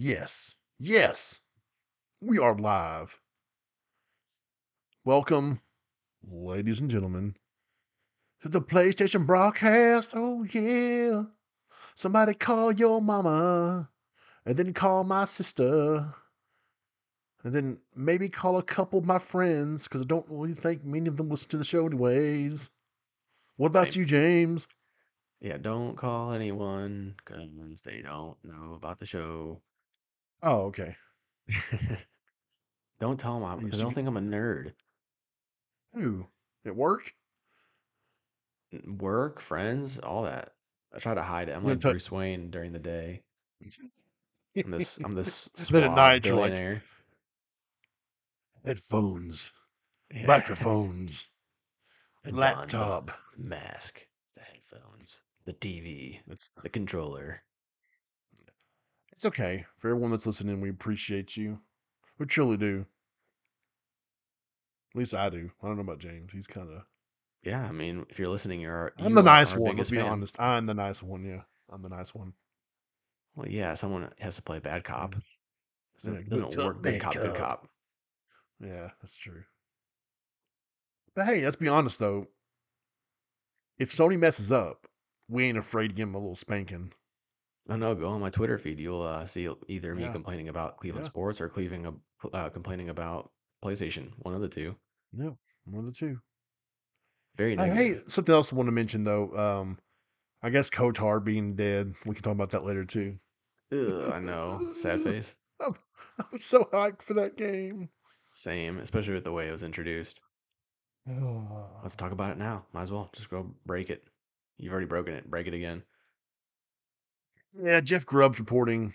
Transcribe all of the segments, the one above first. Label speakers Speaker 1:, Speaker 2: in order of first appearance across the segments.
Speaker 1: Yes, yes, we are live. Welcome, ladies and gentlemen, to the PlayStation BRAHcast. Oh, yeah. Somebody call your mama, and then call my sister, and then maybe call a couple of my friends because I don't really think many of them listen to the show, anyways. What about
Speaker 2: Same.
Speaker 1: you, James?
Speaker 2: Yeah, don't call anyone because they don't know about the show.
Speaker 1: Oh, okay.
Speaker 2: don't tell them I'm because they'll
Speaker 1: see-
Speaker 2: think I'm a nerd.
Speaker 1: Who? At work?
Speaker 2: Work, friends, all that. I try to hide it. I'm like
Speaker 1: tell-
Speaker 2: Bruce Wayne during the day. I'm this. I'm this
Speaker 1: Then at night, you're like-. Headphones,
Speaker 2: Yeah.
Speaker 1: microphones,
Speaker 2: The the
Speaker 1: laptop.
Speaker 2: mask, the headphones, the TV,
Speaker 1: It's
Speaker 2: the controller.
Speaker 1: It's okay for everyone that's listening. We appreciate you. We truly do. At least I do. I don't know about James. He's kind of.
Speaker 2: Yeah, I mean, if you're listening, you're our,
Speaker 1: I'm the nice one. Let's be
Speaker 2: fan.
Speaker 1: honest. I'm the nice one. Yeah, I'm the nice one.
Speaker 2: Well, yeah, someone has to play bad cop.
Speaker 1: Yeah, good
Speaker 2: doesn't
Speaker 1: cop,
Speaker 2: work. Good
Speaker 1: bad
Speaker 2: cop, good
Speaker 1: cop.
Speaker 2: cop.
Speaker 1: Yeah, that's true. But hey, let's be honest though. If Sony messes up, we ain't afraid to give him a little spanking.
Speaker 2: I know. Go on my Twitter feed. You'll uh, see either me
Speaker 1: Yeah.
Speaker 2: complaining about Cleveland
Speaker 1: Yeah.
Speaker 2: sports or Cleveland ab- uh, complaining about PlayStation. One of the two.
Speaker 1: Yeah, one of the two.
Speaker 2: Very negative.
Speaker 1: hey, something else I want to mention though. Um, I guess KOTOR being dead. We can talk about that later too.
Speaker 2: Ugh, I know. Sad face.
Speaker 1: I was so hyped for that game.
Speaker 2: Same, especially with the way it was introduced. Let's talk about it now. Might as well just go break it. You've already broken it. Break it again.
Speaker 1: Yeah, Jeff Grubb's reporting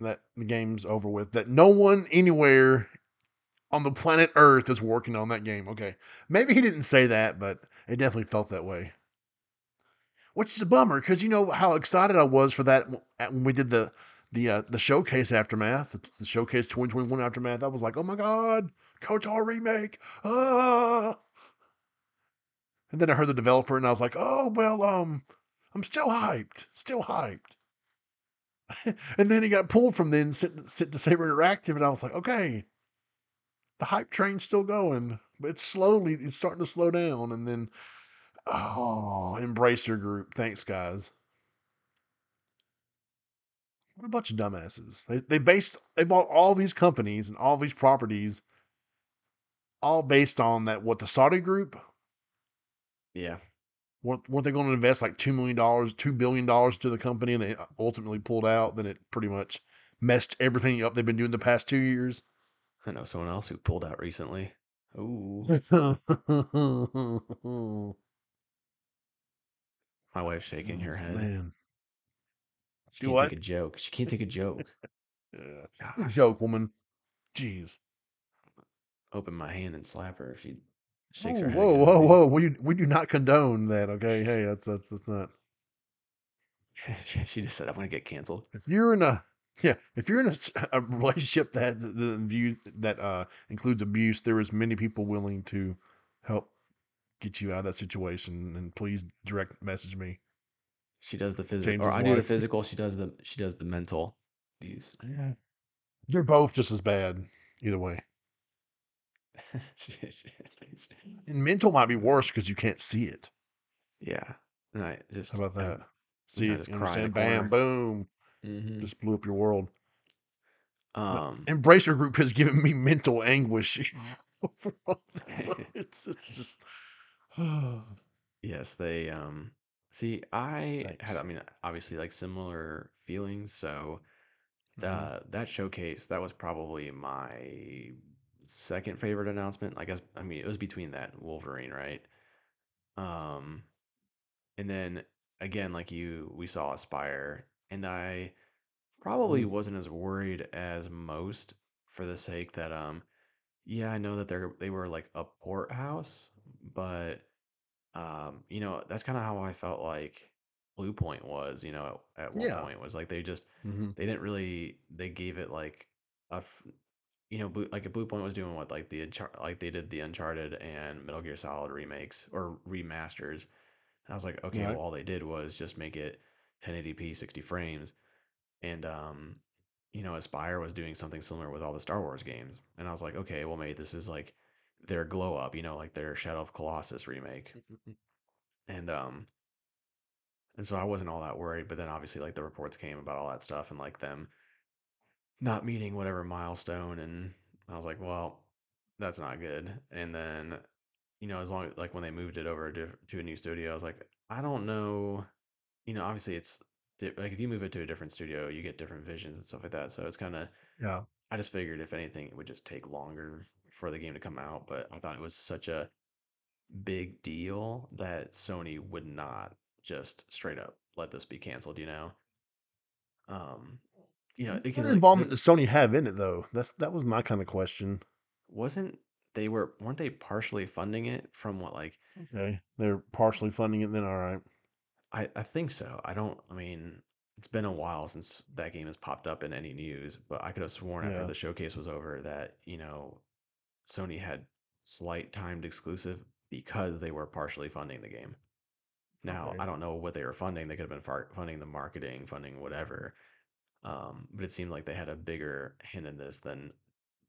Speaker 1: that the game's over with. That no one anywhere on the planet Earth is working on that game. Okay, maybe he didn't say that, but it definitely felt that way. Which is a bummer because you know how excited I was for that when we did the the uh, the showcase aftermath, the, showcase 2021 aftermath. I was like, oh my god, KOTOR remake! Ah! And then I heard the developer, and I was like, oh well, um, I'm still hyped, still hyped. and then he got pulled from then sent, sent to Saber Interactive, and I was like, okay, the hype train's still going, but it's slowly, it's starting to slow down. And then, oh, Embracer Group, thanks guys. What a bunch of dumbasses. They they based they bought all these companies and all these properties, all based on that what the Saudi group
Speaker 2: Yeah.
Speaker 1: Weren't, weren't they going to invest like two million dollars, two billion dollars to the company, and they ultimately pulled out? Then it pretty much messed everything up they've been doing the past two years.
Speaker 2: I know someone else who pulled out recently. Ooh. My wife's shaking her oh, head.
Speaker 1: Oh, Man,
Speaker 2: She
Speaker 1: Do
Speaker 2: can't
Speaker 1: what?
Speaker 2: take a joke. She can't take a joke.
Speaker 1: yeah.
Speaker 2: Gosh.
Speaker 1: joke, woman. Jeez.
Speaker 2: Open my hand and slap her if she
Speaker 1: Whoa,
Speaker 2: shakes her head.
Speaker 1: whoa, whoa,
Speaker 2: me.
Speaker 1: whoa! We we do not condone that. Okay, hey, that's that's that's not.
Speaker 2: she just said, "I'm gonna get canceled."
Speaker 1: If you're in a yeah, if you're in a relationship that the, the view that uh includes abuse, there is many people willing to help get you out of that situation. And please direct message me.
Speaker 2: She does the physical, or I do the physical. She does the she does the mental abuse.
Speaker 1: Yeah, they're both just as bad either way. And mental might be worse because you can't see it.
Speaker 2: yeah, and I just
Speaker 1: How about that? See
Speaker 2: I
Speaker 1: it, understand? Bam, boom,
Speaker 2: hmm
Speaker 1: just blew up your world.
Speaker 2: Um,
Speaker 1: Embracer Group has given me mental anguish. over all this. So it's, it's just.
Speaker 2: yes, they um. See, I had, I mean, obviously, like similar feelings. So, the
Speaker 1: Mhm.
Speaker 2: that showcase that was probably my second favorite announcement. I guess I mean it was between that and Wolverine, right? Um, and then again, like you, we saw Aspyr, and I probably
Speaker 1: Mm.
Speaker 2: wasn't as worried as most for the sake that um, yeah, I know that they're they were like a port house, but um, you know that's kind of how I felt like Bluepoint was. You know, at, at one
Speaker 1: Yeah.
Speaker 2: point was like they just
Speaker 1: Mhm.
Speaker 2: they didn't really they gave it like a f- you know blue, like a Bluepoint was doing what like the like they did the uncharted and metal gear solid remakes or remasters and i was like okay
Speaker 1: Right.
Speaker 2: well all they did was just make it 1080p 60 frames and um, you know, Aspyr was doing something similar with all the Star Wars games, and I was like, okay, well, maybe this is like their glow up, you know, like their Shadow of Colossus remake, and um, and so I wasn't all that worried. But then obviously, like the reports came about all that stuff and like them not meeting whatever milestone, and I was like, well, that's not good. And then, you know, as long as like when they moved it over to, to a new studio, I was like, I don't know. You know, obviously it's di- like if you move it to a different studio, you get different visions and stuff like that. So it's kind of,
Speaker 1: yeah.
Speaker 2: I just figured if anything, it would just take longer for the game to come out. But I thought it was such a big deal that Sony would not just straight up let this be canceled, you know? Um, you know,
Speaker 1: What involvement
Speaker 2: the,
Speaker 1: does Sony have in it though? That's that was my kind of question.
Speaker 2: wasn't they were weren't they partially funding it from what like
Speaker 1: Okay, they're partially funding it. Then all right.
Speaker 2: I I think so. I don't I mean it's been a while since that game has popped up in any news, but I could have sworn after the showcase was over that, you know, Sony had slight timed exclusive because they were partially funding the game. Now, I don't know what they were funding. They could have been far- funding the marketing, funding whatever. Um, but it seemed like they had a bigger hand in this than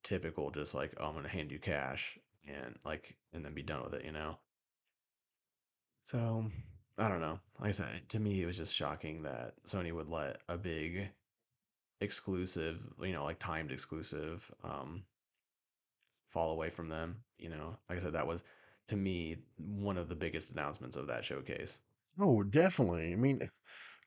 Speaker 2: typical, just like, oh, I'm going to hand you cash and like, and then be done with it, you know? So I don't know. Like I said, to me, it was just shocking that Sony would let a big exclusive, you know, like timed exclusive, um, fall away from them. You know, like I said, that was to me one of the biggest announcements of that showcase.
Speaker 1: Oh, definitely. I mean.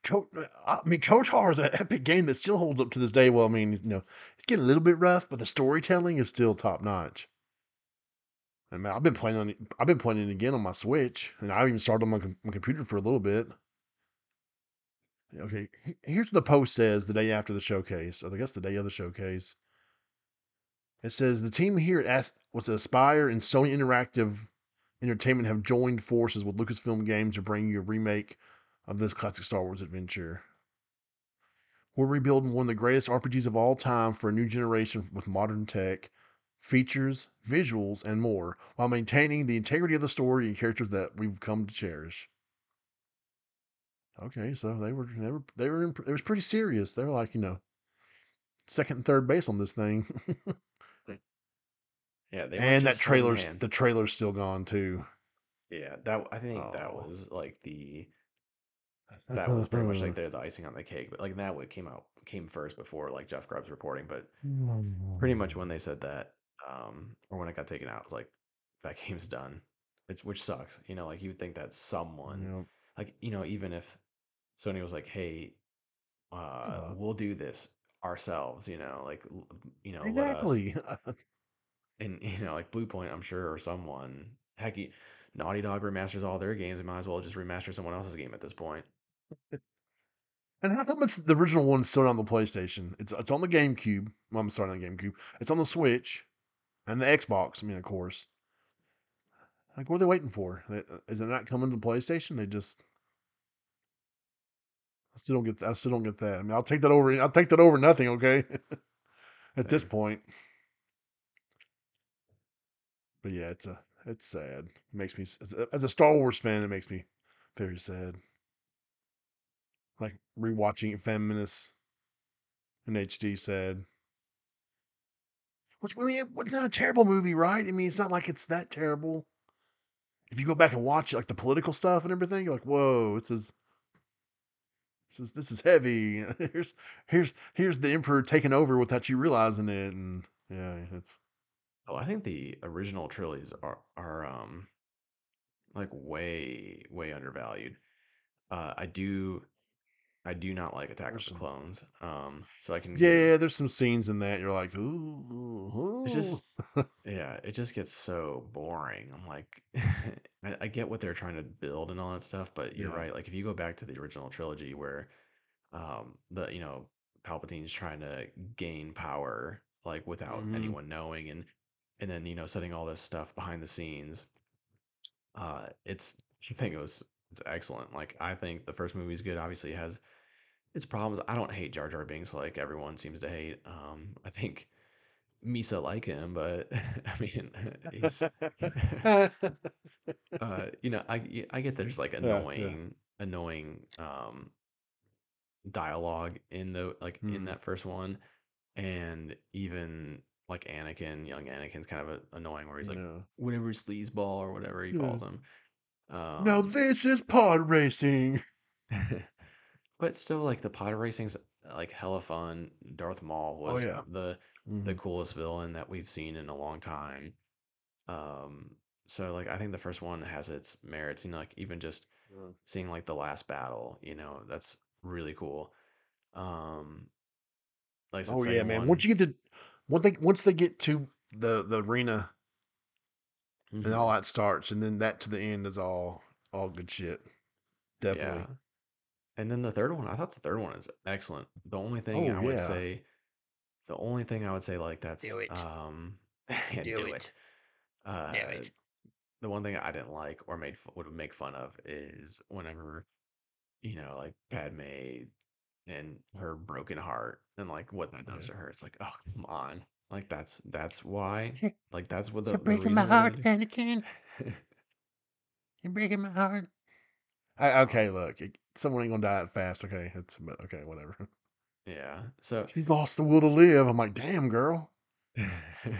Speaker 1: I mean, KOTOR is an epic game that still holds up to this day. Well, I mean, you know, it's getting a little bit rough, but the storytelling is still top notch. I mean, I've been playing on. I've been playing it again on my Switch, and I even started on my, my computer for a little bit. Okay, here's what the post says the day after the showcase, or I guess the day of the showcase. It says the team here at As- was Aspyr and Sony Interactive Entertainment have joined forces with Lucasfilm Games to bring you a remake of this classic Star Wars adventure. We're rebuilding one of the greatest RPGs of all time for a new generation with modern tech, features, visuals, and more, while maintaining the integrity of the story and characters that we've come to cherish. Okay, so they were they were they were in, it was pretty serious. They were like you know second and third base on this thing,
Speaker 2: Yeah, they
Speaker 1: and that trailer's
Speaker 2: hands.
Speaker 1: the trailer's still gone too.
Speaker 2: Yeah, that I think that
Speaker 1: Oh,
Speaker 2: was like the that was pretty much like they're the icing on the cake. But like that what came out came first before like Jeff Grubb's reporting. But pretty much when they said that, um, or when it got taken out, it's like that game's done. It's which sucks. You know, like you would think that someone
Speaker 1: Yep.
Speaker 2: like you know even if Sony was like, hey, uh,
Speaker 1: Yeah,
Speaker 2: we'll do this ourselves. You know, like you know
Speaker 1: exactly.
Speaker 2: and you know like Bluepoint, I'm sure or someone heck. you- Naughty Dog remasters all their games. They might as well just remaster someone else's game at this point.
Speaker 1: And how come it's the original one's still on the PlayStation? It's it's on the GameCube. Well, I'm sorry, on the GameCube. It's on the Switch and the Xbox. I mean, of course. Like, what are they waiting for? Uh, Is it not coming to the PlayStation? They just I still don't get that. I still don't get that. I mean, I'll take that over. I'll take that over nothing. Okay, at this point. But yeah, it's a it's sad. It makes me as a, as a Star Wars fan, it makes me very sad. Rewatching Feminist and HD, said. Which I mean, it's not a terrible movie, right? I mean, it's not like it's that terrible. If you go back and watch like the political stuff and everything, you're like, whoa, this is this is this is heavy. here's here's here's the emperor taking over without you realizing it, and yeah, it's
Speaker 2: Oh, I think the original trilogies are are um like way way undervalued. Uh, I do I do not like Attack of the Clones. Um, so I can
Speaker 1: yeah, there's some scenes in that you're like, ooh,
Speaker 2: it's just yeah, it just gets so boring. I'm like I, I get what they're trying to build and all that stuff, but you're
Speaker 1: yeah,
Speaker 2: right. Like if you go back to the original trilogy where um the you know Palpatine's trying to gain power like without
Speaker 1: hmm
Speaker 2: anyone knowing and and then you know setting all this stuff behind the scenes uh it's i think it was it's excellent like i think the first movie is good obviously it has its problems i don't hate jar jar binks like everyone seems to hate um i think misa like him but i mean he's uh you know i i get there's like
Speaker 1: yeah, yeah.
Speaker 2: annoying annoying um dialogue in the like in
Speaker 1: Hmm.
Speaker 2: that first one, and even like Anakin, young Anakin's kind of a, annoying where he's like
Speaker 1: Yeah.
Speaker 2: whatever sleazeball or whatever he calls him.
Speaker 1: Now
Speaker 2: Um,
Speaker 1: this is pod racing.
Speaker 2: But still, like the pod racing's like hella fun. Darth Maul
Speaker 1: Oh
Speaker 2: was
Speaker 1: yeah.
Speaker 2: the the
Speaker 1: Mhm.
Speaker 2: coolest villain that we've seen in a long time. Um, so like I think the first one has its merits. You know, like even just
Speaker 1: Yeah.
Speaker 2: seeing like the last battle, you know, that's really cool. Um, like
Speaker 1: Oh yeah, man.
Speaker 2: one,
Speaker 1: Once you get to once they once they get to the the arena and
Speaker 2: mhm,
Speaker 1: all that starts, and then that to the end is all all good shit. Definitely.
Speaker 2: yeah. And then the third one, I thought the third one is excellent. The only thing
Speaker 1: Oh
Speaker 2: I would
Speaker 1: yeah.
Speaker 2: say, the only thing I would say like that's
Speaker 3: Do it.
Speaker 2: um, yeah,
Speaker 3: Do
Speaker 2: do
Speaker 3: it.
Speaker 2: it. Uh,
Speaker 3: Do it.
Speaker 2: the one thing I didn't like or made fu- would make fun of is whenever you know like Padme and her broken heart and like what that does
Speaker 1: Yeah.
Speaker 2: to her. It's like, oh come on, like that's that's why, like that's what the, the
Speaker 1: breaking my
Speaker 2: reason
Speaker 1: heart, Anakin. You're breaking my heart. I, okay, look, it- someone ain't gonna die that fast. Okay, it's but okay, whatever.
Speaker 2: yeah. So
Speaker 1: She lost the will to live. I'm like, damn, girl. You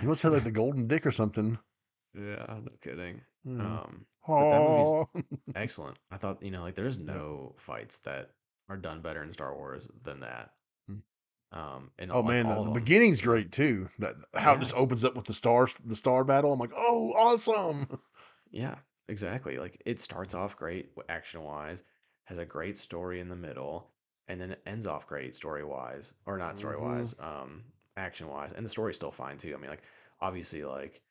Speaker 1: must have like the golden dick or something.
Speaker 2: yeah, no kidding.
Speaker 1: Yeah.
Speaker 2: Um, but that movie's excellent. I thought you know like there's
Speaker 1: Yeah.
Speaker 2: no fights that are done better in Star Wars than that.
Speaker 1: Mm.
Speaker 2: Um, and
Speaker 1: oh
Speaker 2: like
Speaker 1: man, the, the beginning's great too. That how it just opens up with the stars, the star battle. I'm like, oh, awesome.
Speaker 2: Yeah, exactly. Like it starts off great action wise, has a great story in the middle, and then it ends off great story wise, or not story
Speaker 1: hmm
Speaker 2: wise, um, action wise, and the story's still fine too. I mean, like obviously, like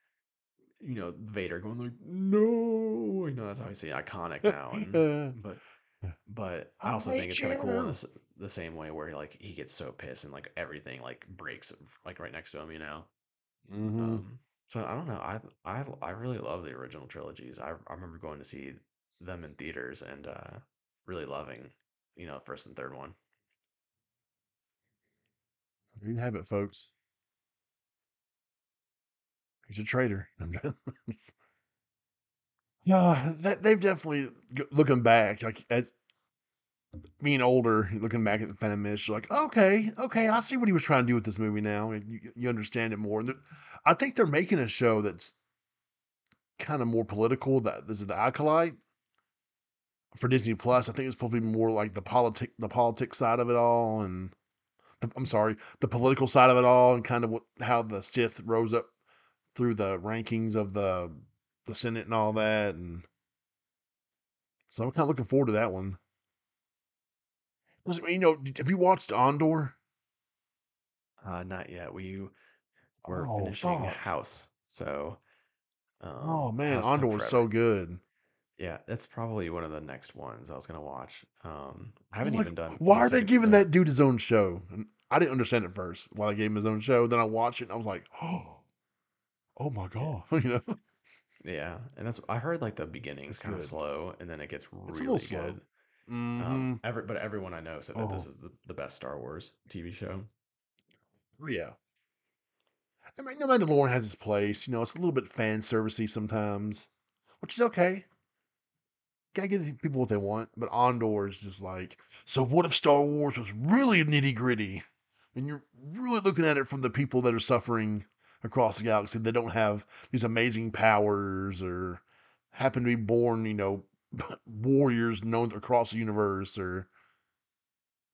Speaker 2: you know, Vader going like no, you know, that's obviously iconic now, and but but I also think
Speaker 1: hate
Speaker 2: it's kind of cool in
Speaker 1: you.
Speaker 2: this the same way where like he gets so pissed and like everything like breaks like right next to him, you know.
Speaker 1: hmm
Speaker 2: Um, so I don't know. I I I really love the original trilogies. I I remember going to see them in theaters and uh really loving, you know, first and third one.
Speaker 1: There you have it, folks. He's a traitor. Yeah, that they've definitely looking back, like as being older, looking back at the Phantom Menace, you're like, okay, okay, I see what he was trying to do with this movie now, and you, you understand it more. And I think they're making a show that's kind of more political. That this is the Acolyte for Disney Plus. I think it's probably more like the politic, the politics side of it all, and the, I'm sorry, the political side of it all, and kind of what how the Sith rose up through the rankings of the the Senate and all that, and so I'm kind of looking forward to that one. 'Cause, You know, have you watched Andor?
Speaker 2: Uh, not yet. We we're
Speaker 1: Oh
Speaker 2: finishing
Speaker 1: fuck!
Speaker 2: House, so
Speaker 1: Oh
Speaker 2: um,
Speaker 1: man,
Speaker 2: House
Speaker 1: Andor is so good.
Speaker 2: Yeah, that's probably one of the next ones I was gonna watch. Um, I haven't
Speaker 1: like,
Speaker 2: even done
Speaker 1: why are they giving that dude his own show? And I didn't understand it first. Why they gave him his own show. Then I watched it and I was like, oh, oh my
Speaker 2: yeah
Speaker 1: god, you know,
Speaker 2: yeah, and that's I heard like the beginning's kind of slow and then it gets
Speaker 1: It's a little
Speaker 2: really good.
Speaker 1: Mm-hmm.
Speaker 2: Um, every but everyone I know said that this
Speaker 1: Oh,
Speaker 2: is the, the best Star Wars TV show.
Speaker 1: oh, yeah. I mean, no Mandalorian has its place. You know, it's a little bit fan servicey sometimes, which is okay. Gotta give people what they want. But Andor is just like, so what if Star Wars was really nitty gritty? And you're really looking at it from the people that are suffering across the galaxy that don't have these amazing powers or happen to be born, you know, warriors known across the universe or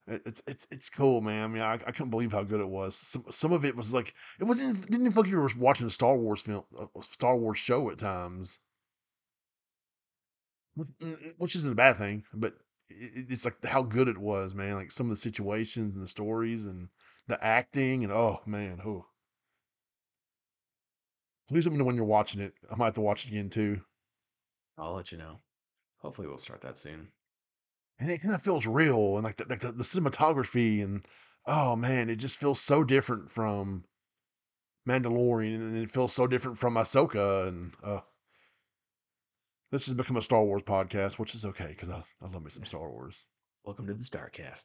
Speaker 1: it's it's it's cool, man. I mean, I, I couldn't believe how good it was. Some some of it was like it wasn't didn't feel like you were watching a Star Wars film, a Star Wars show at times, which mm, isn't a bad thing, but it, it's like how good it was, man. Like some of the situations and the stories and the acting and oh man, oh. Please let me know when you're watching it. I might have to watch it again too.
Speaker 2: I'll let you know. Hopefully, we'll start that soon.
Speaker 1: And it kind of feels real and like the, like the, the cinematography and oh man, it just feels so different from Mandalorian and it feels so different from Ahsoka and uh, this has become a Star Wars podcast, which is okay because I, I love me some Star Wars.
Speaker 2: Welcome to the Starcast.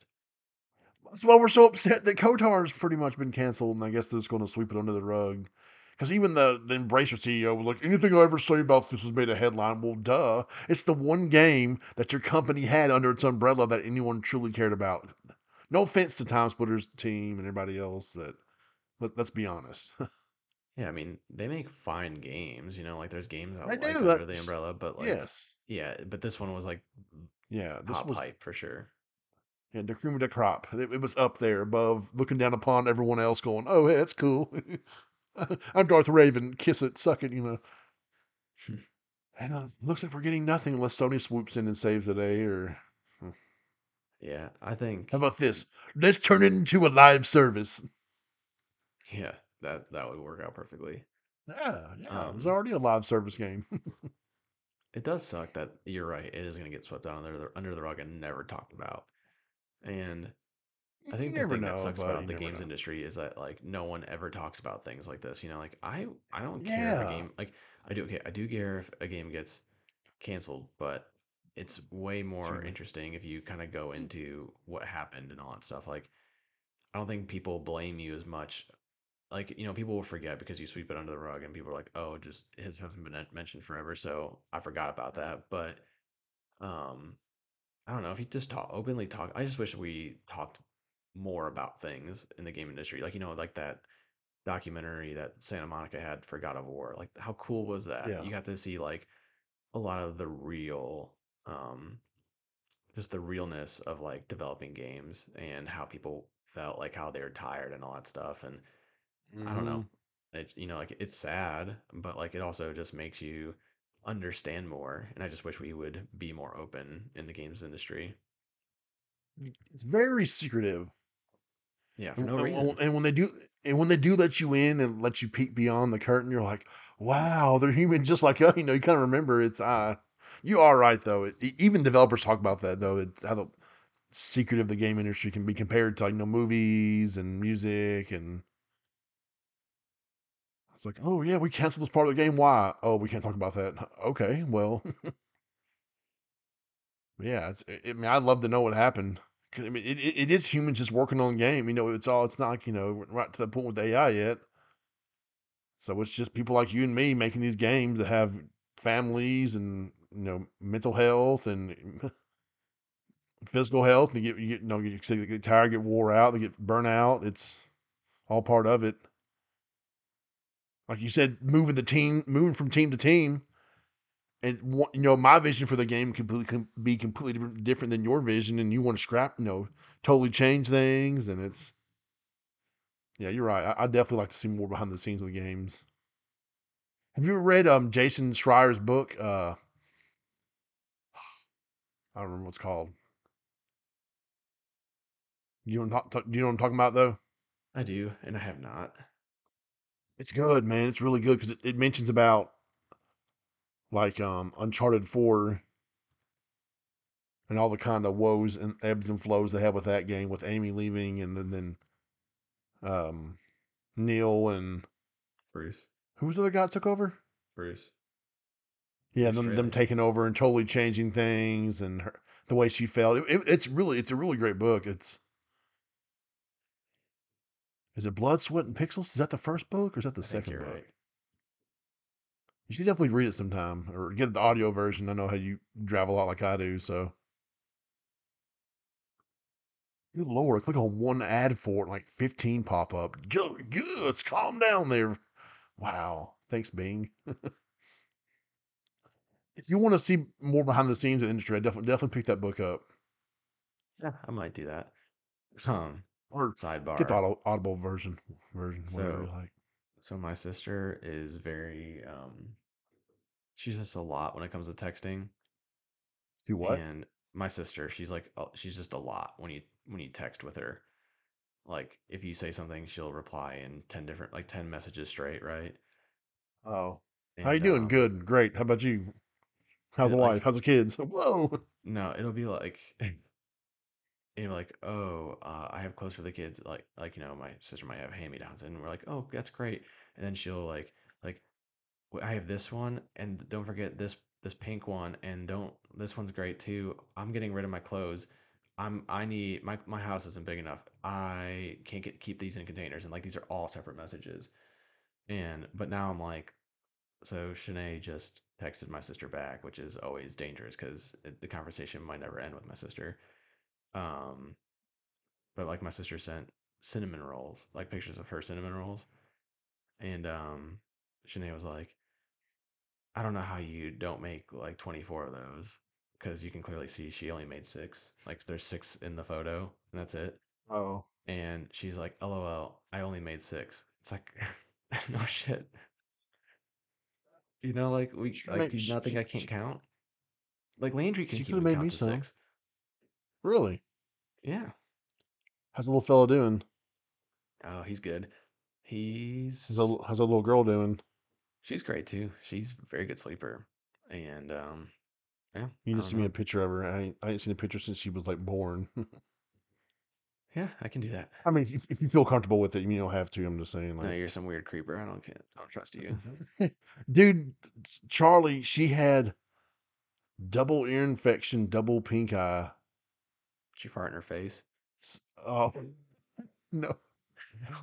Speaker 1: That's why we're so upset that KOTOR's pretty much been canceled, and I guess they're just going to sweep it under the rug. Because even the, the Embracer CEO was like, anything I ever say about this has made a headline. Well, duh. It's the one game that your company had under its umbrella that anyone truly cared about. No offense to Time Splitters team and everybody else. That let, let's be honest.
Speaker 2: Yeah, I mean, they make fine games, you know, like there's games I
Speaker 1: They
Speaker 2: like
Speaker 1: do.
Speaker 2: under the umbrella, but like,
Speaker 1: yes.
Speaker 2: yeah, but this one was like
Speaker 1: Yeah. This was
Speaker 2: hype for sure.
Speaker 1: yeah, the cream of the crop. It, it was up there above, looking down upon everyone else, going, "Oh, hey, that's cool." I'm Darth Revan. Kiss it, suck it, you know. And uh, looks like we're getting nothing unless Sony swoops in and saves the day. Or
Speaker 2: Yeah, I think
Speaker 1: how about this? Let's turn it into a live service.
Speaker 2: yeah, that that would work out perfectly.
Speaker 1: Yeah, yeah. it was
Speaker 2: Um,
Speaker 1: already a live service game.
Speaker 2: It does suck that you're right. It is going to get swept under the under the rug and never talked about. And I think the
Speaker 1: never
Speaker 2: thing that sucks about the games
Speaker 1: know.
Speaker 2: industry is that like no one ever talks about things like this. You know, like I I don't care if a game like I do okay, I do care if a game gets canceled, but it's way more
Speaker 1: sure.
Speaker 2: interesting if you kind of go into what happened and all that stuff. Like I don't think people blame you as much. Like, you know, people will forget because you sweep it under the rug and people are like, "Oh, just it hasn't been mentioned forever, so I forgot about that." But um I don't know if you just talk openly talk. I just wish we talked more about things in the game industry. Like, you know, like that documentary that Santa Monica had for God of War. Like, how cool was that?
Speaker 1: Yeah.
Speaker 2: You got to see like a lot of the real, um, just the realness of like developing games and how people felt like how they were tired and all that stuff. And I don't know.
Speaker 1: hmm
Speaker 2: It's, you know, like it's sad, but like it also just makes you understand more. And I just wish we would be more open in the games industry.
Speaker 1: It's very secretive.
Speaker 2: Yeah, for no
Speaker 1: and,
Speaker 2: reason.
Speaker 1: and when they do, and when they do let you in and let you peek beyond the curtain, you're like, wow, they're human just like us. You know, you kind of remember it's, uh, you are right though. It, even developers talk about that though. It's how the secret of the game industry can be compared to like, you know, movies and music. And it's like, oh yeah, we canceled this part of the game. Why? Oh, we can't talk about that. Okay, well, yeah, it's, I mean, I'd love to know what happened. I mean, it, it, is humans just working on game. You know, it's all, it's not like, you know, right to the point with AI yet. So it's just people like you and me making these games that have families and you know mental health and physical health. They get you get you know you get tired, get wore out, they get burnt out. It's all part of it. Like you said, moving the team, moving from team to team, and you know my vision for the game completely can be completely different, different than your vision, and you want to scrap, you know, totally change things, and it's yeah, you're right. I, I definitely like to see more behind the scenes of the games. Have you ever read um Jason Schreier's book? Uh, I don't remember what it's called. You know, do you know what I'm talking about though?
Speaker 2: I do, and I have not.
Speaker 1: It's good, man. It's really good because it, it mentions about like um Uncharted Four and all the kind of woes and ebbs and flows they have with that game, with Amy leaving and then then um Neil and
Speaker 2: Bruce.
Speaker 1: who was the other guy that took over?
Speaker 2: Bruce.
Speaker 1: Yeah, them them taking over and totally changing things and her, the way she felt. It, it- it's really it's a really great book. It's is it Blood, Sweat, and Pixels? Is that the first book or is that the
Speaker 2: I think
Speaker 1: second
Speaker 2: you're
Speaker 1: book?
Speaker 2: right.
Speaker 1: You should definitely read it sometime or get the audio version. I know how you drive a lot like I do, so good lord, click on one ad for it, like 15 pop up. Just calm down there. Wow. Thanks, Bing. If you want to see more behind the scenes of the industry, I definitely definitely pick that book up.
Speaker 2: Yeah, I might do that. Um,
Speaker 1: Or sidebar. get the audible version version, whatever you like.
Speaker 2: so my sister is very um, she's just a lot when it comes to texting,
Speaker 1: Do what?
Speaker 2: and my sister, she's like, oh, she's just a lot when you when you text with her. Like, if you say something, she'll reply in ten different, like ten messages straight, right?
Speaker 1: Oh. How you doing?
Speaker 2: um,
Speaker 1: Good. Great. How about you? How's the
Speaker 2: it,
Speaker 1: wife? How's the kids? Whoa.
Speaker 2: no, it'll be like. And you're like, oh, uh, I have clothes for the kids. Like, like you know, my sister might have hand-me-downs, and we're like, oh, that's great. And then she'll like, like, "Well, I have this one, and don't forget this this pink one, and don't this one's great too. I'm getting rid of my clothes. I'm I need my my house isn't big enough. I can't get keep these in containers, and like these are all separate messages. And but now I'm like, so Shanae just texted my sister back, which is always dangerous because the conversation might never end with my sister. Um, but like my sister sent cinnamon rolls, like pictures of her cinnamon rolls, and um, Shanae was like, "I don't know how you don't make like 24 of those." Because you can clearly see she only made six. Like there's six in the photo, and that's it.
Speaker 1: Oh,
Speaker 2: And she's like, "LOL, I only made six. It's like, no shit. You know, like we
Speaker 1: she
Speaker 2: like.
Speaker 1: make.
Speaker 2: Do you
Speaker 1: She,
Speaker 2: not think
Speaker 1: she,
Speaker 2: I can't
Speaker 1: she,
Speaker 2: count? Like Landry can
Speaker 1: she could have made
Speaker 2: count
Speaker 1: me
Speaker 2: to
Speaker 1: some.
Speaker 2: six.
Speaker 1: Really?
Speaker 2: Yeah.
Speaker 1: How's the little fella doing?
Speaker 2: Oh, he's good.
Speaker 1: How's the,
Speaker 2: He's
Speaker 1: how's the little girl doing?
Speaker 2: She's great too. She's a very good sleeper. And um, yeah,
Speaker 1: You just
Speaker 2: don't
Speaker 1: send me a picture of her. I ain't, I ain't seen a picture since she was like born.
Speaker 2: Yeah, I can do that.
Speaker 1: I mean, if, if you feel comfortable with it, you don't have to. I'm just saying,
Speaker 2: No,
Speaker 1: like,
Speaker 2: you're some weird creeper. I don't can't. I don't trust you.
Speaker 1: dude, Charlie, she had double ear infection, double pink eye.
Speaker 2: She fart in her face.
Speaker 1: S- Oh no,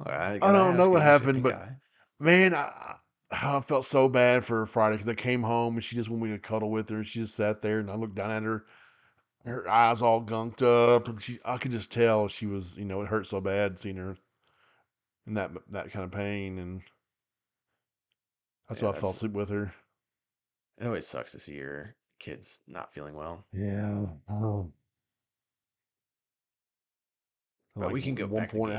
Speaker 2: I
Speaker 1: I don't know what
Speaker 2: you. She had
Speaker 1: happened, but man, I, I felt so bad for Friday because I came home and she just wanted me to cuddle with her, and she just sat there, and I looked down at her, her eyes all gunked up, and she, I could just tell she was, you know, it hurt so bad seeing her in that that kind of pain, and that's
Speaker 2: Yeah,
Speaker 1: why I fell asleep with her.
Speaker 2: It always sucks to see your kids not feeling well.
Speaker 1: Yeah. Oh.
Speaker 2: But
Speaker 1: Like
Speaker 2: we can go
Speaker 1: one
Speaker 2: back
Speaker 1: point, I.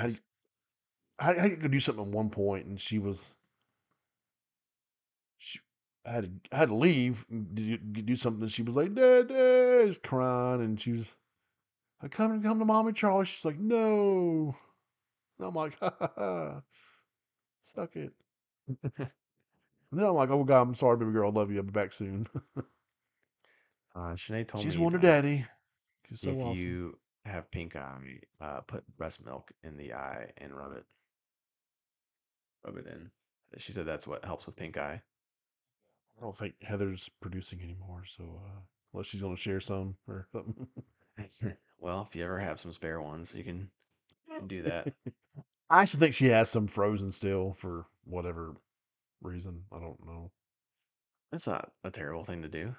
Speaker 1: I had, I had to do something at one point, and she was, she, I had to, I had to leave, and do, do something. She was like, "Dad, Dad," just crying, and she was, "I come and come to mommy, Charlie." She's like, "No," and I'm like, "Ha ha ha, suck it." And then I'm like, "Oh God, I'm sorry, baby girl. I love you. I'll be back soon."
Speaker 2: Uh, Sinead told
Speaker 1: She's
Speaker 2: me
Speaker 1: Wonder
Speaker 2: that
Speaker 1: Daddy. She's so
Speaker 2: if
Speaker 1: awesome.
Speaker 2: you have pink eye, uh, put breast milk in the eye and rub it, rub it in. She said that's what helps with pink eye.
Speaker 1: I don't think Heather's producing anymore, so uh, unless she's gonna share some or something.
Speaker 2: well, if you ever have some spare ones, you can, can do that.
Speaker 1: I actually think she has some frozen still for whatever reason. I don't know.
Speaker 2: That's not a terrible thing to do.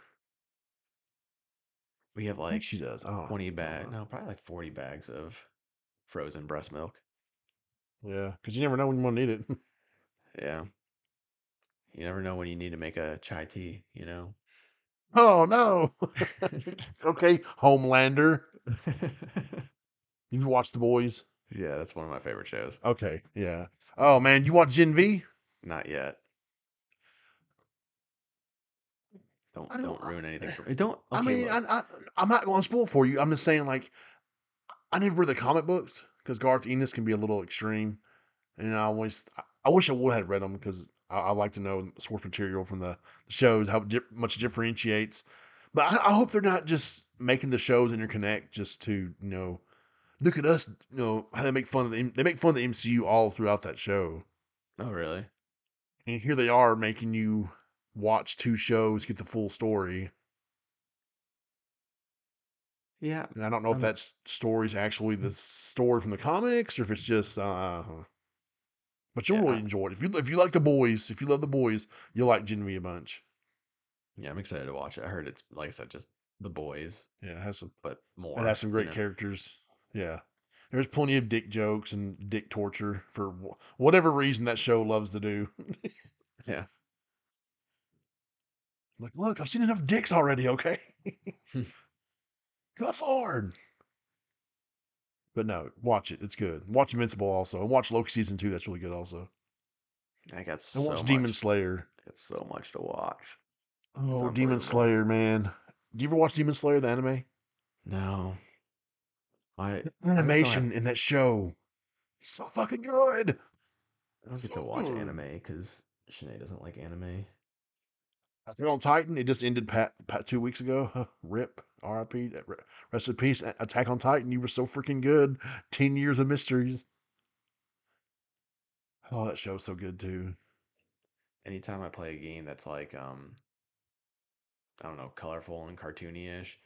Speaker 2: We have like
Speaker 1: she does. I don't,
Speaker 2: 20
Speaker 1: I don't
Speaker 2: bag,
Speaker 1: know.
Speaker 2: no, probably like 40 bags of frozen breast milk.
Speaker 1: Yeah, because you never know when you want to need it.
Speaker 2: Yeah. You never know when you need to make a chai tea, you know?
Speaker 1: oh no. okay, Homelander. You've watched The Boys.
Speaker 2: yeah, that's one of my favorite shows.
Speaker 1: Okay, yeah. Oh man, you watch Gen V?
Speaker 2: Not yet. Don't
Speaker 1: don't.
Speaker 2: don't ruin anything for me. Don't.
Speaker 1: I
Speaker 2: Okay,
Speaker 1: mean, I,
Speaker 2: look.
Speaker 1: I I'm not going to spoil for you. I'm just saying, like, I never read the comic books because Garth Ennis can be a little extreme, and I always I, I wish I would have read them because I, I like to know source material from the, the shows how di- much differentiates. But I, I hope they're not just making the shows interconnect just to you know look at us you know how they make fun of the they make fun of the MCU all throughout that show,
Speaker 2: Oh, really?
Speaker 1: and here they are making you watch two shows get the full story.
Speaker 2: Yeah.
Speaker 1: And I don't know if
Speaker 2: Um,
Speaker 1: that s- story's actually the story from the comics or if it's just uh but you'll
Speaker 2: yeah.
Speaker 1: really enjoy it. If you if you like the boys, if you love the boys, you'll like Gen a bunch.
Speaker 2: yeah, I'm excited to watch it. I heard it's like I said, just the boys,
Speaker 1: Yeah, it has some
Speaker 2: but more.
Speaker 1: it has some
Speaker 2: You
Speaker 1: great
Speaker 2: know.
Speaker 1: characters. Yeah. There's plenty of dick jokes and dick torture for whatever reason that show loves to do.
Speaker 2: Yeah.
Speaker 1: like, look, I've seen enough dicks already, okay? Good lord. But no, watch it. It's good. Watch Invincible also. And watch Loki season two. That's really good also.
Speaker 2: I got
Speaker 1: And
Speaker 2: so
Speaker 1: watch Demon. Slayer.
Speaker 2: I got so much to watch. It's
Speaker 1: Oh, Demon. Slayer, man. Do you ever watch Demon Slayer, the anime?
Speaker 2: No, I
Speaker 1: The
Speaker 2: I
Speaker 1: animation in that show is so fucking good.
Speaker 2: I don't get to watch
Speaker 1: good.
Speaker 2: anime because Sinead doesn't like anime.
Speaker 1: Attack on oh, Titan, it just ended pat, pat two weeks ago. Rip, RIP, re- rest in peace. Attack on Titan, you were so freaking good. 10 years of mysteries. Oh, that show's so good too.
Speaker 2: Anytime I play a game that's like um I don't know, colorful and cartoony-ish,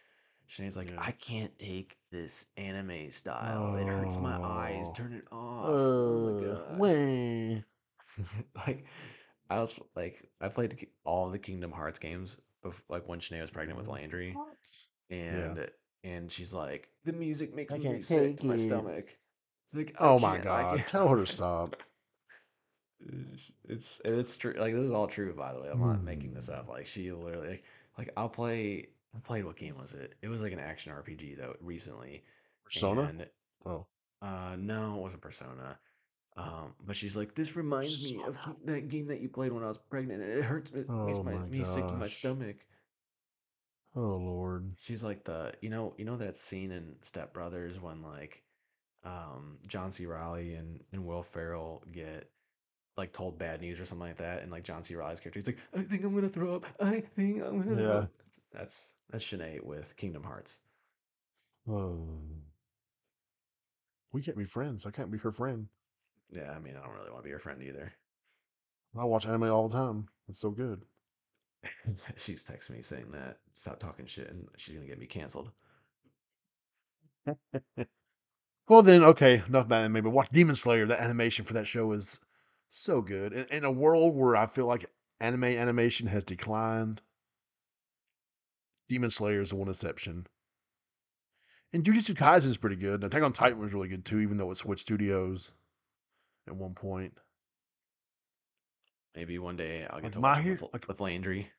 Speaker 2: Sinead's like,
Speaker 1: Yeah.
Speaker 2: I can't take this anime style. It hurts my eyes.
Speaker 1: Oh,
Speaker 2: Turn it off. Oh my
Speaker 1: uh,
Speaker 2: like I was like I played all the Kingdom Hearts games bef- like when Sinead was pregnant with Landry
Speaker 1: Yeah.
Speaker 2: And and she's like the music makes me sick to my stomach She's like,
Speaker 1: Oh my god. Tell her to stop.
Speaker 2: It's it's true. Like this is all true, by the way. I'm not making this up. Like she literally, like, like I'll play. I played what game was it? It was like an action RPG though recently,
Speaker 1: Persona?
Speaker 2: and
Speaker 1: Oh.
Speaker 2: uh no, it wasn't Persona. Um, but she's like, this reminds me of that game that you played when I was pregnant. and It hurts. It makes
Speaker 1: Oh
Speaker 2: my
Speaker 1: my
Speaker 2: me sick to my stomach.
Speaker 1: Oh lord.
Speaker 2: She's like the you know you know that scene in Step Brothers when like um John C. Reilly and and Will Ferrell get like told bad news or something like that, and like John C. Reilly's character, he's like, I think I'm gonna throw up. I think I'm gonna
Speaker 1: Yeah.
Speaker 2: That's that's, that's Sinead with Kingdom Hearts.
Speaker 1: Oh. We can't be friends. I can't be her friend.
Speaker 2: Yeah, I mean, I don't really want to be her friend either.
Speaker 1: I watch anime all the time. It's so good.
Speaker 2: She's texting me saying that stop talking shit, and she's gonna get me canceled.
Speaker 1: Well then, okay, enough about anime, but watch Demon Slayer. That animation for that show is so good. In, in a world where I feel like anime animation has declined, Demon Slayer is the one exception. And Jujutsu Kaisen is pretty good. And Attack on Titan was really good too, even though it switched studios at one point.
Speaker 2: Maybe one day I'll get
Speaker 1: Like
Speaker 2: to watch
Speaker 1: Hero-
Speaker 2: with,
Speaker 1: like-
Speaker 2: with Landry.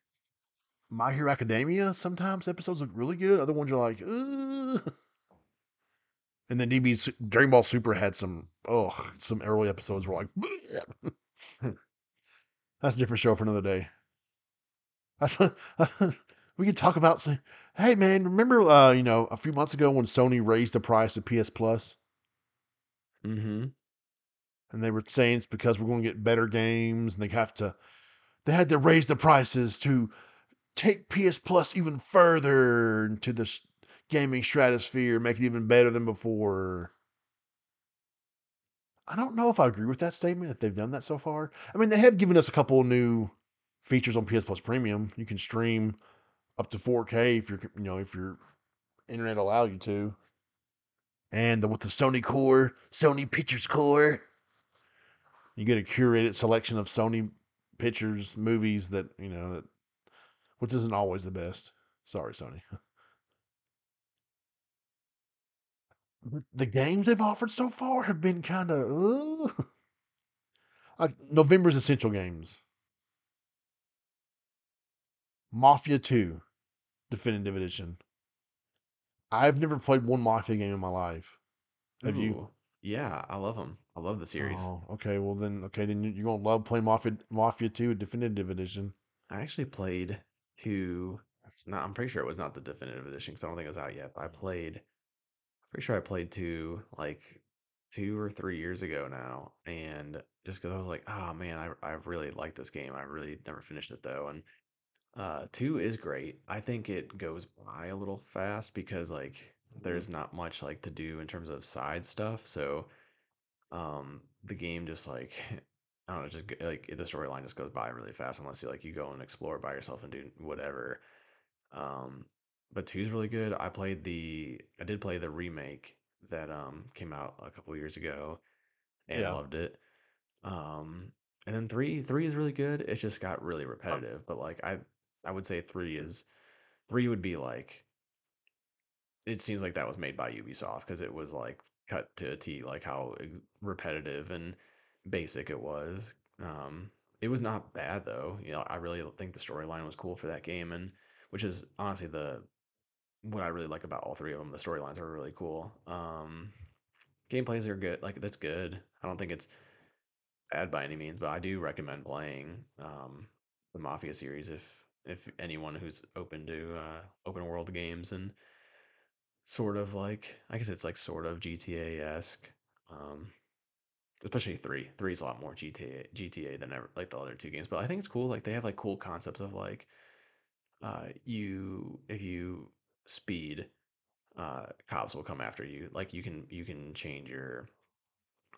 Speaker 1: My Hero Academia, sometimes episodes look really good. Other ones are like, Ugh. And then DB's Dragon Ball Super had some, oh, some early episodes were like, that's a different show for another day. we could talk about, hey man, remember, uh, you know, a few months ago when Sony raised the price of PS Plus?
Speaker 2: Mm-hmm.
Speaker 1: And they were saying it's because we're going to get better games and they have to they had to raise the prices to take PS Plus even further into the gaming stratosphere, make it even better than before. I don't know if I agree with that statement if they've done that so far. I mean, they have given us a couple new features on PS Plus Premium. You can stream up to 4K if you're, you know, if your internet allow you to. And the, with the Sony Core, Sony Pictures Core, you get a curated selection of Sony pictures, movies that you know that, which isn't always the best. Sorry, Sony. The games they've offered so far have been kind of uh, like November's essential games. Mafia 2 Definitive Edition. I've never played one Mafia game in my life. Have you?
Speaker 2: Yeah, I love them. I love the series.
Speaker 1: Oh, okay. Well, then, okay, then you- you're gonna love playing Mafia Mafia 2 Definitive Edition.
Speaker 2: I actually played two. No, I'm pretty sure it was not the definitive edition because I don't think it was out yet. But I played. Pretty sure I played two like two or three years ago now, and just because I was like, oh man, I I really like this game. I really never finished it though, and uh, two is great. I think it goes by a little fast because like there's not much like to do in terms of side stuff. So um the game just like I don't know, just like the storyline just goes by really fast unless you like you go and explore by yourself and do whatever. Um, but two's really good. I played the I did play the remake that um came out a couple years ago and
Speaker 1: Yeah.
Speaker 2: loved it. Um, and then three three is really good. It just got really repetitive, but like I I would say three is three would be like it seems like that was made by Ubisoft because it was like cut to a T, like how repetitive and basic it was. Um, it was not bad though. You know, I really think the storyline was cool for that game, and which is honestly the what I really like about all three of them. The storylines are really cool. Um, gameplays are good. Like that's good. I don't think it's bad by any means, but I do recommend playing um, the Mafia series if if anyone who's open to uh, open world games and sort of like I guess it's like sort of GTA esque. Um, especially three. Three is a lot more GTA GTA than ever like the other two games. But I think it's cool. Like they have like cool concepts of like uh you if you speed, uh cops will come after you. Like you can you can change your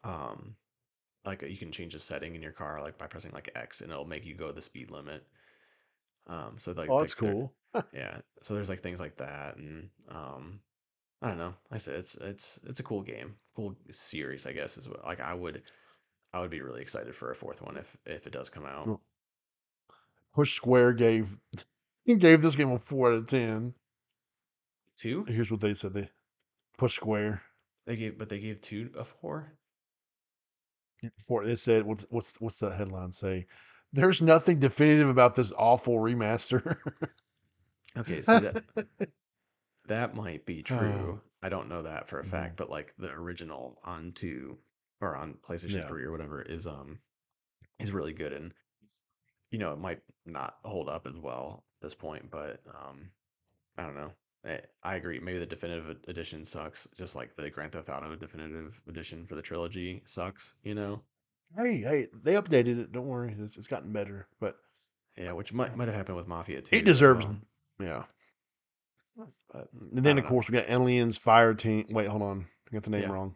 Speaker 2: um like you can change the setting in your car like by pressing like X and it'll make you go the speed limit. Um so like
Speaker 1: Oh, that's
Speaker 2: like,
Speaker 1: cool.
Speaker 2: yeah. So there's like things like that and um I don't know. Like I said it's it's it's a cool game. Cool series, I guess, is what like I would I would be really excited for a fourth one if if it does come out.
Speaker 1: Push Square gave he gave this game a four out of ten.
Speaker 2: Two?
Speaker 1: Here's what they said: they Push Square.
Speaker 2: They gave, but they gave two a four.
Speaker 1: Before it said, what's what's what's the headline say? There's nothing definitive about this awful remaster.
Speaker 2: Okay, see that that might be
Speaker 1: Oh,
Speaker 2: true. I don't know that for a
Speaker 1: mhm.
Speaker 2: fact, but like the original on two or on PlayStation
Speaker 1: Yeah.
Speaker 2: 3 or whatever is um is really good and you know, it might not hold up as well at this point, but um I don't know. I, I agree. Maybe the definitive edition sucks, just like the Grand Theft Auto definitive edition for the trilogy sucks, you know?
Speaker 1: Hey, hey, they updated it. Don't worry, it's, it's gotten better, but
Speaker 2: Yeah, which might might have happened with Mafia 2
Speaker 1: it deserves.
Speaker 2: well.
Speaker 1: Yeah,
Speaker 2: But
Speaker 1: and then of
Speaker 2: know.
Speaker 1: course we got Aliens Fire Team. Wait, hold on, I got the name
Speaker 2: Yeah.
Speaker 1: wrong.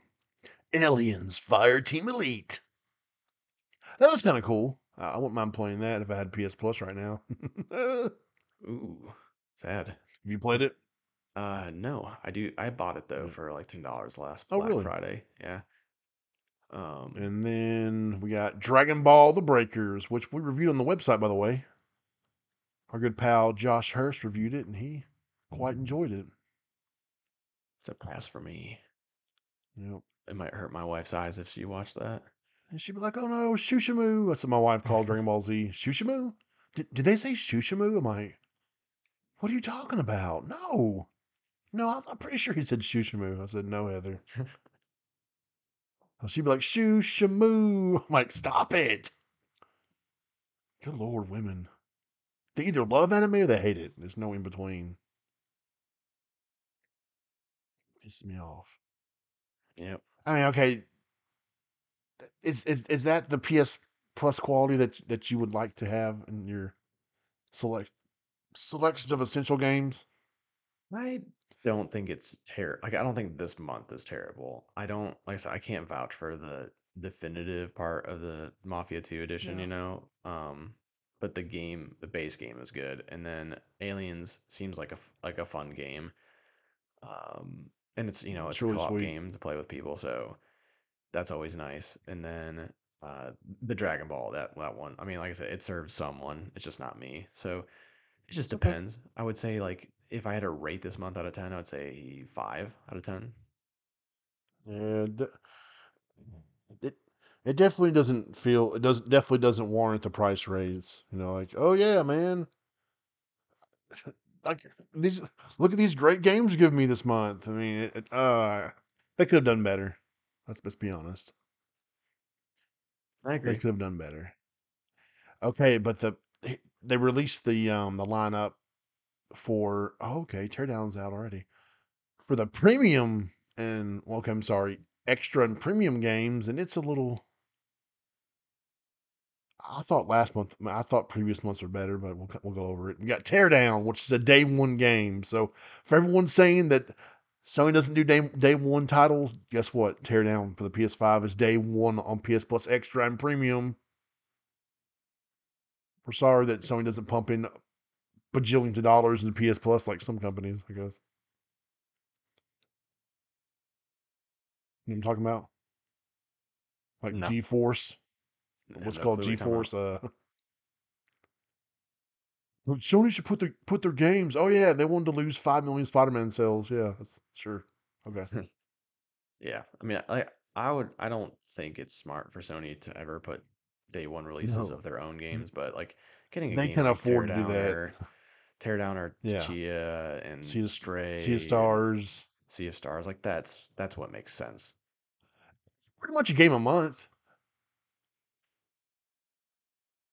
Speaker 1: Aliens Fire Team Elite. That was kind of cool. I wouldn't mind playing that if I had PS Plus right now.
Speaker 2: Ooh, sad.
Speaker 1: Have you played it?
Speaker 2: Uh, no, I do. I bought it though for like ten dollars last
Speaker 1: Oh,
Speaker 2: Black
Speaker 1: really?
Speaker 2: Friday. Yeah. Um,
Speaker 1: And then we got Dragon Ball The Breakers, which we reviewed on the website, by the way. Our good pal Josh Hurst reviewed it, and he quite enjoyed it.
Speaker 2: it's a pass for me.
Speaker 1: Yep.
Speaker 2: It might hurt my wife's eyes if she watched that.
Speaker 1: And she'd be like, oh no, Shushamu. That's what my wife called Dragon Ball Z. Shushamu? Did, did they say Shushamu? I'm I, what are you talking about? No. No, I'm, I'm pretty sure he said Shushamu. I said, no, Heather. she'd be like, Shushamu. I'm like, stop it. Good Lord, women. They either love anime or they hate it. There's no in between. Me off.
Speaker 2: Yep.
Speaker 1: I mean, okay. Is is is that the PS Plus quality that that you would like to have in your select selections of essential games?
Speaker 2: I don't think it's terrible. Like, I don't think this month is terrible. I don't, like I said, I can't vouch for the definitive part of the Mafia 2 edition,
Speaker 1: Yeah.
Speaker 2: you know? Um, but the game, the base game is good. And then Aliens seems like a, like a fun game. Um, and it's, you know,
Speaker 1: It's
Speaker 2: it's a
Speaker 1: really
Speaker 2: co-op
Speaker 1: sweet.
Speaker 2: game to play with people. So that's always nice. And then, uh, the Dragon Ball, that, that one, I mean, like I said, it serves someone. It's just not me. So it just
Speaker 1: Okay.
Speaker 2: depends. I would say like if I had to rate this month out of ten, I would say five out of ten.
Speaker 1: Yeah, it it definitely doesn't feel it doesn't definitely doesn't warrant the price raise. You know, like oh yeah, man, like these look at these great games you give me this month. I mean, it, it, uh, they could have done better. Let's let's be honest.
Speaker 2: I agree.
Speaker 1: They could have done better. Okay, but the they released the um the lineup for oh, okay, teardown's out already for the premium and well, okay, I'm sorry, extra and premium games, and it's a little. I thought last month, I thought previous months were better, but we'll we'll go over it. We got Teardown, which is a day one game. So for everyone saying that Sony doesn't do day day one titles, guess what? Teardown for the PS5 is day one on PS Plus Extra and Premium. We're sorry that Sony doesn't pump in bajillions of dollars into PS Plus like some companies, I guess. You know what I'm talking about? Like
Speaker 2: No.
Speaker 1: GeForce.
Speaker 2: I
Speaker 1: What's called
Speaker 2: what
Speaker 1: GeForce. Uh, Sony should put their put their games. Oh yeah, they wanted to lose five million Spider-Man sales. Yeah, that's sure. Okay.
Speaker 2: yeah, I mean, I I would I don't think it's smart for Sony to ever put day one releases
Speaker 1: No.
Speaker 2: of their own games, but like getting a
Speaker 1: They can
Speaker 2: like
Speaker 1: afford to do that.
Speaker 2: or Teardown or
Speaker 1: Yeah.
Speaker 2: Tchia and
Speaker 1: Sea of,
Speaker 2: Stray,
Speaker 1: sea of Stars.
Speaker 2: Sea of Stars, like that's that's what makes sense.
Speaker 1: It's pretty much a game a month.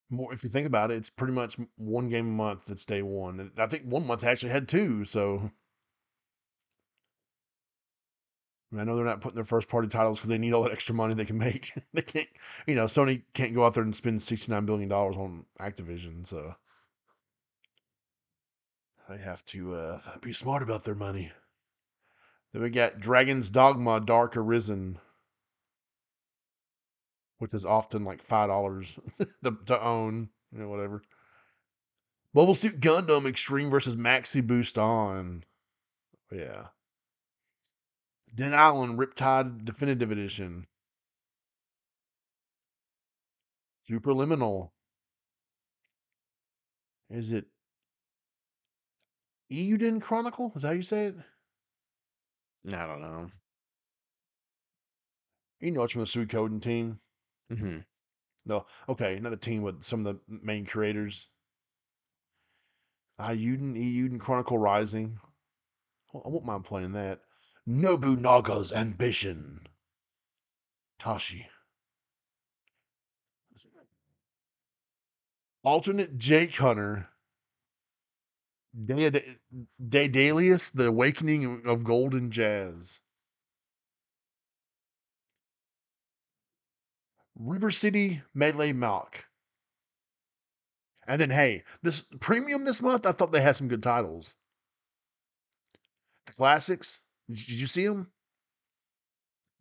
Speaker 1: More if you think about it, it's pretty much one game a month that's day one. I think one month actually had two, so I know they're not putting their first party titles because they need all that extra money they can make. they can't, you know, Sony can't go out there and spend sixty nine billion dollars on Activision, so they have to uh, be smart about their money. Then we got Dragon's Dogma: Dark Arisen, which is often like five dollars to, to own, you know, whatever. Mobile Suit Gundam Extreme versus Maxi Boost on, yeah. Dead Island Riptide Definitive Edition. Superliminal. Is it Euden Chronicle? Is that how you say it?
Speaker 2: I don't know.
Speaker 1: You know, it's from the Suikoden team.
Speaker 2: Hmm
Speaker 1: No, okay, another team with some of the main creators. Ayuden, Euden, Chronicle Rising. I won't mind playing that. Nobunaga's Ambition. Taishi. Alternate Jake Hunter. Daedalus, The Awakening of Golden Jazz. River City Melee Mach. And then, hey, this premium this month, I thought they had some good titles. The classics. Did you see them?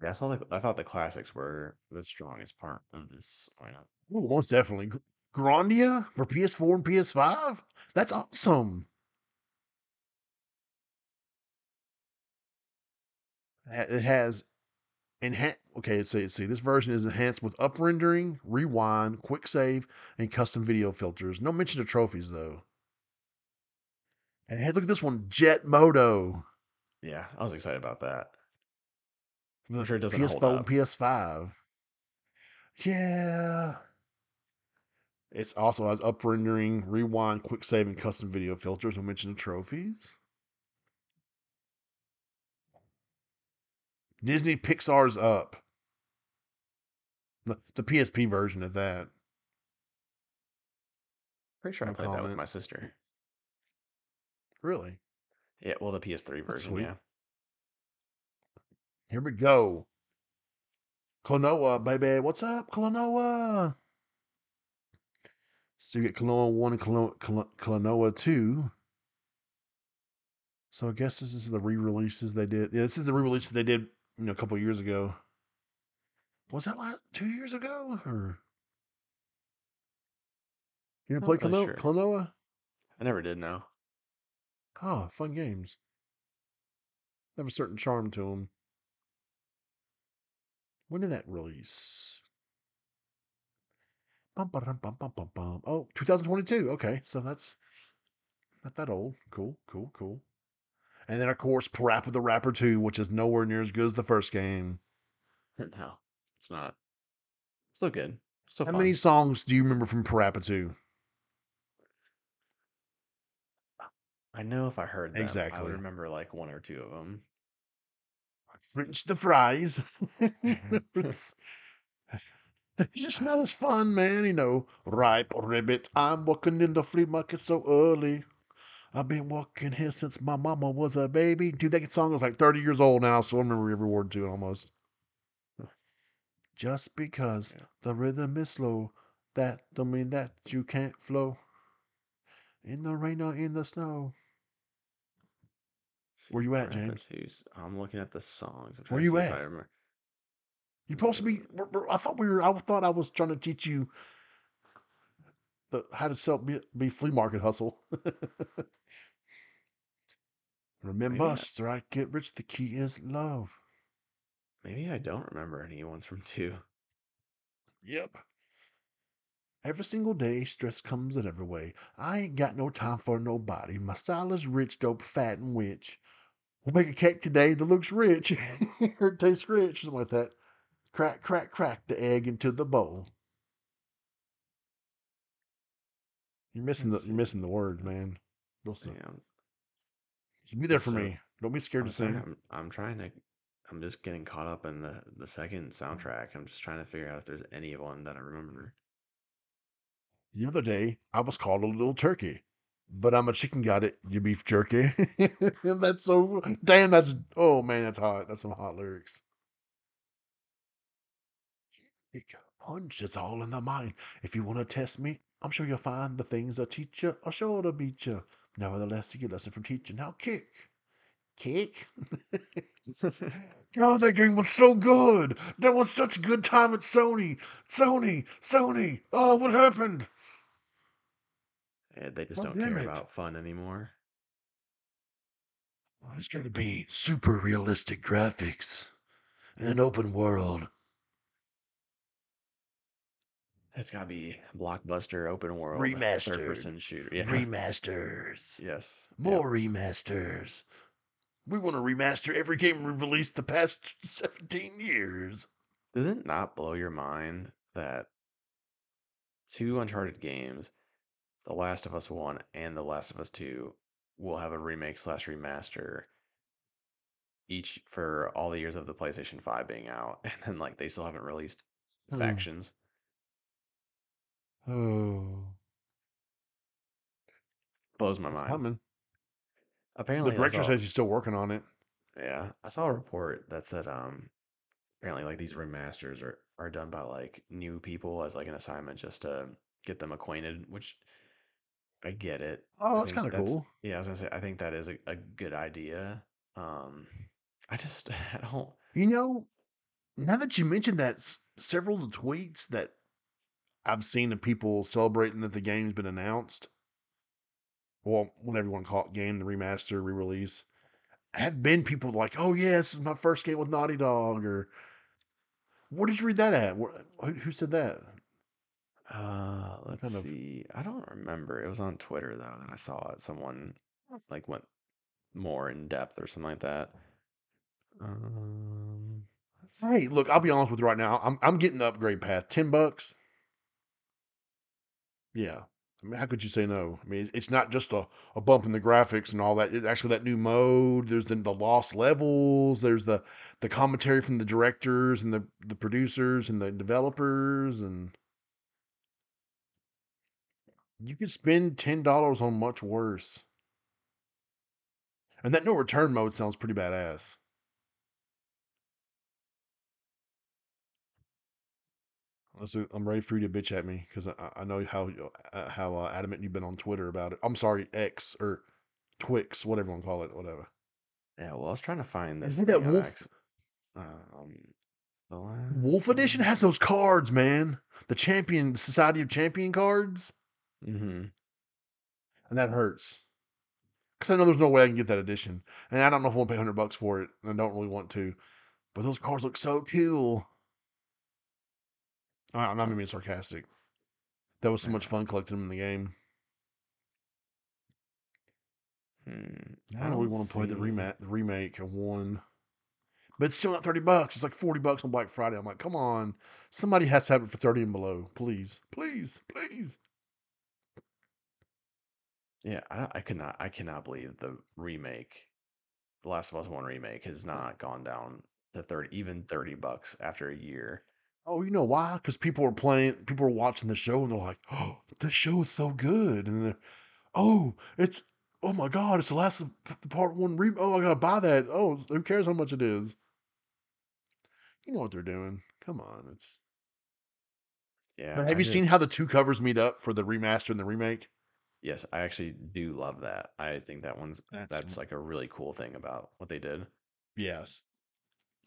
Speaker 2: Yeah, I saw the, I thought the classics were the strongest part of this lineup.
Speaker 1: Ooh, most definitely. Grandia for PS4 and PS5. That's awesome. It has enhanced. Okay, let's see. Let's see. This version is enhanced with up rendering, rewind, quick save, and custom video filters. No mention of trophies though. And hey, look at this one, Jet Moto.
Speaker 2: Yeah, I was excited about that.
Speaker 1: the
Speaker 2: sure it doesn't hold
Speaker 1: PS4 and
Speaker 2: up.
Speaker 1: PS5. Yeah. It's also has up rendering, rewind, quick save, and custom video filters. No mention of trophies. Disney Pixar's Up. The, the PSP version of that.
Speaker 2: Pretty sure I
Speaker 1: No
Speaker 2: played that with my sister.
Speaker 1: Really?
Speaker 2: Yeah, well, the PS3 version, yeah.
Speaker 1: Here we go. Klonoa, baby. What's up, Klonoa? So you get Klonoa 1 and Klonoa, Klonoa 2. So I guess this is the re-releases they did. Yeah, this is the re-releases they did, you know, a couple years ago. Was that like two years ago? Or you ever play
Speaker 2: really
Speaker 1: Klonoa?
Speaker 2: sure.
Speaker 1: Klonoa?
Speaker 2: I never did know.
Speaker 1: Oh, ah, fun games. They have a certain charm to them. When did that release? Bum, ba-dum, bum, bum, bum, bum. Oh, 2022. Okay, so that's not that old. Cool, cool, cool. And then, of course, Parappa the Rapper 2, which is nowhere near as good as the first game.
Speaker 2: no, it's not. It's Still good. Still
Speaker 1: How
Speaker 2: fun.
Speaker 1: many songs do you remember from Parappa 2?
Speaker 2: I know if I heard them, I
Speaker 1: Exactly.
Speaker 2: would remember like one or two of them.
Speaker 1: French the fries. Mm-hmm. it's, it's just not as fun, man. You know, ripe ribbit. I'm walking in the flea market so early. I've been walking here since my mama was a baby. Dude, that song was like 30 years old now, so I remember every word to it almost. Just because
Speaker 2: Yeah.
Speaker 1: the rhythm is slow, that don't mean that you can't flow. In the rain or in the snow.
Speaker 2: See,
Speaker 1: Where you at, James?
Speaker 2: 2's I'm looking at the songs. I'm
Speaker 1: Where you at? You're supposed to be. I thought we were. I thought I was trying to teach you the how to sell be, be flea market hustle. Remember,
Speaker 2: Maybe I-
Speaker 1: strike it rich. The key is love.
Speaker 2: Maybe I don't remember any ones from two.
Speaker 1: Yep. Every single day, stress comes in every way. I ain't got no time for nobody. My style is rich, dope, fat, and witch. We'll make a cake today that looks rich. or tastes rich, something like that. Crack, crack, crack the egg into the bowl. You're missing
Speaker 2: Let's
Speaker 1: the you're missing the words, man. To-
Speaker 2: Yeah, I'm,
Speaker 1: Just be there for
Speaker 2: So,
Speaker 1: me. Don't be scared
Speaker 2: I'm,
Speaker 1: to sing.
Speaker 2: I'm, I'm trying to. I'm just getting caught up in the the second soundtrack. I'm just trying to figure out if there's any one that I remember.
Speaker 1: The other day, I was called a little turkey, but I'm a chicken got it, you beef jerky. that's so damn. That's oh man, that's hot. That's some hot lyrics. Punch, it's all in the mind. If you want to test me, I'm sure you'll find the things I teach you are sure to beat you. Nevertheless, you get lesson from teaching. Now kick, kick. God, that game was so good. That was such a good time at Sony. Sony, Sony. Oh, what happened?
Speaker 2: Eh, they just
Speaker 1: Oh,
Speaker 2: don't care
Speaker 1: it.
Speaker 2: about fun anymore.
Speaker 1: It's going to be super realistic graphics in an open world.
Speaker 2: It's got to be blockbuster, open world,
Speaker 1: Remastered.
Speaker 2: third person shooter. Yeah.
Speaker 1: Remasters.
Speaker 2: yes. Yep.
Speaker 1: More remasters. We want to remaster every game we've released the past 17 years.
Speaker 2: Does it not blow your mind that two Uncharted games, The Last of Us 1 and The Last of Us 2, will have a remake slash remaster each for all the years of the PlayStation 5 being out, and then like they still haven't released
Speaker 1: Hmm.
Speaker 2: factions.
Speaker 1: Oh,
Speaker 2: Blows my
Speaker 1: it's
Speaker 2: mind.
Speaker 1: coming. The
Speaker 2: Apparently, I
Speaker 1: director
Speaker 2: saw,
Speaker 1: says he's still working on it.
Speaker 2: yeah, I saw a report that said um apparently like these remasters are are done by like new people as like an assignment just to get them acquainted, which I get it.
Speaker 1: Oh,
Speaker 2: I
Speaker 1: that's
Speaker 2: think
Speaker 1: kind of
Speaker 2: that's
Speaker 1: cool.
Speaker 2: yeah, I was gonna say I think that is a, a good idea. Um, I just I don't.
Speaker 1: You know, now that you mentioned that, s- several of the tweets that I've seen of people celebrating that the game's been announced, well, whatever you want to call it, game, the remaster, re-release, have been people like, "Oh yeah, this is my first game with Naughty Dog," or where did you read that at? Where, who, who said that?
Speaker 2: Uh, let's
Speaker 1: kind of-
Speaker 2: see. I don't remember. It was on Twitter though that I saw it. Someone like went more in depth or something like that. Um.
Speaker 1: Hey, look, I'll be honest with you right now. I'm I'm getting the upgrade path. Ten bucks. Yeah. I mean, how could you say no? I mean, it's not just a, a bump in the graphics and all that. It's actually that new mode. There's the, the lost levels. There's the the commentary from the directors and the, the producers and the developers and you could spend ten dollars on much worse. And that no return mode sounds pretty badass. I'm ready for you to bitch at me because I, I know how uh, how uh, adamant you've been on Twitter about it. I'm sorry, X or Twix, whatever you want to call it, whatever.
Speaker 2: Yeah, well, I was trying to find this
Speaker 1: Isn't that Wolf-
Speaker 2: X. Um, the last
Speaker 1: Wolf Edition has those cards, man. The Champion Society of Champion cards,
Speaker 2: Mm-hmm.
Speaker 1: and that hurts. Because I know there's no way I can get that edition, and I don't know if I want to pay hundred bucks for it, and I don't really want to. But those cards look so cool. I- I'm not even being sarcastic. That was so much fun collecting them in the game.
Speaker 2: Hmm.
Speaker 1: I don't really want to play the remake, the remake of one, but it's still not thirty bucks. It's like forty bucks on Black Friday. I'm like, come on, somebody has to have it for thirty and below, please, please, please.
Speaker 2: Yeah, I, I could not. I cannot believe the remake, The Last of Us One remake, has not gone down to thirty, even thirty bucks after a year.
Speaker 1: Oh, you know why? Because people are playing, people are watching the show, and they're like, "Oh, this show is so good," and they're, "Oh, it's, oh my god, it's the last of the part one re. Oh, I gotta buy that. Oh, who cares how much it is? You know what they're doing. Come on, it's.
Speaker 2: Yeah.
Speaker 1: But have
Speaker 2: I
Speaker 1: you seen how the two covers meet up for the remaster and the remake?
Speaker 2: Yes, I actually do love that. I think that one's
Speaker 1: That's-
Speaker 2: that's like a really cool thing about what they did.
Speaker 1: Yes,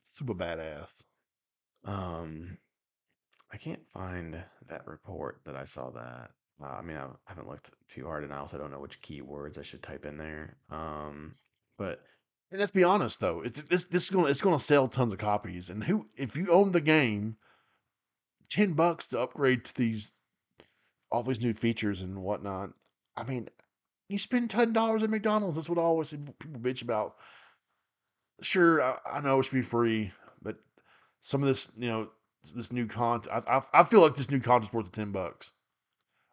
Speaker 1: super badass.
Speaker 2: Um, I can't find that report that I saw that. Uh, I mean, I haven't looked too hard, and I also don't know which keywords I should type in there. Um, but
Speaker 1: And let's be honest though, it's this this is gonna it's gonna sell tons of copies. And who if you own the game, ten bucks to upgrade to these all these new features and whatnot. I mean, you spend ten dollars at McDonald's. That's what I always people bitch about. Sure, I, I know it should be free, but some of this, you know, this new content, I, I, I feel like this new content's worth the ten bucks.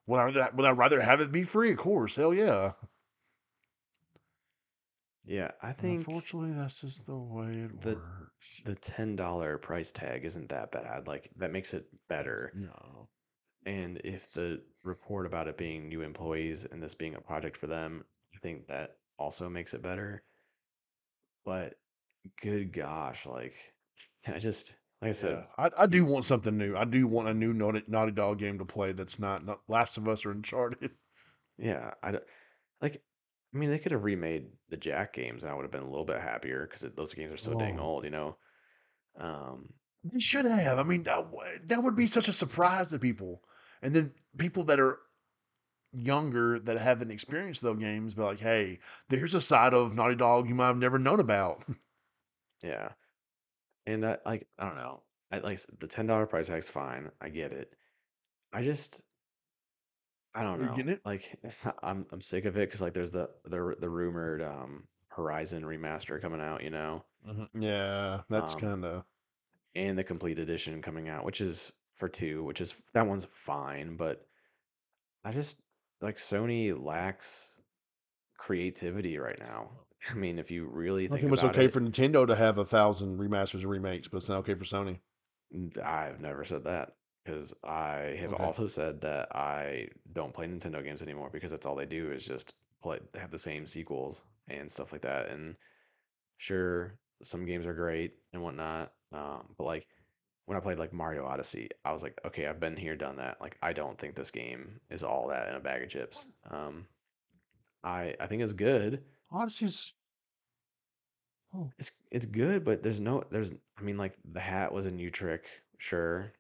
Speaker 1: Would I would I rather have it be free? Of course, hell yeah.
Speaker 2: yeah, I think
Speaker 1: Unfortunately, that's just the way it
Speaker 2: the-
Speaker 1: works.
Speaker 2: the ten dollar price tag isn't that bad. Like that makes it better.
Speaker 1: No.
Speaker 2: And if the report about it being new employees and this being a project for them, I think that also makes it better. But good gosh, like I just like I said,
Speaker 1: Yeah, I, I do want something new. I do want a new Naughty, Naughty Dog game to play that's not, not Last of Us or Uncharted.
Speaker 2: yeah, I don't like. I mean, they could have remade the Jak games, and I would have been a little bit happier because those games are so dang old, you know. Um,
Speaker 1: They should have. I mean, that, that would be such a surprise to people. And then people that are younger that haven't experienced those games be like, hey, there's a side of Naughty Dog you might have never known about.
Speaker 2: yeah, and I like I don't know. I like s- the ten dollar price tag's fine. I get it. I just I don't know.
Speaker 1: getting it?
Speaker 2: Like I'm I'm sick of it because like there's the the the rumored um Horizon remaster coming out. You know.
Speaker 1: Yeah, that's
Speaker 2: Um,
Speaker 1: kind of.
Speaker 2: and the complete edition coming out, which is for two, which is that one's fine, but I just like Sony lacks creativity right now. I mean, if you really
Speaker 1: I
Speaker 2: think
Speaker 1: think it's okay
Speaker 2: it,
Speaker 1: for Nintendo to have a thousand remasters and remakes, but it's not okay for Sony.
Speaker 2: I've never said that because I have
Speaker 1: Okay.
Speaker 2: also said that I don't play Nintendo games anymore because that's all they do is just play have the same sequels and stuff like that. And sure, some games are great and whatnot, um, but like when I played like Mario Odyssey, I was like, okay, I've been here, done that. Like, I don't think this game is all that in a bag of chips. Um, I I think it's good.
Speaker 1: Odyssey's. Oh.
Speaker 2: It's it's good, but there's no there's I mean like the hat was a new trick, sure.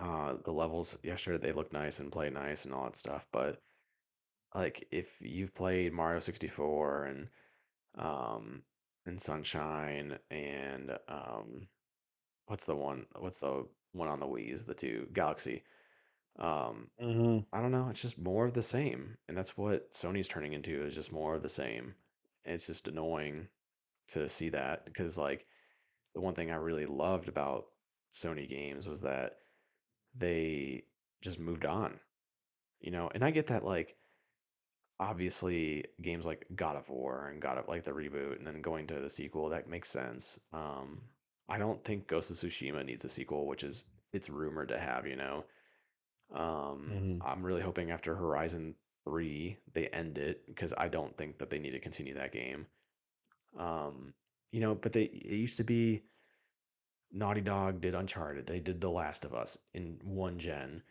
Speaker 2: Uh, the levels, yeah, sure, they look nice and play nice and all that stuff, but like if you've played Mario 64 and um and Sunshine and um what's the one what's the one on the Wii's, the two Galaxy. Um,
Speaker 1: hmm
Speaker 2: I don't know, it's just more of the same. And that's what Sony's turning into is just more of the same. It's just annoying to see that because like the one thing I really loved about Sony games was that they just moved on, you know. And I get that like obviously games like God of War and God of like the reboot and then going to the sequel that makes sense. Um, I don't think Ghost of Tsushima needs a sequel, which is it's rumored to have, you know. Um,
Speaker 1: hmm
Speaker 2: I'm really hoping after Horizon 3 they end it because I don't think that they need to continue that game. Um, you know, but they it used to be Naughty Dog did Uncharted. They did The Last of Us in one gen.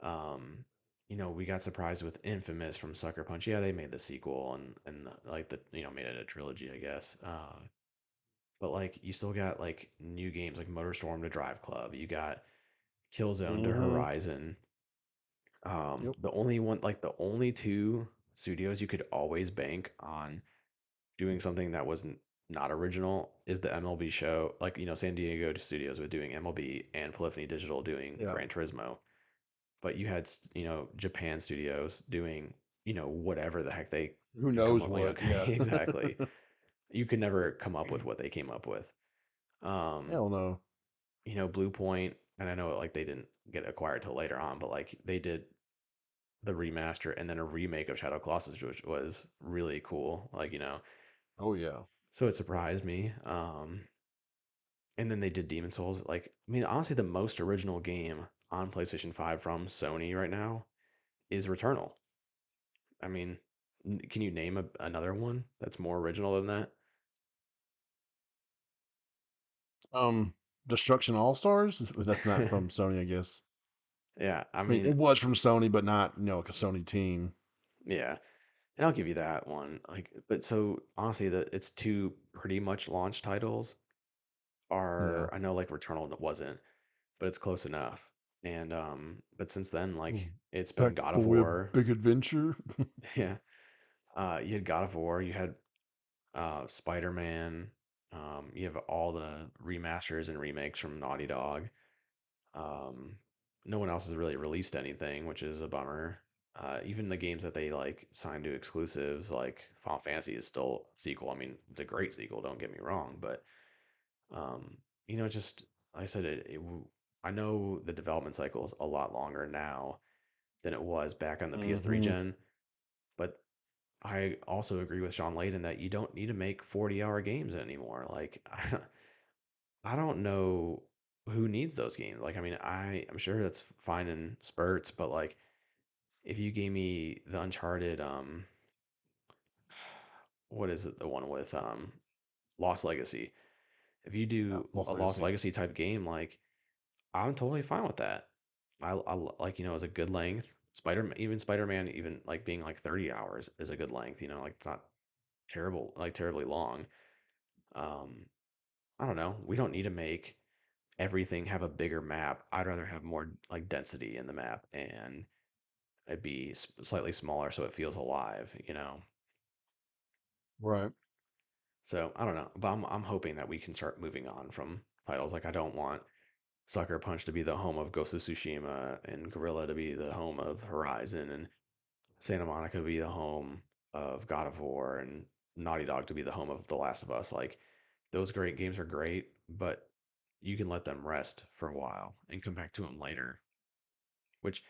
Speaker 2: Um, you know, we got surprised with Infamous from Sucker Punch. Yeah, they made the sequel and and the, like the you know made it a trilogy, I guess. Uh, but like you still got like new games like MotorStorm to Drive Club. You got Killzone to
Speaker 1: hmm
Speaker 2: Horizon. Um,
Speaker 1: Yep.
Speaker 2: the only one like the only two studios you could always bank on doing something that wasn't not original is the MLB show. Like, you know, San Diego Studios with doing MLB and Polyphony Digital doing
Speaker 1: Yeah.
Speaker 2: Gran Turismo. But you had, you know, Japan Studios doing, you know, whatever the heck they
Speaker 1: Who knows
Speaker 2: with.
Speaker 1: what? Yeah.
Speaker 2: Exactly. You could never come up with what they came up with. Um,
Speaker 1: Hell no.
Speaker 2: you know, Bluepoint, and I know like they didn't get acquired till later on, but like they did the remaster and then a remake of Shadow Colossus, which was really cool. Like, you know,
Speaker 1: Oh yeah.
Speaker 2: so it surprised me. Um, And then they did Demon Souls. Like, I mean, honestly, the most original game on PlayStation 5 from Sony right now is Returnal. I mean, can you name a, another one that's more original than that?
Speaker 1: Um, Destruction All Stars. That's not from Sony, I guess.
Speaker 2: Yeah, I
Speaker 1: I mean, it was from Sony, but not you know like a Sony team.
Speaker 2: yeah, and I'll give you that one. Like, but so honestly, that it's two pretty much launch titles.
Speaker 1: Yeah.
Speaker 2: Are I know like Returnal wasn't, but it's close enough. And um, but since then, like
Speaker 1: Mm.
Speaker 2: it's been God of
Speaker 1: A
Speaker 2: War.
Speaker 1: Big Adventure.
Speaker 2: Yeah, uh, you had God of War. You had uh, Spider-Man. Um, you have all the remasters and remakes from Naughty Dog. Um, no one else has really released anything, which is a bummer. Uh, even the games that they like signed to exclusives, like Final Fantasy, is still a sequel. I mean, it's a great sequel. Don't get me wrong, but um, you know, just like I said, it, it. I know the development cycle is a lot longer now than it was back on the PS3
Speaker 1: hmm
Speaker 2: gen, but I also agree with Shawn Layden that you don't need to make 40 hour games anymore. Like, I, I don't know who needs those games. Like, I mean, I, I'm sure that's fine in spurts, but like, if you gave me the Uncharted, um, what is it, the one with um, Lost Legacy? If you
Speaker 1: Yeah,
Speaker 2: do
Speaker 1: Lost
Speaker 2: a Lost
Speaker 1: Legacy.
Speaker 2: Legacy type game, like, I'm totally fine with that. I, I like, you know, as a good length. Spider, even Spider-Man, even like being like 30 hours is a good length, you know, like it's not terrible, like terribly long. Um, I don't know. We don't need to make everything have a bigger map. I'd rather have more like density in the map and it'd be slightly smaller so it feels alive, you know.
Speaker 1: Right.
Speaker 2: So I don't know, but I'm I'm hoping that we can start moving on from titles. Like I don't want Sucker Punch to be the home of Ghost of Tsushima and Guerrilla to be the home of Horizon and Santa Monica to be the home of God of War and Naughty Dog to be the home of The Last of Us. Like those great games are great, but you can let them rest for a while and come back to them later, which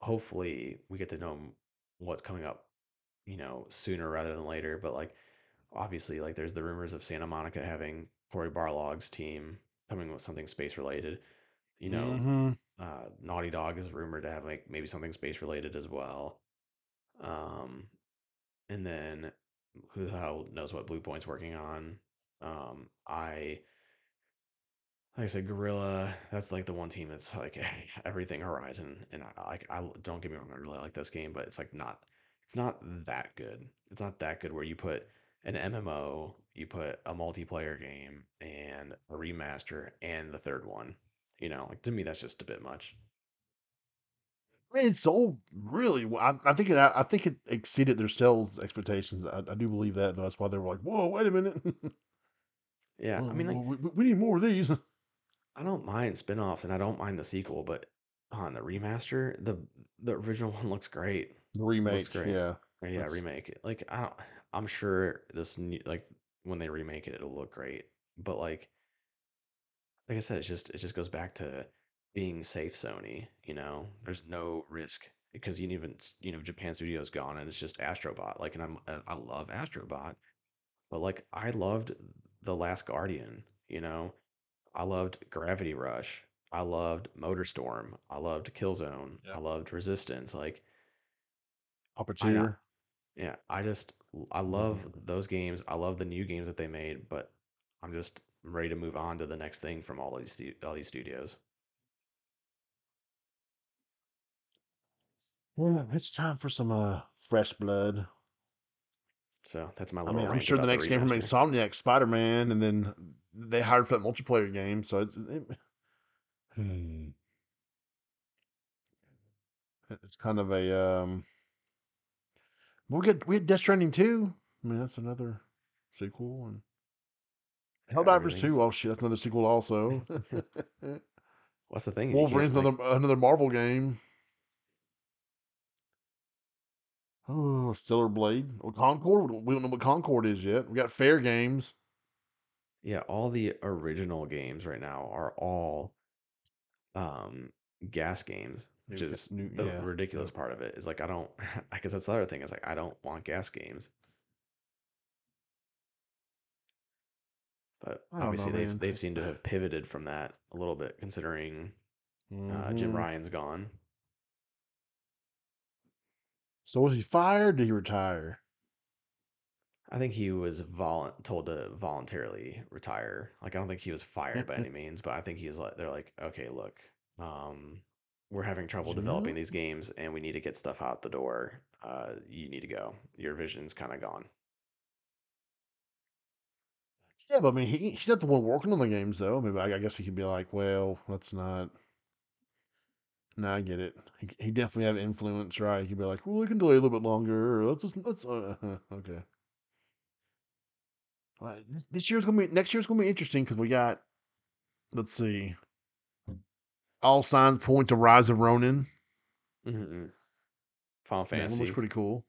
Speaker 2: hopefully we get to know what's coming up, you know, sooner rather than later. But like, obviously, like there's the rumors of Santa Monica having Cory Barlog's team coming with something space related. You know,
Speaker 1: Mm-hmm.
Speaker 2: uh, Naughty Dog is rumored to have like maybe something space related as well. Um, and then who the hell knows what Bluepoint's working on? Um, I like I said, Guerrilla. That's like the one team that's like everything Horizon, and I like I don't get me wrong, I really like this game, but it's like not it's not that good. It's not that good where you put an MMO, you put a multiplayer game, and a remaster, and the third one. You know, like to me, that's just a bit much.
Speaker 1: I mean, it sold really well. I, I think it. I think it exceeded their sales expectations. I, I do believe that. Though. That's why they were like, "Whoa, wait a minute,
Speaker 2: Yeah, I mean, like
Speaker 1: we, we need more of these."
Speaker 2: I don't mind spin-offs and I don't mind the sequel, but on the remaster, the the original one looks great.
Speaker 1: The
Speaker 2: Looks
Speaker 1: remake,
Speaker 2: great.
Speaker 1: yeah,
Speaker 2: yeah,
Speaker 1: that's
Speaker 2: remake it. Like I I'm sure this new, like when they remake it, it'll look great. But like like I said, it's just it just goes back to being safe, Sony. You know, there's no risk because you even you know Japan Studio's gone and it's just Astrobot. Like, and I'm uh, I love Astrobot, but like I loved the Last Guardian. You know, I loved Gravity Rush. I loved Motorstorm. I loved Killzone.
Speaker 1: yeah,
Speaker 2: I loved Resistance. Like I
Speaker 1: puppeteer.
Speaker 2: yeah, I just I love
Speaker 1: Mhm.
Speaker 2: those games. I love the new games that they made, but I'm just ready to move on to the next thing from all these all these studios.
Speaker 1: Yeah, it's time for some uh fresh blood.
Speaker 2: So that's my
Speaker 1: I
Speaker 2: little
Speaker 1: mean, I'm
Speaker 2: rant
Speaker 1: sure the
Speaker 2: about the
Speaker 1: next game from. Insomniac, Spider Man, and then they hired for that multiplayer game. So it's it, hmm, it's kind of a um. We get we had Death Stranding too. I mean, that's another sequel, and Helldivers two. Oh shit, that's another sequel also.
Speaker 2: What's the thing?
Speaker 1: Wolverine's another another Marvel game. Oh, Stellar Blade. Well, Concord. We don't know what Concord is yet. We got Fairgames.
Speaker 2: Yeah, all the original games right now are all um GaaS games, which
Speaker 1: New,
Speaker 2: is
Speaker 1: new,
Speaker 2: the
Speaker 1: yeah.
Speaker 2: ridiculous part of it. Is like I don't. I guess that's the other thing. Is like I don't want GaaS games. But
Speaker 1: I don't know,
Speaker 2: obviously they've they've seemed to have pivoted from that a little bit, considering uh, Jim
Speaker 1: hmm
Speaker 2: Ryan's gone.
Speaker 1: So was he fired? Did he retire?
Speaker 2: I think he was vol- told to voluntarily retire. Like I don't think he was fired by any means, but I think he's like they're like, okay, look, um, we're having trouble developing these games, and we need to get stuff out the door. Uh, you need to go. Your vision's kind of gone.
Speaker 1: Yeah, but I mean, he, he's not the one working on the games, though. Maybe I, I guess he could be like, well, let's not. No, I get it. He, he definitely have influence, right? He could be like, well, we can delay a little bit longer. Let's just let's. Uh, okay. Well, this, this year's gonna be next year's gonna be interesting because we got. Let's see. All signs point to Rise of Ronin.
Speaker 2: hmm Final
Speaker 1: That one looks pretty cool.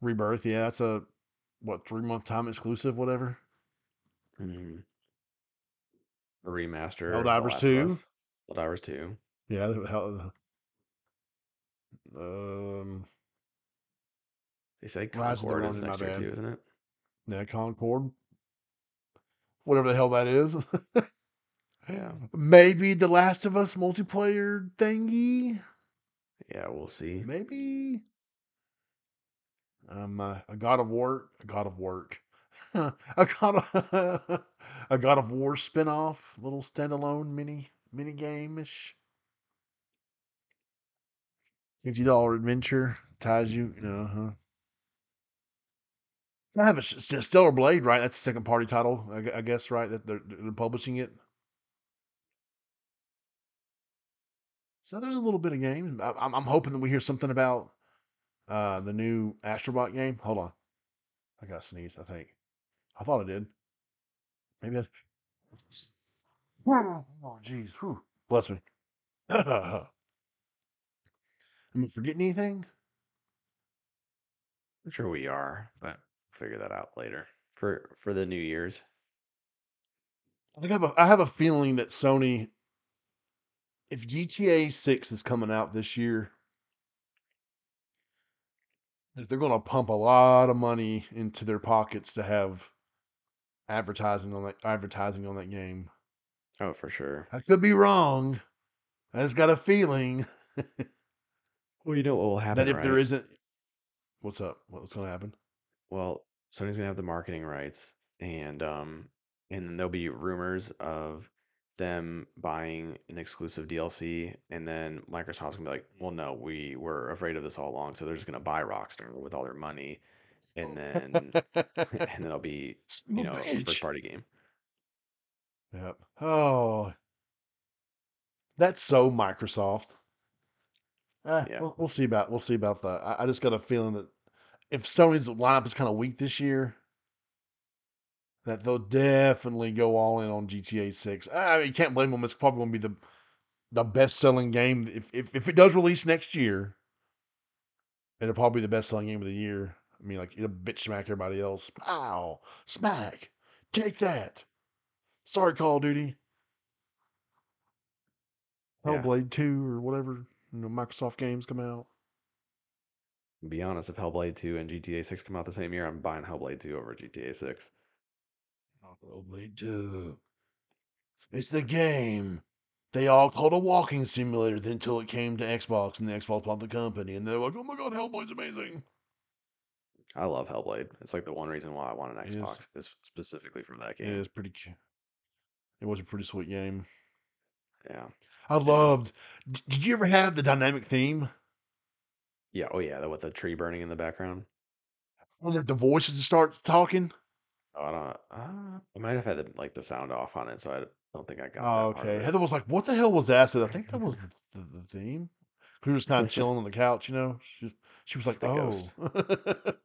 Speaker 1: Rebirth, yeah, that's a what three month time exclusive, whatever.
Speaker 2: hmm a remaster
Speaker 1: Helldivers two,
Speaker 2: Helldivers Two.
Speaker 1: yeah. Hell, um,
Speaker 2: They say
Speaker 1: Rise
Speaker 2: Concord is next year too, isn't it?
Speaker 1: Yeah, Concord, whatever the hell that is.
Speaker 2: Yeah,
Speaker 1: Maybe the Last of Us multiplayer thingy.
Speaker 2: yeah, we'll see.
Speaker 1: Maybe. Um, uh, a God of War, a God of Work, a God of a God of War spinoff, little standalone mini mini game ish. Fifty dollar adventure ties you, you know. Huh? I have a Stellar Blade, right? That's a second party title, I, I guess, right? That they're, they're publishing it. So there's a little bit of games. I, I'm, I'm hoping that we hear something about uh the new Astrobot game. Hold on, I got to sneeze. I think I thought I did. Maybe I. Oh, jeez. Whew. Bless me. Am I forgetting anything?
Speaker 2: I'm sure we are, but figure that out later for for the New Year's.
Speaker 1: I have a I have a feeling that Sony, if GTA Six is coming out this year, that they're going to pump a lot of money into their pockets to have advertising on that advertising on that game.
Speaker 2: Oh, for sure.
Speaker 1: I could be wrong. I just got a feeling
Speaker 2: Well, you know what will happen,
Speaker 1: that if there
Speaker 2: right?
Speaker 1: isn't, what's up? What's going to happen?
Speaker 2: Well, Sony's gonna have the marketing rights, and um, and then there'll be rumors of them buying an exclusive DLC, and then Microsoft's gonna be like, "Well, no, we were afraid of this all along, so they're just gonna buy Rockstar with all their money, and then and then it'll be, you know, a first party game."
Speaker 1: Yep. Oh, that's so Microsoft. Eh,
Speaker 2: Yeah,
Speaker 1: we'll, we'll see about we'll see about that. I, I just got a feeling that if Sony's lineup is kind of weak this year, that they'll definitely go all in on GTA Six. I mean, you can't blame them. It's probably going to be the the best selling game if, if if it does release next year. It'll probably be the best selling game of the year. I mean, like it'll bitch smack everybody else. Pow, smack, take that. Sorry, Call of Duty,
Speaker 2: yeah.
Speaker 1: Hellblade Two, or whatever you know Microsoft games come out.
Speaker 2: Be honest, if Hellblade 2 and GTA 6 come out the same year, I'm buying Hellblade 2 over GTA 6.
Speaker 1: Hellblade Two. It's the game. They all called a walking simulator until it came to Xbox and the Xbox bought the company, and they're like, "Oh my god, Hellblade's amazing."
Speaker 2: I love Hellblade. It's like the one reason why I want an
Speaker 1: It is.
Speaker 2: Xbox is specifically from that
Speaker 1: It
Speaker 2: game.
Speaker 1: is pretty. cu- It was a pretty sweet game.
Speaker 2: Yeah.
Speaker 1: I loved. Did you ever have the dynamic theme?
Speaker 2: Yeah. Oh, yeah. The, with the tree burning in the background.
Speaker 1: When the voices start talking.
Speaker 2: Oh, I don't. Uh, I might have had the, like the sound off on it, so I don't think I got
Speaker 1: Oh,
Speaker 2: that
Speaker 1: okay. Heather was like, "What the hell was that?" I said, "I think that was the, the, the theme." We were just kind of chilling on the couch, you know. She, she was like,
Speaker 2: the
Speaker 1: "Oh,
Speaker 2: ghost.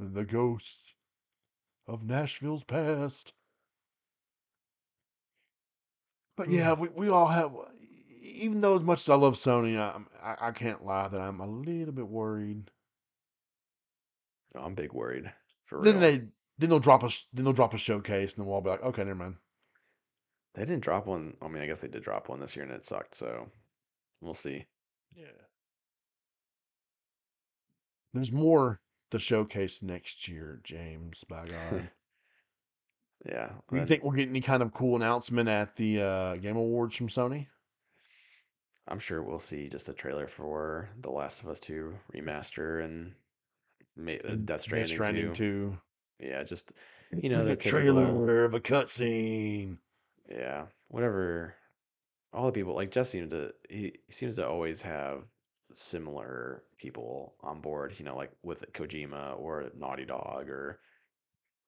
Speaker 1: the ghosts of Nashville's past." But yeah, we, we all have. Even though as much as I love Sony, I, I I can't lie that I'm a little bit worried.
Speaker 2: Oh, I'm big worried for
Speaker 1: Then
Speaker 2: real.
Speaker 1: they then they'll drop a then they'll drop a showcase, and then we'll all be like, "Okay, never mind."
Speaker 2: They didn't drop one. I mean, I guess they did drop one this year, and it sucked. So we'll see.
Speaker 1: Yeah. There's more to showcase next year, James. By God.
Speaker 2: yeah.
Speaker 1: Do you think we'll get any kind of cool announcement at the uh, Game Awards from Sony?
Speaker 2: I'm sure we'll see just a trailer for The Last of Us 2 remaster and ma- uh, Death Stranding,
Speaker 1: Stranding
Speaker 2: 2.
Speaker 1: 2.
Speaker 2: Yeah, just you know the
Speaker 1: a
Speaker 2: typical.
Speaker 1: trailer of a cutscene.
Speaker 2: Yeah, whatever. All the people like Jeff seems to he, he seems to always have similar people on board. You know, like with Kojima or Naughty Dog, or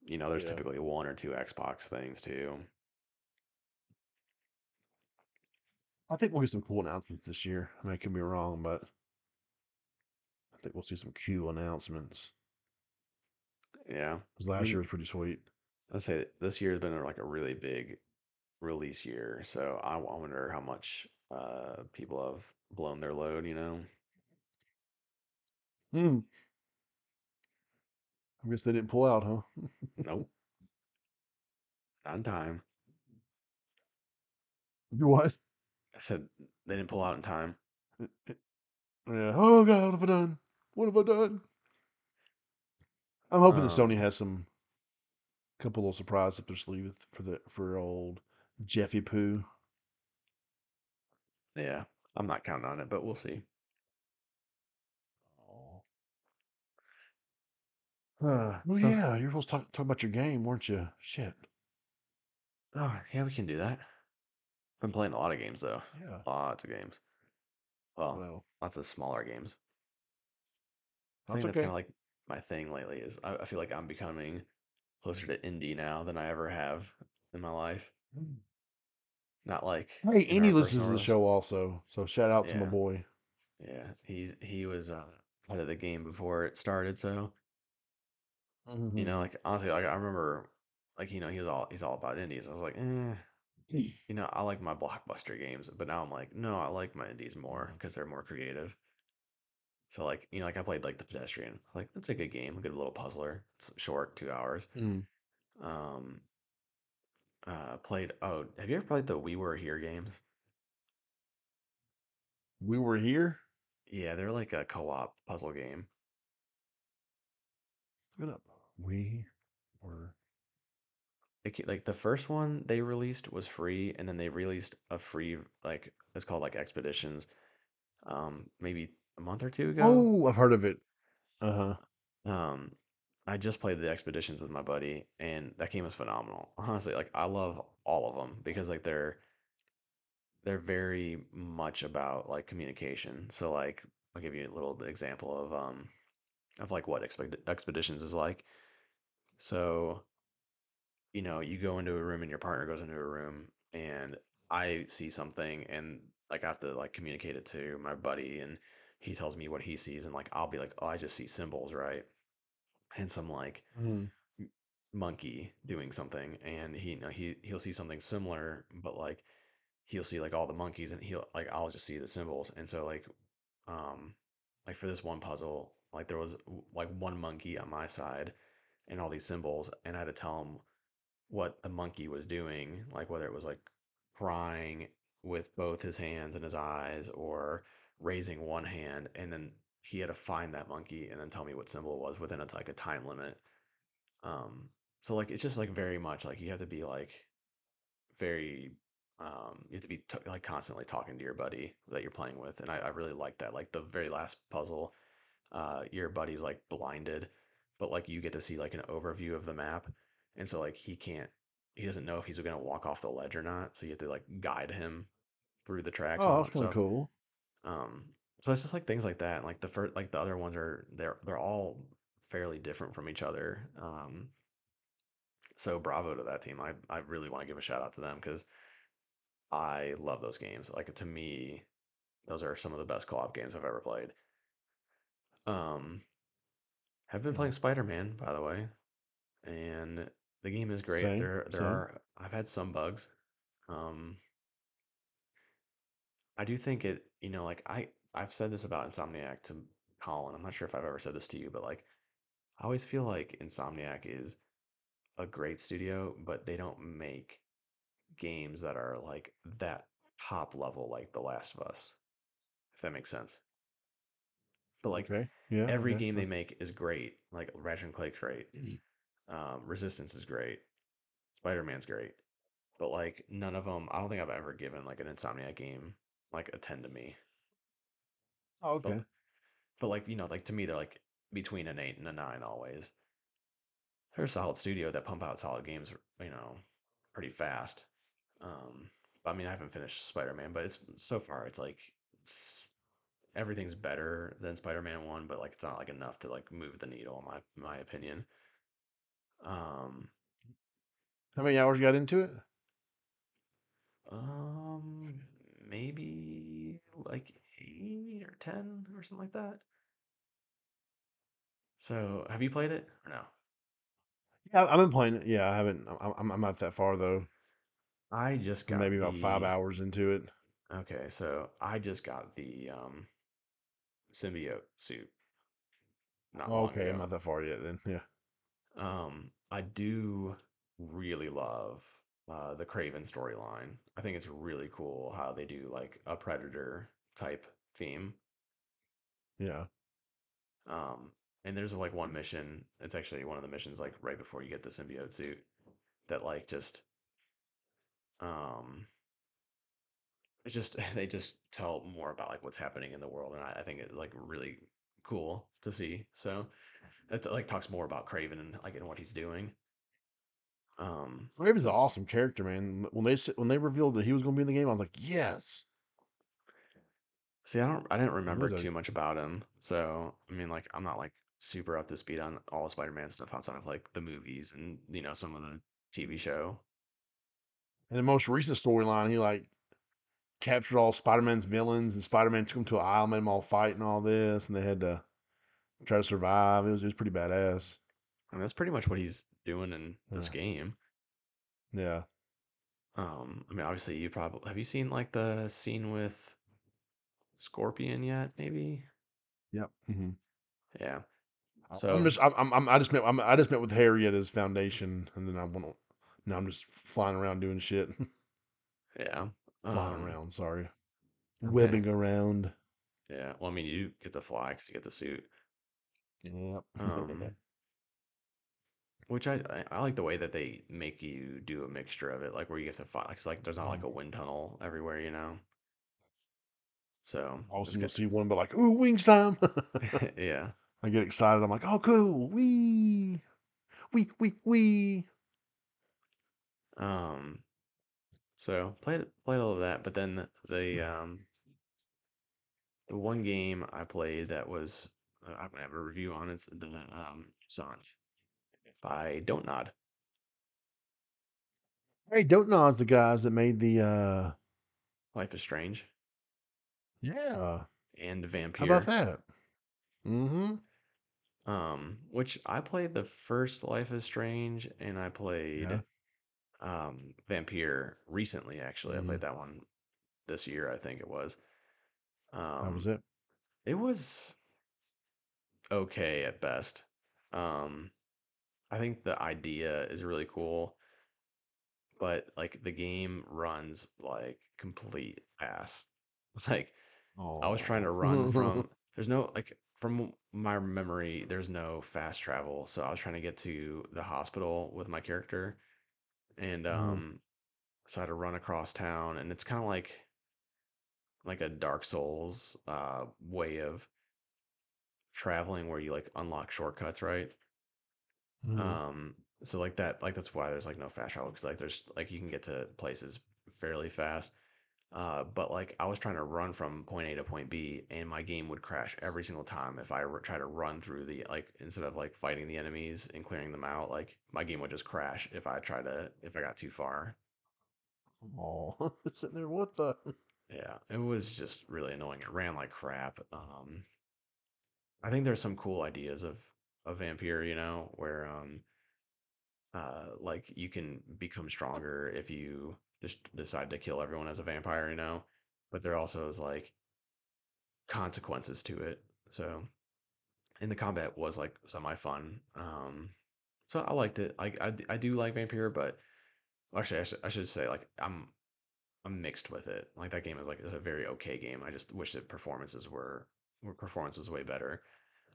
Speaker 2: you know, there's
Speaker 1: Yeah.
Speaker 2: typically one or two Xbox things too.
Speaker 1: I think we'll get some cool announcements this year. I mean, I could be wrong, but I think we'll see some cool announcements.
Speaker 2: Yeah,
Speaker 1: Because last
Speaker 2: mean-
Speaker 1: year was pretty sweet.
Speaker 2: let's say this year has been like a really big release year, so I wonder how much uh people have blown their load. You know,
Speaker 1: Hmm. I guess they didn't pull out, huh?
Speaker 2: nope, not in time.
Speaker 1: You what?
Speaker 2: I said they didn't pull out in time.
Speaker 1: Yeah. Oh God, what have I done? What have I done? I'm hoping that Sony
Speaker 2: Um,
Speaker 1: has some couple little surprises up their sleeve for the for old Jeffy Poo.
Speaker 2: Yeah, I'm not counting on it, but we'll see. Uh,
Speaker 1: Oh
Speaker 2: so-
Speaker 1: yeah, you were supposed to talk, talk about your game, weren't you? Shit.
Speaker 2: Oh, yeah, we can do that. Been playing a lot of games though.
Speaker 1: Yeah.
Speaker 2: Lots of games. Well,
Speaker 1: Well,
Speaker 2: lots of smaller games. I think that's
Speaker 1: okay.
Speaker 2: kind of like my thing lately. Is I, I feel like I'm becoming closer to indie now than I ever have in my life. Not like
Speaker 1: Hey, Andy listens to the show also, so shout out to my boy.
Speaker 2: Yeah, he's he was uh, out of the game before it started, so you
Speaker 1: Mhm.
Speaker 2: know, like honestly, like I remember, like you know, he was all he's all about indies. I was like, eh, you know, I like my blockbuster games, but now I'm like, no, I like my indies more because they're more creative. So like, you know, like I played like the Pedestrian, like that's a good game, a good little puzzler. It's short, two hours.
Speaker 1: Mm.
Speaker 2: Um, uh, played. Oh, have you ever played the We Were Here games?
Speaker 1: We were here.
Speaker 2: Yeah, they're like a co-op puzzle game.
Speaker 1: Look it up. We were.
Speaker 2: It, like the first one they released was free, and then they released a free like it's called like Expeditions. Um, maybe a month or two ago.
Speaker 1: Oh, I've heard of it. Uh huh.
Speaker 2: Um, I just played the Expeditions with my buddy, and that game was phenomenal. Honestly, like I love all of them because like they're they're very much about like communication. So like I'll give you a little example of um of like what expect Expeditions is like. So you know, you go into a room and your partner goes into a room and I see something and like I have to like communicate it to my buddy and he tells me what he sees and like I'll be like, "Oh, I just see symbols, right?" And some like
Speaker 1: Mm.
Speaker 2: monkey doing something and he you know, he he'll see something similar but like he'll see like all the monkeys and he'll like I'll just see the symbols. And so like um like for this one puzzle, like there was like one monkey on my side and all these symbols and I had to tell him what the monkey was doing, like whether it was like crying with both his hands and his eyes or raising one hand and then he had to find that monkey and then tell me what symbol it was within a like a time limit. Um so like it's just like very much like you have to be like very um you have to be t- like constantly talking to your buddy that you're playing with and I, I really like that like the very last puzzle uh your buddy's like blinded but like you get to see like an overview of the map and so like he can't he doesn't know if he's gonna walk off the ledge or not so you have to like guide him through the tracks
Speaker 1: Oh, that's
Speaker 2: that
Speaker 1: kind of cool.
Speaker 2: um so it's just like things like that and like the first like the other ones are they're they're all fairly different from each other um so bravo to that team i i really want to give a shout out to them because I love those games. Like to me, those are some of the best co-op games I've ever played. Um, have been playing Spider-Man, by the way, and the game is great.
Speaker 1: Same.
Speaker 2: There there
Speaker 1: Same.
Speaker 2: are I've had some bugs. Um, I do think it, you know, like I I've said this about Insomniac to Colin. I'm not sure if I've ever said this to you, but like I always feel like Insomniac is a great studio, but they don't make games that are like that top level like The Last of Us, if that makes sense. But like
Speaker 1: Okay. Yeah.
Speaker 2: every
Speaker 1: Okay.
Speaker 2: game they make is great. Like Ratchet and Clank's great. Um, Resistance is great. Spider Man's great. But like none of them, I don't think I've ever given like an Insomniac game like a ten to me.
Speaker 1: Oh,
Speaker 2: But
Speaker 1: okay.
Speaker 2: but like you know like to me they're like between an eight and a nine always. They're a solid studio that pump out solid games, you know, pretty fast. Um, I mean I haven't finished Spider Man, but it's so far it's like it's, everything's better than Spider Man one, but like it's not like enough to like move the needle in my my opinion. Um,
Speaker 1: How many hours you got into it?
Speaker 2: Um, maybe like eight or ten or something like that. So, have you played it or no?
Speaker 1: Yeah, I've been playing it. Yeah, I haven't. I'm, I'm, I'm not that far though.
Speaker 2: I just
Speaker 1: I'm maybe
Speaker 2: got
Speaker 1: about five
Speaker 2: the
Speaker 1: hours into it.
Speaker 2: okay, so I just got the um symbiote suit not long
Speaker 1: Okay, I'm
Speaker 2: ago.
Speaker 1: not that far yet. Then, yeah.
Speaker 2: Um, I do really love uh the Kraven storyline. I think it's really cool how they do like a predator type theme.
Speaker 1: Yeah.
Speaker 2: Um, and there's like one mission. It's actually one of the missions like right before you get the symbiote suit that like just um it's just they just tell more about like what's happening in the world and I, I think it's like really cool to see. So it like talks more about Kraven and like and what he's doing. Um
Speaker 1: Kraven's an awesome character, man. When they when they revealed that he was going to be in the game, I was like, yes.
Speaker 2: see I don't I didn't remember
Speaker 1: a
Speaker 2: too much about him. So I mean like I'm not like super up to speed on all the Spider-Man stuff outside of like the movies and you know some of the TV show.
Speaker 1: in the most recent storyline. He like captured all Spider Man's villains, and Spider Man took him to an island, made them all fight and all this, and they had to try to survive. It was it was pretty badass.
Speaker 2: And that's pretty much what he's doing in this
Speaker 1: Yeah.
Speaker 2: game.
Speaker 1: Yeah.
Speaker 2: Um, I mean, obviously, you probably have you seen like the scene with Scorpion yet? Maybe.
Speaker 1: Yep. hmm
Speaker 2: Yeah.
Speaker 1: I'm just I'm, I'm I'm- I just met I'm, I just met with Harry at his foundation, and then I went on, Now I'm just flying around doing shit.
Speaker 2: Yeah.
Speaker 1: flying
Speaker 2: Um,
Speaker 1: around, sorry.
Speaker 2: Okay.
Speaker 1: Webbing around.
Speaker 2: yeah. Well, I mean, you get to fly because you get the suit.
Speaker 1: Yep.
Speaker 2: Um, which I, I I like the way that they make you do a mixture of it, like where you get to fly. It's like there's not like
Speaker 1: Mhm.
Speaker 2: a wind tunnel everywhere, you know. So
Speaker 1: All of a sudden you'll see one, but like, ooh, wings time.
Speaker 2: yeah.
Speaker 1: I get excited. I'm like, oh, cool. Wee, wee, wee, wee.
Speaker 2: Um. So played played all of that, but then the um the one game I played that was uh, I'm gonna have a review on it. the um Sant by Don't Nod.
Speaker 1: Hey, Don't Nod's the guys that made the, uh,
Speaker 2: Life is Strange
Speaker 1: yeah.
Speaker 2: and Vampire.
Speaker 1: How about that? Mm-hmm.
Speaker 2: Um, which I played the first Life is Strange and I
Speaker 1: Yeah.
Speaker 2: played um Vampire recently actually. I
Speaker 1: Mm,
Speaker 2: played that one this year, I think it was.
Speaker 1: Um, that was it.
Speaker 2: it was okay at best. Um, I think the idea is really cool, but like the game runs like complete ass. Like I was trying to run
Speaker 1: Oh.
Speaker 2: from there's no like from my memory, there's no fast travel. So I was trying to get to the hospital with my character and
Speaker 1: Mhm.
Speaker 2: um so I had to run across town and it's kind of like like a Dark Souls uh way of traveling where you like unlock shortcuts, right?
Speaker 1: Mhm.
Speaker 2: Um, so like that, like that's why there's like no fast travel because like there's like you can get to places fairly fast. Uh, but like I was trying to run from point A to point B, and my game would crash every single time if I r- try to run through the like instead of like fighting the enemies and clearing them out. Like my game would just crash if I try to if I got too far.
Speaker 1: Oh, sitting there, what the?
Speaker 2: Yeah, it was just really annoying. It ran like crap. Um, I think there's some cool ideas of of Vampire, you know, where um uh like you can become stronger if you just decide to kill everyone as a vampire, you know. But there also is like consequences to it. So, and the combat was like semi fun. Um, so I liked it. I, d- I do like Vampire, but actually I should I should say like I'm I'm mixed with it. Like that game is like is a very okay game. I just wish the performances were performance was way better.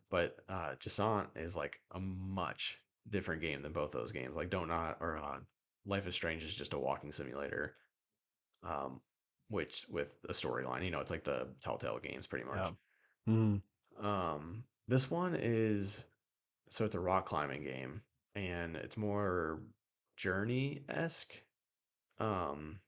Speaker 2: But uh Jusant is like a much different game than both those games. Like Don't Nod or uh, Life is Strange is just a walking simulator. Um which with a storyline, you know, it's like the Telltale games pretty
Speaker 1: Yeah.
Speaker 2: much.
Speaker 1: Mm.
Speaker 2: Um this one is so it's a rock climbing game and it's more journey-esque. Um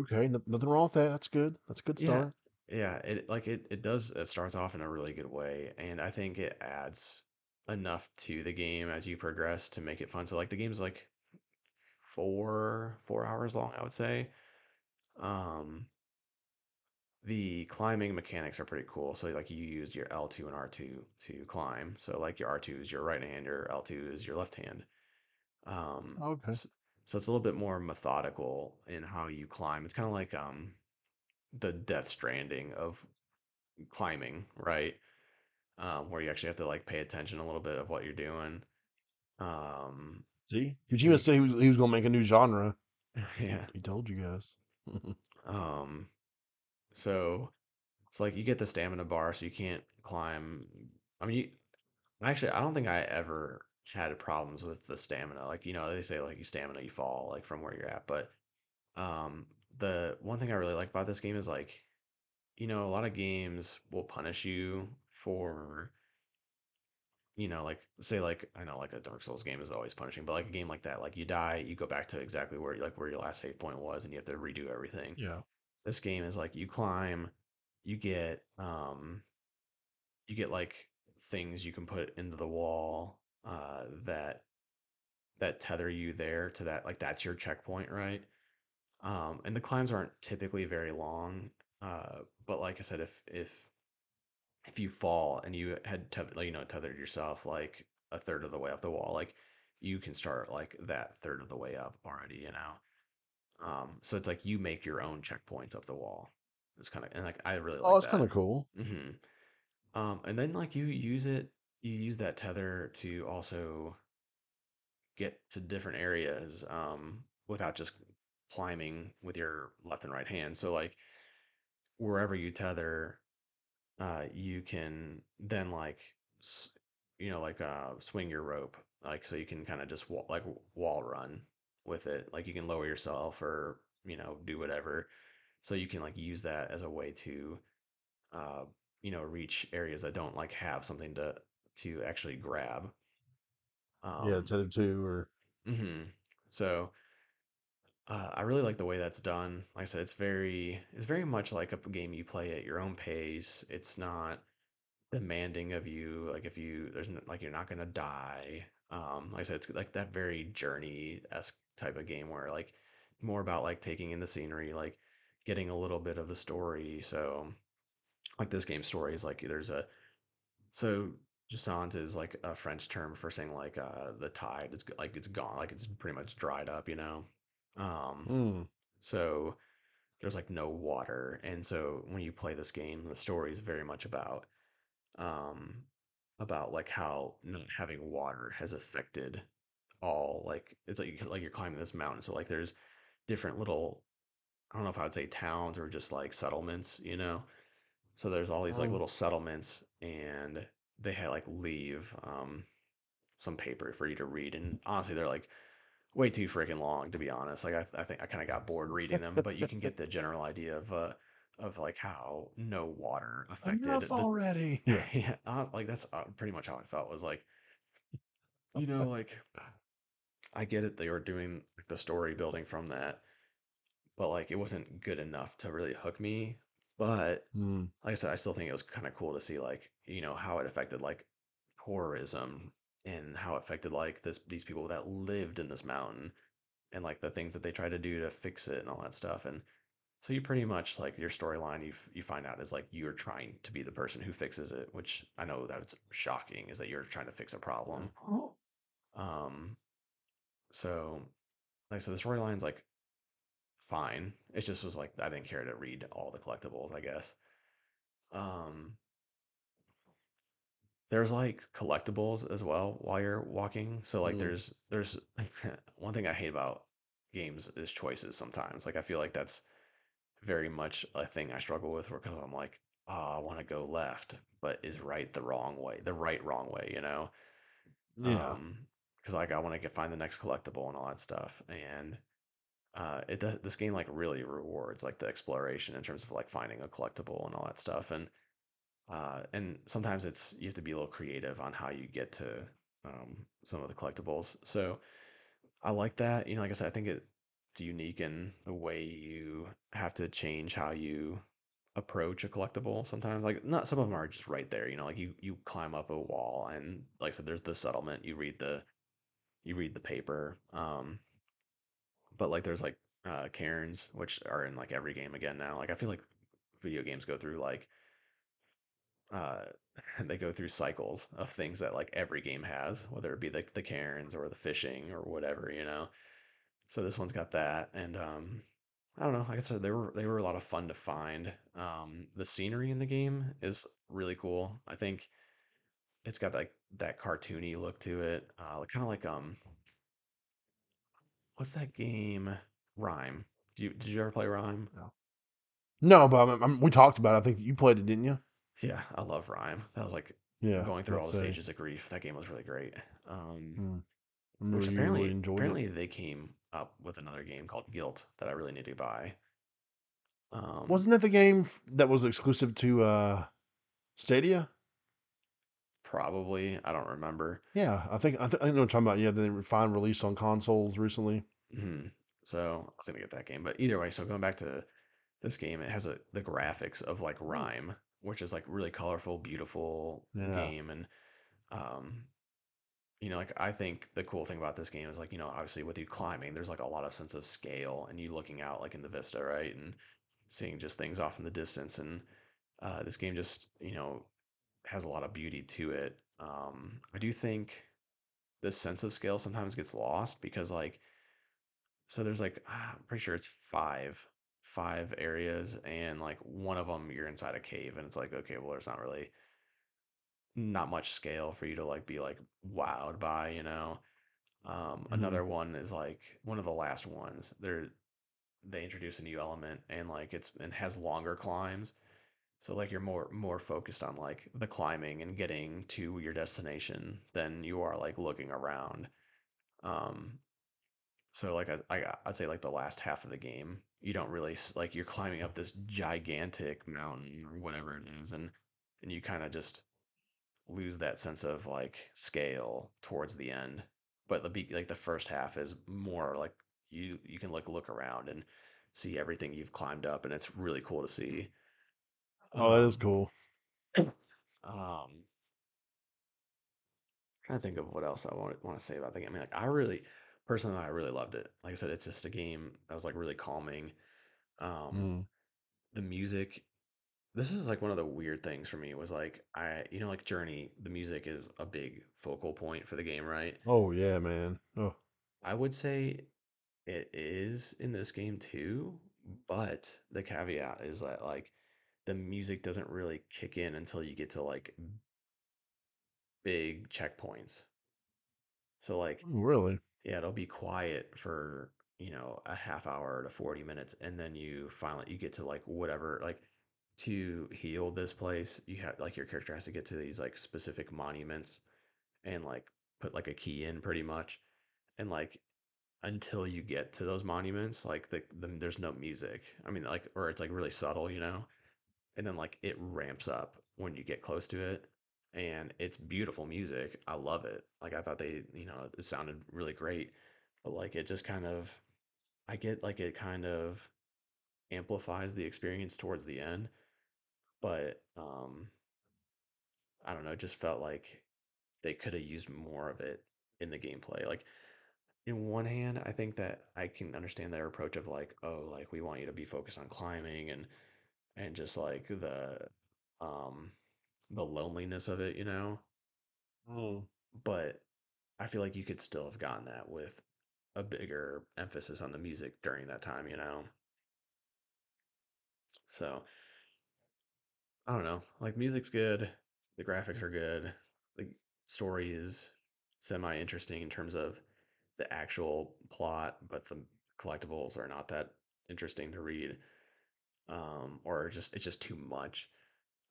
Speaker 1: Okay, no- nothing wrong with that. That's good. That's a good
Speaker 2: Yeah,
Speaker 1: start.
Speaker 2: Yeah, it like it it does it starts off in a really good way, and I think it adds enough to the game as you progress to make it fun. So like the game's like four four hours long, I would say. Um, the climbing mechanics are pretty cool. So like you use your L2 and R2 to climb. So like your R2 is your right hand, your L2 is your left hand. Um,
Speaker 1: Okay.
Speaker 2: so, so it's a little bit more methodical in how you climb. It's kind of like um the Death Stranding of climbing, right? Um, where you actually have to like pay attention a little bit of what you're doing. Um,
Speaker 1: See, Kojima
Speaker 2: you,
Speaker 1: said he was, he was going to make a new genre.
Speaker 2: Yeah.
Speaker 1: he told you guys.
Speaker 2: Um, so it's like you get the stamina bar, so you can't climb. I mean, you, actually, I don't think I ever had problems with the stamina. Like, you know, they say like you stamina, you fall like from where you're at. But um, the one thing I really like about this game is like, you know, a lot of games will punish you for you know, like say like I know like a Dark Souls game is always punishing, but like a game like that, like you die, you go back to exactly where like where your last save point was, and you have to redo everything.
Speaker 1: yeah.
Speaker 2: This game is like you climb, you get um, you get like things you can put into the wall uh, that that tether you there to that like that's your checkpoint, right? Um, and the climbs aren't typically very long, uh, but like I said, if if if you fall and you had teth- like, you know tethered yourself like a third of the way up the wall, like you can start like that third of the way up already, you know. Um, so it's like you make your own checkpoints up the wall. It's kind of and like I really
Speaker 1: Oh,
Speaker 2: like
Speaker 1: that's kind of cool.
Speaker 2: hmm Um, and then like you use it, you use that tether to also get to different areas. Um, without just climbing with your left and right hand. So like wherever you tether, uh, you can then like you know like uh swing your rope like so you can kind of just wa- like wall run with it. Like you can lower yourself or you know do whatever. So you can like use that as a way to uh you know reach areas that don't like have something to to actually grab.
Speaker 1: Yeah,
Speaker 2: Um,
Speaker 1: Tether 2 or
Speaker 2: mhm. So Uh, I really like the way that's done. Like I said, it's very it's very much like a game you play at your own pace. It's not demanding of you. Like if you there's n- like you're not gonna die. Um, like I said, it's like that very journey-esque type of game where like more about like taking in the scenery, like getting a little bit of the story. So like this game story is like there's a so Jusant is like a French term for saying like uh the tide is like it's gone, like it's pretty much dried up, you know. Um,
Speaker 1: mm,
Speaker 2: so there's like no water. And so when you play this game, the story is very much about um about like how not having water has affected all like it's like like you're climbing this mountain. So like there's different little I don't know if I would say towns or just like settlements, you know. So there's all these like
Speaker 1: mm.
Speaker 2: little settlements and they had like leave um some paper for you to read and honestly they're like way too freaking long to be honest. Like I, I think I kind of got bored reading them, but you can get the general idea of uh of like how no water affected
Speaker 1: enough
Speaker 2: the
Speaker 1: already. Yeah.
Speaker 2: yeah uh, like that's uh, pretty much how I felt was like you know like I get it they were doing the story building from that, but like it wasn't good enough to really hook me. But
Speaker 1: Mm,
Speaker 2: like I said, I still think it was kind of cool to see like you know how it affected like tourism and how it affected like this these people that lived in this mountain and like the things that they try to do to fix it and all that stuff. And so you pretty much like your storyline you you find out is like you're trying to be the person who fixes it, which I know that's shocking is that you're trying to fix a problem. Um, so like so the storyline's like fine. It just was like I didn't care to read all the collectibles, I guess. Um, there's like collectibles as well while you're walking. So like
Speaker 1: Mm,
Speaker 2: there's there's one thing I hate about games is choices sometimes. Like I feel like that's very much a thing I struggle with because I'm like, oh, I want to go left, but is right the wrong way, the right wrong way, you know?
Speaker 1: yeah.
Speaker 2: Um, because like I want to get find the next collectible and all that stuff, and uh, it does this game like really rewards like the exploration in terms of like finding a collectible and all that stuff, and uh, and sometimes it's you have to be a little creative on how you get to um some of the collectibles. So I like that. You know, like I said, I think it's unique in the way you have to change how you approach a collectible sometimes. Like not some of them are just right there, you know, like you you climb up a wall and like I said, there's the settlement, you read the you read the paper. Um, but like there's like uh cairns, which are in like every game again now. Like I feel like video games go through like uh they go through cycles of things that like every game has, whether it be like the cairns or the fishing or whatever, you know. So this one's got that, and um, I don't know. Like I said, they were they were a lot of fun to find. Um, the scenery in the game is really cool. I think it's got like that cartoony look to it, uh, kind of like um, what's that game? Rime. Did you did you ever play Rime?
Speaker 1: No, no but I'm, I'm- we talked about it. I think you played it, didn't you?
Speaker 2: Yeah, I love Rime. That was like
Speaker 1: Yeah.
Speaker 2: going through all the
Speaker 1: say.
Speaker 2: stages of grief. That game was really great. Um,
Speaker 1: Mm,
Speaker 2: which
Speaker 1: you really
Speaker 2: apparently
Speaker 1: it.
Speaker 2: apparently they came up with another game called Gylt that I really need to buy. Um,
Speaker 1: Wasn't that the game that was exclusive to uh Stadia?
Speaker 2: Probably. I don't remember.
Speaker 1: Yeah, I think I, th- I know what you're talking about. Yeah, they refined release on consoles recently.
Speaker 2: hmm So I was gonna get that game, but either way. So going back to this game, it has a the graphics of like
Speaker 1: Mm.
Speaker 2: Rime, which is like really colorful, beautiful
Speaker 1: Yeah.
Speaker 2: game, and um, you know, like I think the cool thing about this game is like you know, obviously with you climbing, there's like a lot of sense of scale, and you looking out like in the vista, right, and seeing just things off in the distance, and uh, this game just you know has a lot of beauty to it. Um, I do think this sense of scale sometimes gets lost because like so there's like I'm pretty sure it's five five areas and like one of them you're inside a cave and it's like okay well there's not really not much scale for you to like be like wowed by you know Um,
Speaker 1: hmm
Speaker 2: another one is like one of the last ones. They're they introduce a new element and like it's and has longer climbs. So like you're more more focused on like the climbing and getting to your destination than you are like looking around. Um, so like I, I I'd say like the last half of the game, you don't really like you're climbing up this gigantic mountain or whatever it is, and and you kind of just lose that sense of like scale towards the end. But the be like the first half is more like you you can like look around and see everything you've climbed up, and it's really cool to see.
Speaker 1: Oh, that is
Speaker 2: Um,
Speaker 1: cool.
Speaker 2: um, trying to think of what else I want want to say about the game. I mean, like I really personally, I really loved it. Like I said, it's just a game that was like really calming. Um,
Speaker 1: Mm.
Speaker 2: the music this is like one of the weird things for me was like I you know like Journey the music is a big focal point for the game right
Speaker 1: Oh yeah, man. Oh,
Speaker 2: I would say it is in this game too but the caveat is that like the music doesn't really kick in until you get to like big checkpoints so like
Speaker 1: really?
Speaker 2: Yeah it'll be quiet for you know a half hour to 40 minutes and then you finally you get to like whatever like to heal this place you have like your character has to get to these like specific monuments and like put like a key in pretty much and like until you get to those monuments like the, the there's no music i mean like or it's like really subtle you know and then like it ramps up when you get close to it and it's beautiful music i love it like i thought they you know it sounded really great but like it just kind of i get like it kind of amplifies the experience towards the end but um i don't know it just felt like they could have used more of it in the gameplay like in one hand, I think that I can understand their approach of like, oh, like we want you to be focused on climbing and and just like the um the loneliness of it, you know.
Speaker 1: Mm.
Speaker 2: But I feel like you could still have gotten that with a bigger emphasis on the music during that time, you know. So I don't know. Like music's good, the graphics are good, the story is semi interesting in terms of the actual plot, but the collectibles are not that interesting to read. um, or just it's just too much.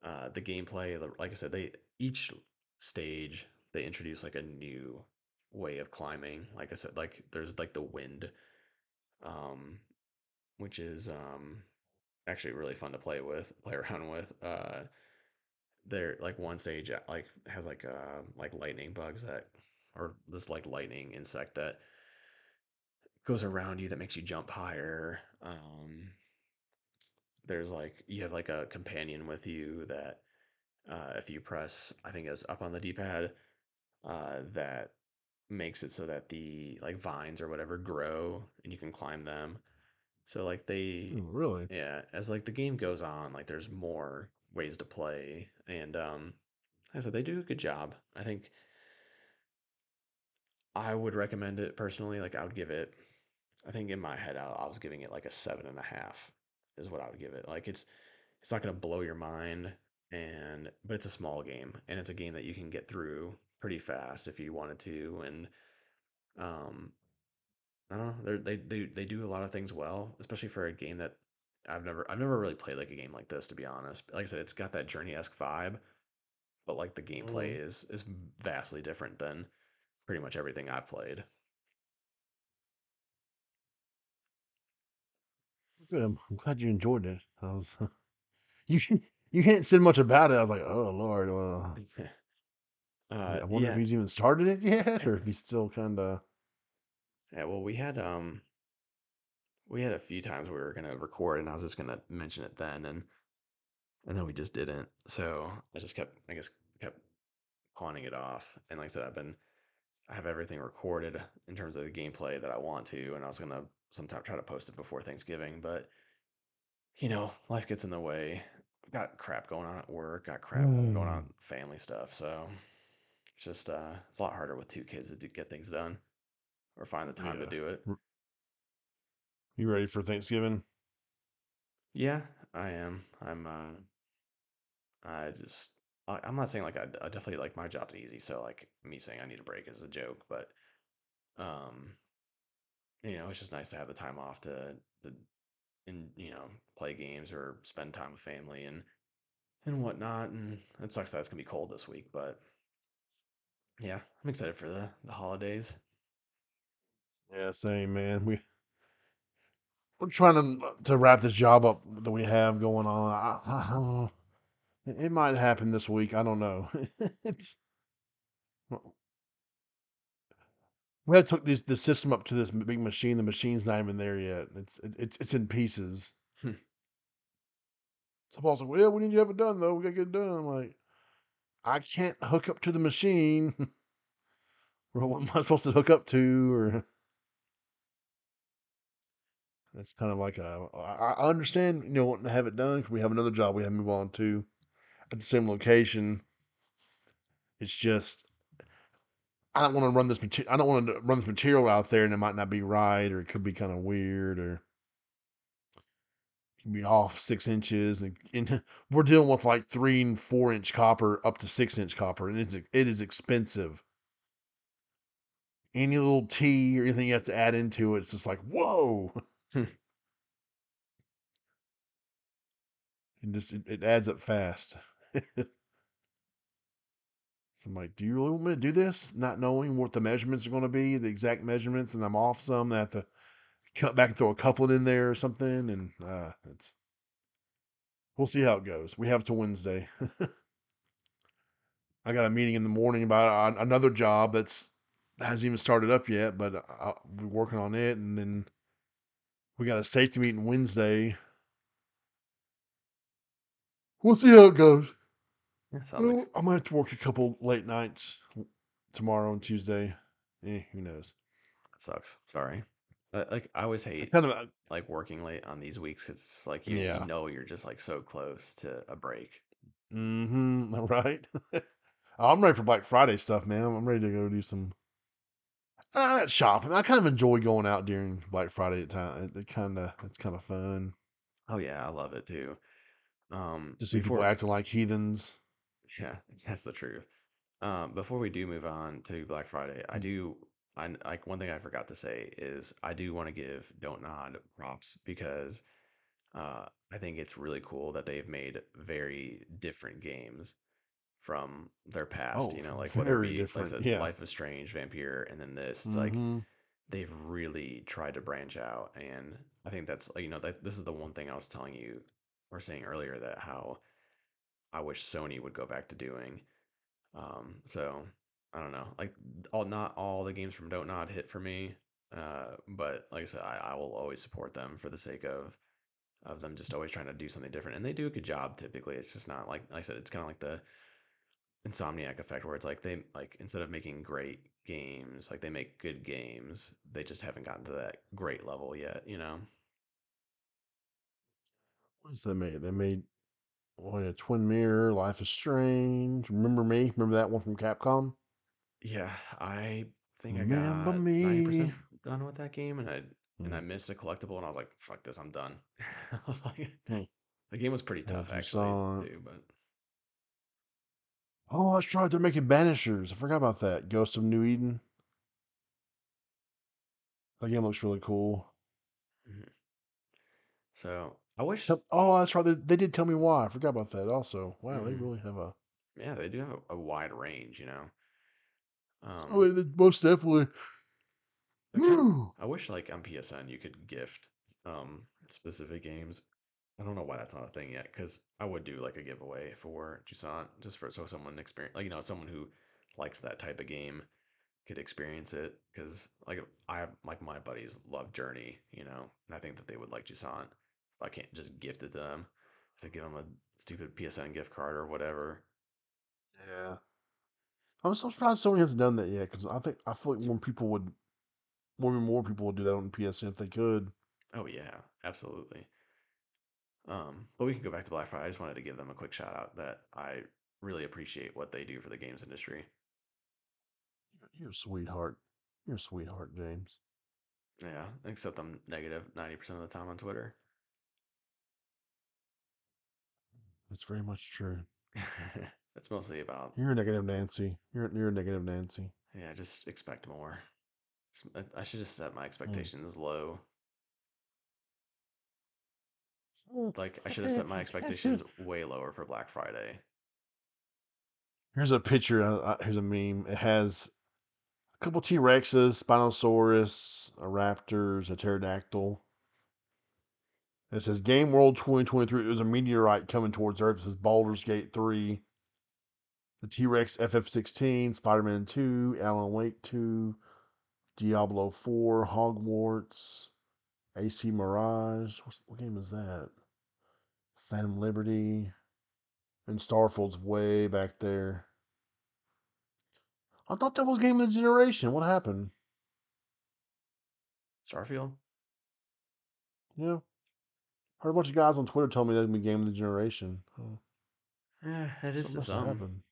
Speaker 2: Uh, the gameplay, like I said, they each stage they introduce like a new way of climbing. Like I said, like there's like the wind, um, which is um, actually really fun to play with, play around with. Uh, there like one stage uh, like has like uh like lightning bugs that or this like lightning insect that goes around you that makes you jump higher. Um, there's like you have like a companion with you that uh, if you press, I think it's up on the D-pad, uh, that makes it so that the like vines or whatever grow and you can climb them. So like they,
Speaker 1: Oh, really?
Speaker 2: yeah, as like the game goes on, like there's more ways to play, and um, like I said they do a good job. I think I would recommend it personally. Like I would give it, I think in my head I, I was giving it like a seven and a half is what I would give it. Like it's it's not going to blow your mind and but it's a small game and it's a game that you can get through pretty fast if you wanted to and um I don't know they they they do a lot of things well especially for a game that I've never I've never really played like a game like this to be honest like I said it's got that journey-esque vibe but like the
Speaker 1: Mm.
Speaker 2: gameplay is is vastly different than pretty much everything I've played
Speaker 1: Good. I'm, I'm glad you enjoyed it. I was you you hadn't said much about it. I was like, oh Lord. Well,
Speaker 2: uh
Speaker 1: I wonder if he's even started it yet, or if he's still kind of.
Speaker 2: yeah well we had um we had a few times we were to record and I was just to mention it then and and then we just didn't. So I just kept, I guess, kept pawning it off. And like I said, I've been, I have everything recorded in terms of the gameplay that I want to, and I was gonna sometime try to post it before Thanksgiving, but you know, life gets in the way. Got crap going on at work, got crap going on family stuff, so it's just uh, it's a lot harder with two kids to do, get things done or find the time to
Speaker 1: yeah.
Speaker 2: do it.
Speaker 1: R- You ready for Thanksgiving?
Speaker 2: Yeah, I am. I'm. uh I just. I'm not saying like I, I definitely like my job's easy, so like me saying I need a break is a joke, but Um, you know, it's just nice to have the time off to, to and you know play games or spend time with family and and whatnot. And it sucks that it's gonna be cold this week, but yeah, I'm excited for the the holidays.
Speaker 1: Yeah, same man. We we're trying to to wrap this job up that we have going on. I, I. It might happen this week. I don't know. it's well, we had took this the system up to this big machine. The machine's not even there yet. It's it's it's in pieces.
Speaker 2: Hmm.
Speaker 1: So Paul's like, "Well, we need to have it done though. We gotta get it done." I'm like, I can't hook up to the machine. Well, what am I supposed to hook up to? Or that's kind of like a. I I understand, you know, wanting to have it done because we have another job we have to move on to at the same location. It's just I don't want to run this material. I don't want to run this material out there, and it might not be right, or it could be kind of weird, or it could be off six inches, and, and we're dealing with like three and four inch copper up to six inch copper, and it's it is expensive. Any little T or anything you have to add into it, it's just like whoa.
Speaker 2: Hmm.
Speaker 1: and just it, it adds up fast. So I'm like, do you really want me to do this? Not knowing what the measurements are going to be, the exact measurements, and I'm off some. I have to cut back and throw a couplet in there or something. And uh, it's we'll see how it goes. We have to Wednesday. I got a meeting in the morning about uh, another job that's hasn't even started up yet, but I'll be working on it. And then we got a safety meeting Wednesday. We'll see how it goes.
Speaker 2: Sounds like
Speaker 1: I might have to work a couple late nights tomorrow and Tuesday. Eh, who knows?
Speaker 2: that sucks. Sorry. Like I always hate
Speaker 1: Kind of, uh,
Speaker 2: like working late on these weeks it's like you,
Speaker 1: yeah.
Speaker 2: you know you're just like so close to a break.
Speaker 1: Mm-hmm. Right. I'm ready for Black Friday stuff, man. I'm ready to go do some uh, shopping. I kind of enjoy going out during Black Friday at time. It, it kind of it's kind of fun
Speaker 2: Oh yeah, I love it too. Um,
Speaker 1: to see people acting like heathens.
Speaker 2: Yeah, that's the truth. Um, before we do move on to Black Friday, I
Speaker 1: Mm.
Speaker 2: do I like one thing I forgot to say is I do want to give Don't Nod props because uh, I think it's really cool that they've made very different games from their past.
Speaker 1: Oh,
Speaker 2: You know, like whether it
Speaker 1: very
Speaker 2: be like
Speaker 1: different. Yeah.
Speaker 2: Life is Strange, Vampire, and then this. It's like
Speaker 1: Mm-hmm.
Speaker 2: they've really tried to branch out, and I think that's you know that this is the one thing I was telling you or saying earlier that how I wish Sony would go back to doing. Um, so I don't know, like all not all the games from Don't Nod hit for me, uh, but like I said, I, I will always support them for the sake of of them just always trying to do something different, and they do a good job. Typically, it's just not like like I said, it's kind of like the Insomniac effect, where it's like they like instead of making great games, like they make good games. They just haven't gotten to that great level yet, you know.
Speaker 1: What's they made? They made oh yeah, Twin Mirror, Life is Strange. Remember me? Remember that one from Capcom?
Speaker 2: Yeah, I think I
Speaker 1: Remember
Speaker 2: got ninety
Speaker 1: me?
Speaker 2: percent done with that game, and I and I
Speaker 1: Mm.
Speaker 2: missed a collectible, and I was like, "Fuck this, I'm done." I was like,
Speaker 1: Hmm.
Speaker 2: the game was pretty tough actually too, but
Speaker 1: Oh, that's right. They're making Banishers. I forgot about that. Ghost of New Eden. That game looks really cool.
Speaker 2: Mhm. so I wish,
Speaker 1: Oh, that's right. They, they did tell me why. I forgot about that also. Wow, they
Speaker 2: mhm,
Speaker 1: really have a.
Speaker 2: yeah, they do have a, a wide range, you know.
Speaker 1: Oh,
Speaker 2: Um,
Speaker 1: they, they most definitely.
Speaker 2: I kind I wish like on PSN you could gift um specific games. I don't know why that's not a thing yet, because I would do like a giveaway for Jusant just for so someone experience like you know someone who likes that type of game could experience it. Because like I have like my buddies love Journey, you know, and I think that they would like Jusant. I can't just gift it to them. If I give them a stupid PSN gift card or whatever.
Speaker 1: yeah. I'm so surprised Sony hasn't done that yet because I think I feel like more people would, more and more people would do that on PSN if they could.
Speaker 2: Oh yeah, absolutely. Um, but we can go back to Black Friday. I just wanted to give them a quick shout out that I really appreciate what they do for the games industry.
Speaker 1: You're a sweetheart. You're a sweetheart, James.
Speaker 2: Yeah, except I'm negative 90% of the time on Twitter.
Speaker 1: That's very much true.
Speaker 2: That's mostly about,
Speaker 1: You're a negative Nancy. You're you're a negative Nancy.
Speaker 2: yeah, just expect more. I should have set my
Speaker 1: Mm.
Speaker 2: expectations low. Like I should have
Speaker 1: Eh,
Speaker 2: set my expectations way lower for Black Friday.
Speaker 1: Here's a picture. Uh, uh, here's a meme. It has a couple T Rexes, Spinosaurus, a Raptors, a pterodactyl. It says Game World 2023. It was a meteorite coming towards Earth. It says Baldur's Gate 3, the T Rex FF16, Spider Man 2, Alan Wake 2, Diablo 4, Hogwarts, AC Mirage. What's, what game is that? Phantom Liberty. And Starfield's way back there. I thought that was Game of the Generation. What happened?
Speaker 2: Starfield.
Speaker 1: Yeah. Heard a bunch of guys on Twitter tell me that would be Game of the Generation.
Speaker 2: Yeah, it is
Speaker 1: Something
Speaker 2: to
Speaker 1: must
Speaker 2: some.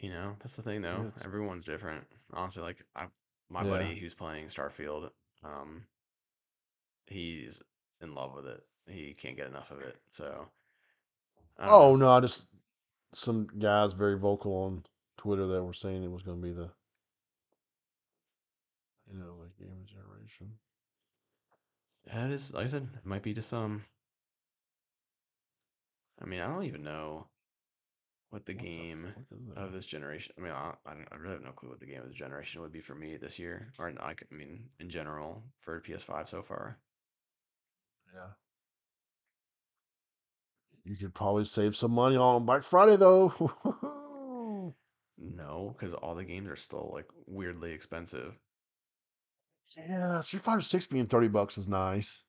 Speaker 2: You know, that's the thing though.
Speaker 1: Yeah,
Speaker 2: Everyone's different. Honestly, like I, my
Speaker 1: Yeah.
Speaker 2: buddy who's playing Starfield, um, he's in love with it. He can't get enough of it. So.
Speaker 1: Oh
Speaker 2: know.
Speaker 1: no, I just some guys very vocal on Twitter that were saying it was going to be the you know like Game of the Generation.
Speaker 2: It is. Like I said, it might be to some. Um, I mean, I don't even know what the
Speaker 1: What
Speaker 2: game
Speaker 1: is
Speaker 2: of this generation. I mean, I, I, don't- I really have no clue what the game of the generation would be for me this year, or I mean, in general for PS5 so far.
Speaker 1: Yeah. You could probably save some money on Black Friday though.
Speaker 2: No, because all the games are still like weirdly expensive.
Speaker 1: Yeah, Street Fighter Six being thirty bucks is nice.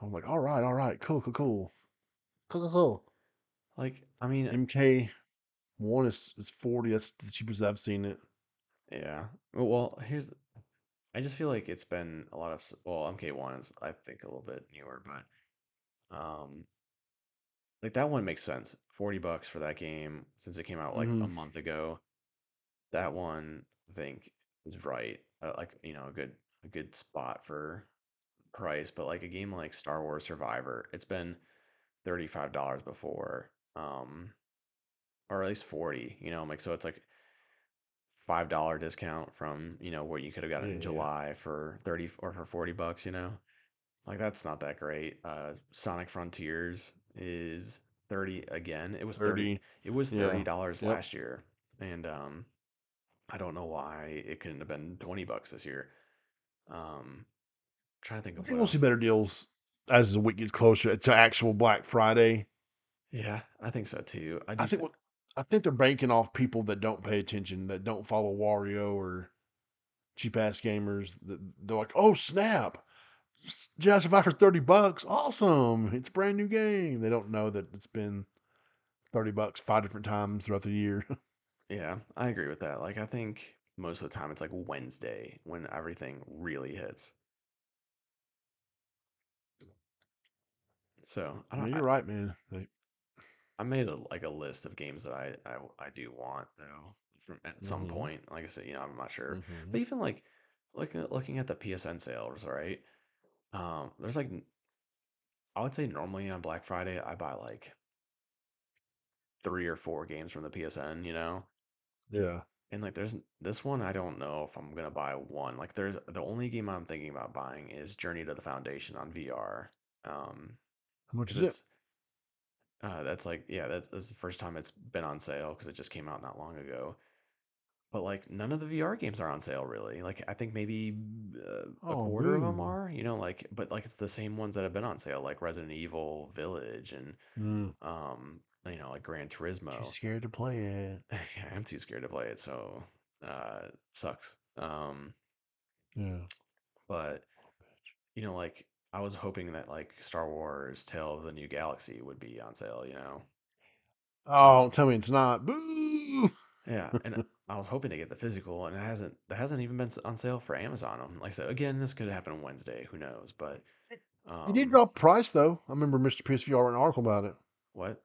Speaker 1: I'm like, all right, all right, cool, cool, cool, cool, cool, cool.
Speaker 2: Like, I mean,
Speaker 1: MK one is is forty. That's the cheapest I've seen it.
Speaker 2: yeah. Well, here's. I just feel like it's been a lot of. Well, MK1 is, I think, a little bit newer, but um, like that one makes sense. 40 bucks for that game since it came out like a
Speaker 1: Mhm.
Speaker 2: month ago. That one I think is right. Uh, like, you know, a good a good spot for price, but like a game like Star Wars Survivor, it's been $35 before. Um or at least 40, you know, like so it's like $5 discount from, you know, what you could have gotten
Speaker 1: Yeah,
Speaker 2: in
Speaker 1: yeah.
Speaker 2: July for 30 or for 40 bucks, you know. Like that's not that great. Uh Sonic Frontiers is 30 again. It was 30
Speaker 1: Thirty.
Speaker 2: it was $30
Speaker 1: Yep.
Speaker 2: last year. And um I don't know why it couldn't have been 20 bucks this year. Um trying to think
Speaker 1: I think we'll see better deals as the week gets closer to actual Black Friday.
Speaker 2: Yeah, I think so too. I
Speaker 1: I think
Speaker 2: thi-
Speaker 1: what I think they're banking off people that don't pay attention, that don't follow Wario or cheap ass gamers. They're like, oh snap, Jedi Survivor for thirty bucks, awesome! It's a brand new game. They don't know that it's been thirty bucks five different times throughout the year.
Speaker 2: yeah, I agree with that. Like I think most of the time it's like Wednesday when everything really hits. So I don't. I,
Speaker 1: you're right, man. They,
Speaker 2: I made a like a list of games that I I, I do want though from at some
Speaker 1: Mhm.
Speaker 2: point. Like I said, you know, I'm not sure.
Speaker 1: Mhm.
Speaker 2: But even like looking at looking at the PSN sales, right? Um, there's like I would say normally on Black Friday I buy like three or four games from the PSN, you know.
Speaker 1: Yeah.
Speaker 2: And like there's this one I don't know if I'm gonna buy one. Like there's the only game I'm thinking about buying is Journey to the Foundation on VR. Um,
Speaker 1: How much is it?
Speaker 2: uh that's like yeah, that's, that's the first time it's been on sale because it just came out not long ago. But like none of the VR games are on sale really. Like I think maybe uh, a
Speaker 1: Oh,
Speaker 2: quarter of them are, you know, like but like it's the same ones that have been on sale like Resident Evil Village and
Speaker 1: Mm.
Speaker 2: um you know like Gran Turismo.
Speaker 1: Too scared to play it.
Speaker 2: Yeah, I'm too scared to play it, so uh sucks. Um
Speaker 1: Yeah.
Speaker 2: but you know like I was hoping that like Star Wars Tale of the New Galaxy would be on sale, you know.
Speaker 1: Oh,
Speaker 2: Um
Speaker 1: tell me it's not. Boo.
Speaker 2: yeah, and I was hoping to get the physical and it hasn't that hasn't even been on sale for Amazon. Um, Like I said, again, this could happen on Wednesday, who knows, but
Speaker 1: It did
Speaker 2: um
Speaker 1: drop price though. I remember Mr. PSVR wrote an article about it.
Speaker 2: what?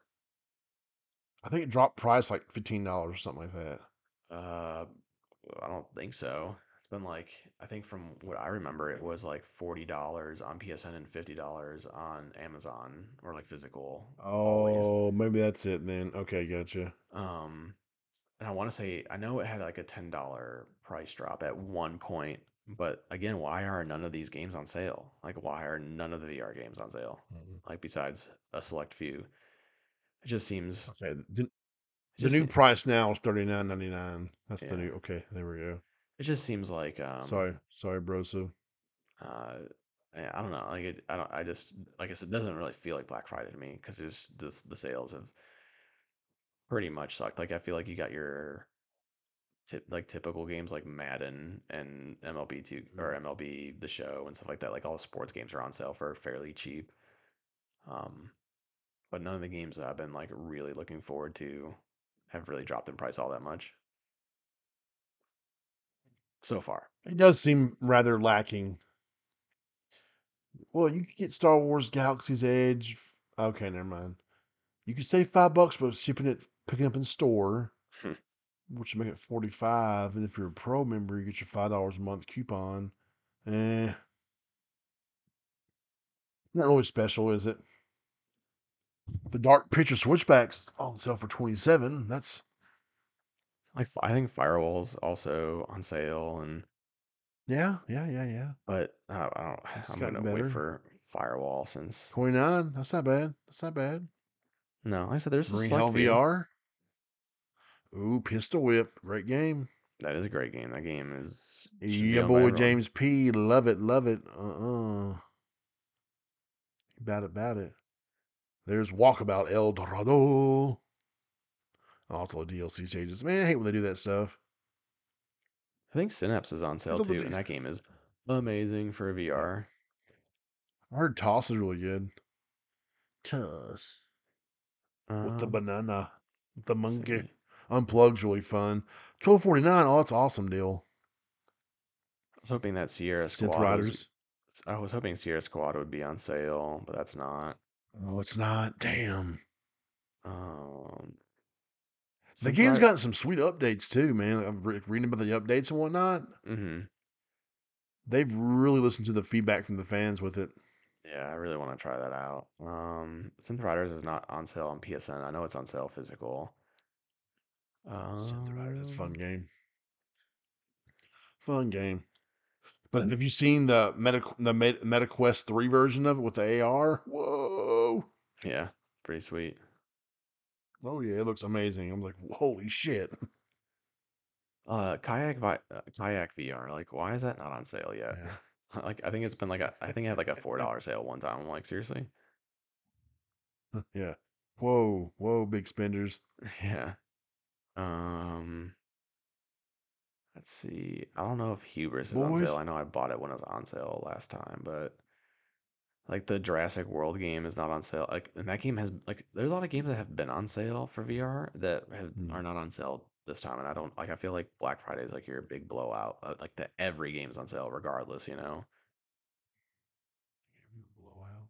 Speaker 1: I think it dropped price like fifteen dollars or something like that.
Speaker 2: Uh I don't think so. It's been like I think from what I remember it was like $40 on PSN and $50 on Amazon or like physical always.
Speaker 1: Oh, maybe that's it then. Okay, gotcha.
Speaker 2: Um and I want to say I know it had like a ten dollar price drop at one point, but again, why are none of these games on sale? Like, why are none of the VR games on sale?
Speaker 1: Mhm.
Speaker 2: Like, besides a select few, it just seems.
Speaker 1: Okay, the, the new price now is thirty nine ninety nine. That's the new. Okay, there we go.
Speaker 2: It just seems like um,
Speaker 1: Sorry, sorry, broso.
Speaker 2: uh, yeah, I don't know. Like, it, I don't. I just like I said, it doesn't really feel like Black Friday to me because it's just the sales have pretty much sucked. Like, I feel like you got your tip, like typical games like Madden and MLB two or
Speaker 1: Mm-hmm.
Speaker 2: MLB the show and stuff like that. Like all the sports games are on sale for fairly cheap. Um, but none of the games that I've been like really looking forward to have really dropped in price all that much so far.
Speaker 1: It does seem rather lacking. Well, you could get Star Wars Galaxy's Edge. Okay, never mind. You could save five bucks, by shipping it, picking up in store,
Speaker 2: Hmm.
Speaker 1: which would make it forty five. And if you're a pro member, you get your five dollars a month coupon. Eh, not really special, is it? The Dark Picture Switchbacks on sale for twenty seven. That's
Speaker 2: Like I think Firewall's also on sale, and
Speaker 1: yeah, yeah, yeah, yeah.
Speaker 2: but uh, I don't.
Speaker 1: It's
Speaker 2: I'm
Speaker 1: gotten
Speaker 2: gonna
Speaker 1: better.
Speaker 2: wait for Firewall since
Speaker 1: Twenty nine. That's not bad. That's not bad.
Speaker 2: no, like I said there's a
Speaker 1: Marine
Speaker 2: select
Speaker 1: Hell
Speaker 2: few.
Speaker 1: VR. Ooh, Pistol Whip. Great game.
Speaker 2: That is a great game. That game is should be
Speaker 1: Yeah,
Speaker 2: owned by
Speaker 1: boy,
Speaker 2: everyone.
Speaker 1: James P. Love it, love it. Uh uh About it, about it. There's Walkabout El Dorado. Also, DLC changes. Man, I hate when they do that stuff.
Speaker 2: I think Synapse is on sale too, and that game is amazing for VR.
Speaker 1: I heard Toss is really good. Toss. With the
Speaker 2: Um,
Speaker 1: banana. With the monkey.
Speaker 2: see.
Speaker 1: Unplugged's really fun. Twelve forty nine. Oh, that's awesome deal.
Speaker 2: I was hoping that Sierra
Speaker 1: Synth
Speaker 2: Squad was. I was hoping Sierra Squad would be on sale, but that's not.
Speaker 1: Oh, it's not. Damn.
Speaker 2: Um,
Speaker 1: The game's gotten some sweet updates too, man. I'm re- reading about the updates and whatnot.
Speaker 2: Mhm.
Speaker 1: They've really listened to the feedback from the fans with it.
Speaker 2: Yeah, I really want to try that out. Um, Synth Riders is not on sale on PSN. I know it's on sale physical.
Speaker 1: Synth Riders is a fun
Speaker 2: Um,
Speaker 1: game. Fun game. But have you seen the Meta the Meta, MetaQuest 3 version of it with the AR? Whoa.
Speaker 2: Yeah, pretty sweet.
Speaker 1: Oh yeah, it looks amazing. I'm like, holy shit.
Speaker 2: Uh, kayak vi- uh, kayak VR. Like, why is that not on sale yet?
Speaker 1: Yeah.
Speaker 2: like, I think it's been like a. I think it had like a four dollar sale one time. I'm like, seriously?
Speaker 1: yeah. Whoa, whoa, big spenders.
Speaker 2: Yeah. Um. Let's see. I don't know if Hubris is on
Speaker 1: Boys.
Speaker 2: sale. I know I bought it when it was on sale last time, but like the Jurassic World game is not on sale. Like, and that game has like there's a lot of games that have been on sale for VR that have,
Speaker 1: Hmm.
Speaker 2: are not on sale this time. And I don't like. I feel like Black Friday is like your big blowout. uh, Like that every game's on sale regardless. You know.
Speaker 1: Blowout.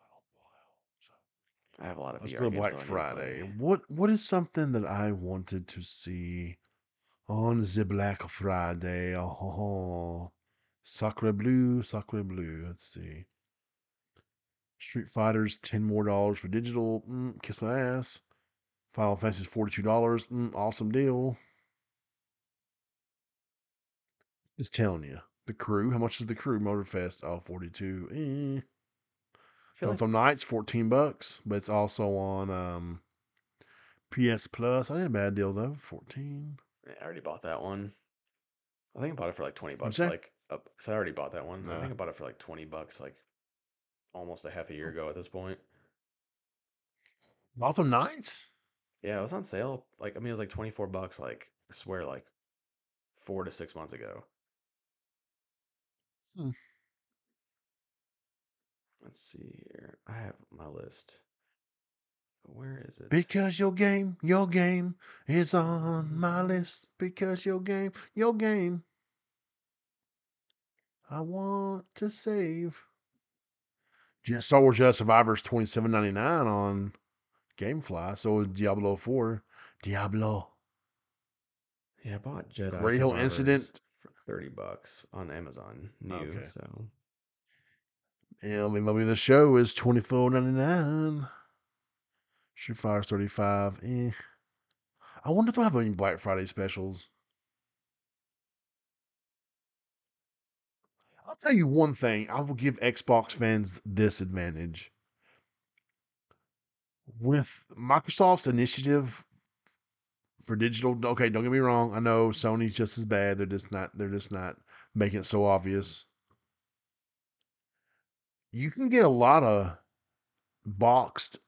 Speaker 1: I don't blow out, so.
Speaker 2: I have a lot of
Speaker 1: Let's
Speaker 2: VR
Speaker 1: go Black
Speaker 2: that I need to
Speaker 1: Friday. What what is something that I wanted to see on the Black Friday? Oh, Sacre Blue, Sacre Blue. Let's see. Street Fighters, ten more dollars for digital. Mm, kiss my ass. Final Fantasy, forty-two dollars. Mm, awesome deal. Just telling you. The crew. How much is the crew? Motorfest. Oh, 42. Eh.
Speaker 2: I feel like
Speaker 1: Gotham Knights, 14 bucks, but it's also on um PS Plus. I ain't a bad deal though. 14.
Speaker 2: Yeah, I already bought that one. I think I bought it for like 20 bucks. Like, up, cause I already bought that one. I
Speaker 1: Nah.
Speaker 2: think I bought it for like 20 bucks, like almost a half a year ago at this point.
Speaker 1: Gotham Knights?
Speaker 2: Yeah, it was on sale. Like, I mean, it was like 24 bucks, like, I swear, like four to six months ago.
Speaker 1: Hmm.
Speaker 2: Let's see here. I have my list. Where is it?
Speaker 1: Because your game, your game is on my list. Because your game, your game. I want to save. Star Wars Jedi Survivors twenty seven ninety nine on GameFly. So Diablo 4. Diablo.
Speaker 2: Yeah, I bought Jedi
Speaker 1: Grey Hill
Speaker 2: Survivors
Speaker 1: Incident.
Speaker 2: for 30 bucks on Amazon new.
Speaker 1: Okay.
Speaker 2: So
Speaker 1: And maybe the show is twenty four ninety nine. Street Fighter 35. Eh. I wonder if they have any Black Friday specials. Tell you one thing. I will give Xbox fans this advantage. With Microsoft's initiative for digital, okay, don't get me wrong. I know Sony's just as bad. They're just not. They're just not making it so obvious. You can get a lot of boxed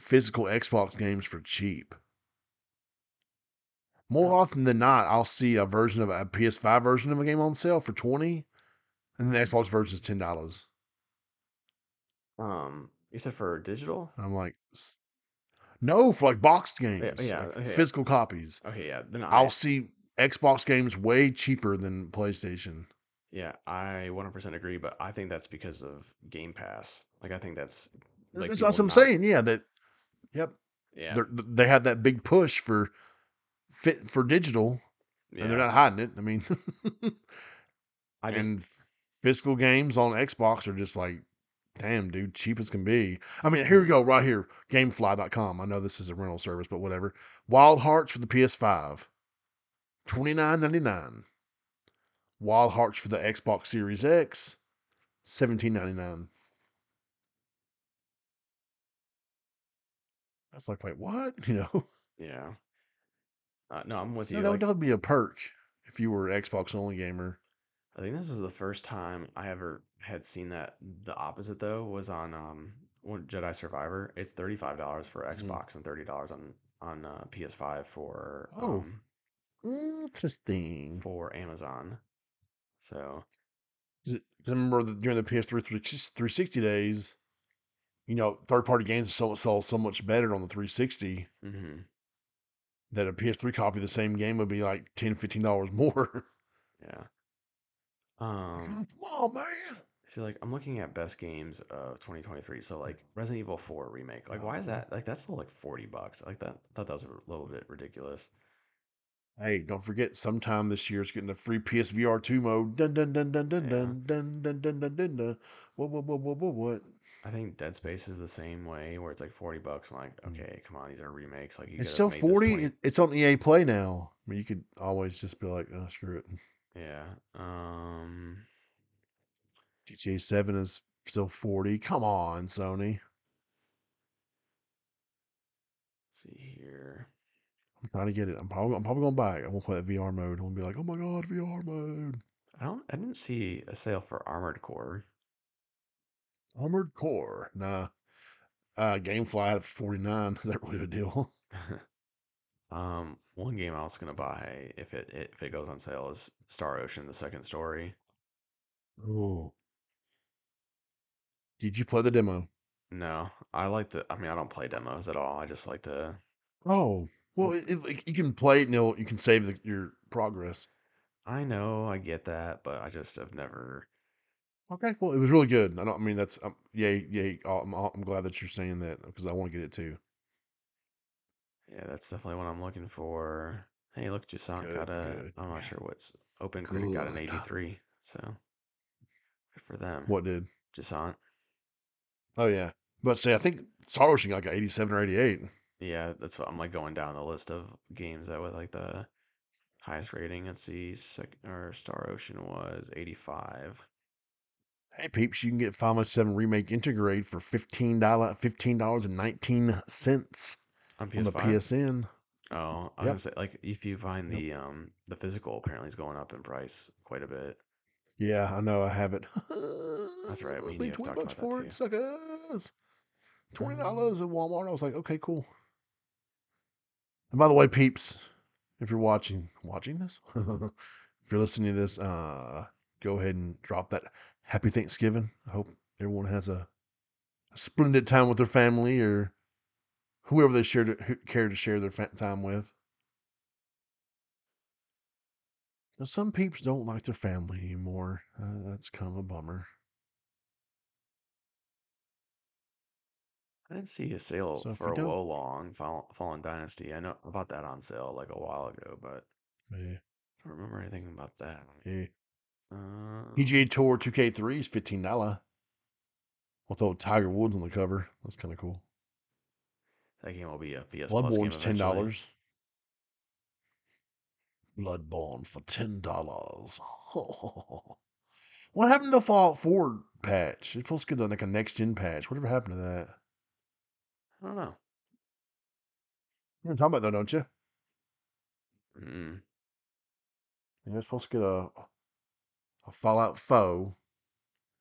Speaker 1: physical Xbox games for cheap. More often than not, I'll see a version of a PS5 version of a game on sale for 20 and the Xbox version is $10.
Speaker 2: Um, you said for digital?
Speaker 1: I'm like, no, for like boxed games,
Speaker 2: yeah,
Speaker 1: like
Speaker 2: okay, yeah.
Speaker 1: physical copies.
Speaker 2: Okay, yeah. Then I,
Speaker 1: I'll see Xbox games way cheaper than PlayStation.
Speaker 2: yeah, I 100% agree, but I think that's because of Game Pass. Like, I think that's like
Speaker 1: That's what I'm
Speaker 2: not-
Speaker 1: saying. Yeah, that. Yep,
Speaker 2: Yeah,
Speaker 1: they're, they had that big push for fit for digital,
Speaker 2: yeah.
Speaker 1: and they're not hiding it. I mean,
Speaker 2: I just
Speaker 1: and physical games on Xbox are just like, damn, dude, cheap as can be. I mean, here we go, right here, Gamefly.com. I know this is a rental service, but whatever. Wild Hearts for the PS5, twenty nine ninety nine. Wild Hearts for the Xbox Series X, seventeen ninety nine. That's like, wait, what? You know,
Speaker 2: yeah. Uh, no, I'm with
Speaker 1: so
Speaker 2: you.
Speaker 1: that,
Speaker 2: like,
Speaker 1: would be a perk if you were an Xbox only gamer.
Speaker 2: I think this is the first time I ever had seen that. The opposite though was on um one Jedi Survivor. It's thirty five dollars for
Speaker 1: Mhm.
Speaker 2: Xbox and thirty dollars on on uh, PS5 for
Speaker 1: Oh.
Speaker 2: um,
Speaker 1: Interesting.
Speaker 2: for Amazon. So
Speaker 1: Because I remember the, during the PS3 360 days, you know, third party games sell, sell so much better on the 360
Speaker 2: mhm,
Speaker 1: that a PS3 copy of the same game would be like $10, $15 more.
Speaker 2: yeah. Um,
Speaker 1: Come on, man.
Speaker 2: see, like I'm looking at best games of 2023. So like Resident Evil 4 remake. Like, why is
Speaker 1: Uh-huh.
Speaker 2: that? Like that's still like 40 bucks. Like that. I thought that was a little bit ridiculous.
Speaker 1: Hey, don't forget, sometime this year it's getting a free PSVR 2 mode. Dun dun dun dun dun dun dun dun dun dun dun dun. What what what what what what?
Speaker 2: I think Dead Space is the same way, where it's like 40 bucks. I'm like,
Speaker 1: Mm.
Speaker 2: okay, come on, these are remakes. Like you
Speaker 1: It's still 40. It- It's on EA Play now. I mean, you could always just be like, oh, screw it.
Speaker 2: Yeah. Um.
Speaker 1: GT7 is still 40. Come on, Sony.
Speaker 2: Let's see here.
Speaker 1: I'm trying to get it. I'm probably I'm probably gonna buy it. I'm gonna play that VR mode. I'm gonna be like, oh my god, VR mode.
Speaker 2: I don't. I didn't see a sale for Armored Core.
Speaker 1: Armored Core. Nah. Uh Gamefly at 49. Is that really a deal?
Speaker 2: um. One game I was gonna buy if it if it goes on sale is Star Ocean: The Second Story.
Speaker 1: Oh. Did you play the demo?
Speaker 2: No, I like to. I mean, I don't play demos at all. I just like to.
Speaker 1: Oh. Well, it, it, like, you can play it and it'll, you can save the, your progress.
Speaker 2: I know, I get that, but I just have never.
Speaker 1: Okay. Well, it was really good. I don't. I mean, that's um, yay, yay. I'm, I'm glad that you're saying that because I want to get it too.
Speaker 2: Yeah, that's definitely what I'm looking for. Hey, look,
Speaker 1: Good,
Speaker 2: got a.
Speaker 1: good.
Speaker 2: am not sure what's Open Critic got an
Speaker 1: Good.
Speaker 2: 83. So good for them.
Speaker 1: What did?
Speaker 2: Jusant.
Speaker 1: Oh yeah. But say I think Star Ocean got like 87 or 88.
Speaker 2: Yeah, that's what I'm like going down the list of games that with like the highest rating. Let's see, sec or Star Ocean was 85.
Speaker 1: Hey peeps, you can get Final 7 Remake Intergrade for fifteen dollar fifteen dollars and nineteen cents
Speaker 2: On
Speaker 1: on the PSN.
Speaker 2: Oh, I was
Speaker 1: Yep.
Speaker 2: gonna say like if you find
Speaker 1: Yep.
Speaker 2: the um the physical apparently is going up in price quite a bit.
Speaker 1: Yeah, I know I have it.
Speaker 2: That's right, we need
Speaker 1: 20 bucks for it, suckers. Twenty
Speaker 2: Um,
Speaker 1: dollars at Walmart. I was like, okay, cool. And by the way, peeps, if you're watching watching this, if you're listening to this, uh, go ahead and drop that happy Thanksgiving. I hope everyone has a, a splendid time with their family or whoever they share who care to share their time with. Now, some peeps don't like their family anymore. Uh, that's kind of a bummer.
Speaker 2: I didn't see a sale
Speaker 1: So
Speaker 2: for a
Speaker 1: don't-
Speaker 2: Long Fall, Fallen Dynasty. I know I bought that on sale like a while ago, but
Speaker 1: Yeah,
Speaker 2: I don't remember anything about that.
Speaker 1: yeah.
Speaker 2: Uh,
Speaker 1: PGA Tour 2K3 is fifteen dollar. With old Tiger Woods on the cover. That's kind of cool.
Speaker 2: That game will be a PS
Speaker 1: Bloodborne's ten dollars. Bloodborne for ten dollars. what happened to Fallout 4 patch? It's supposed to get like a next gen patch. Whatever happened to that?
Speaker 2: I don't know.
Speaker 1: You're talking about that, don't you?
Speaker 2: Mm.
Speaker 1: You're supposed to get a a Fallout 4,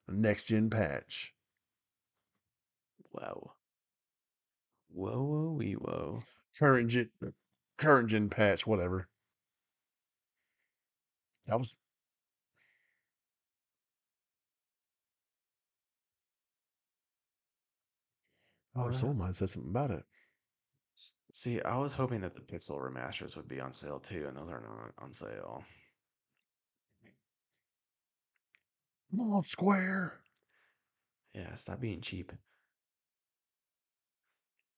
Speaker 1: a next gen patch.
Speaker 2: Wow. Whoa, whoa, wee, whoa.
Speaker 1: Current gen uh, current gen patch, whatever. That was oh, someone might have said something about it.
Speaker 2: See, I was hoping that the Pixel remasters would be on sale too, and those are not on sale.
Speaker 1: Come on, Square.
Speaker 2: Yeah, stop being cheap.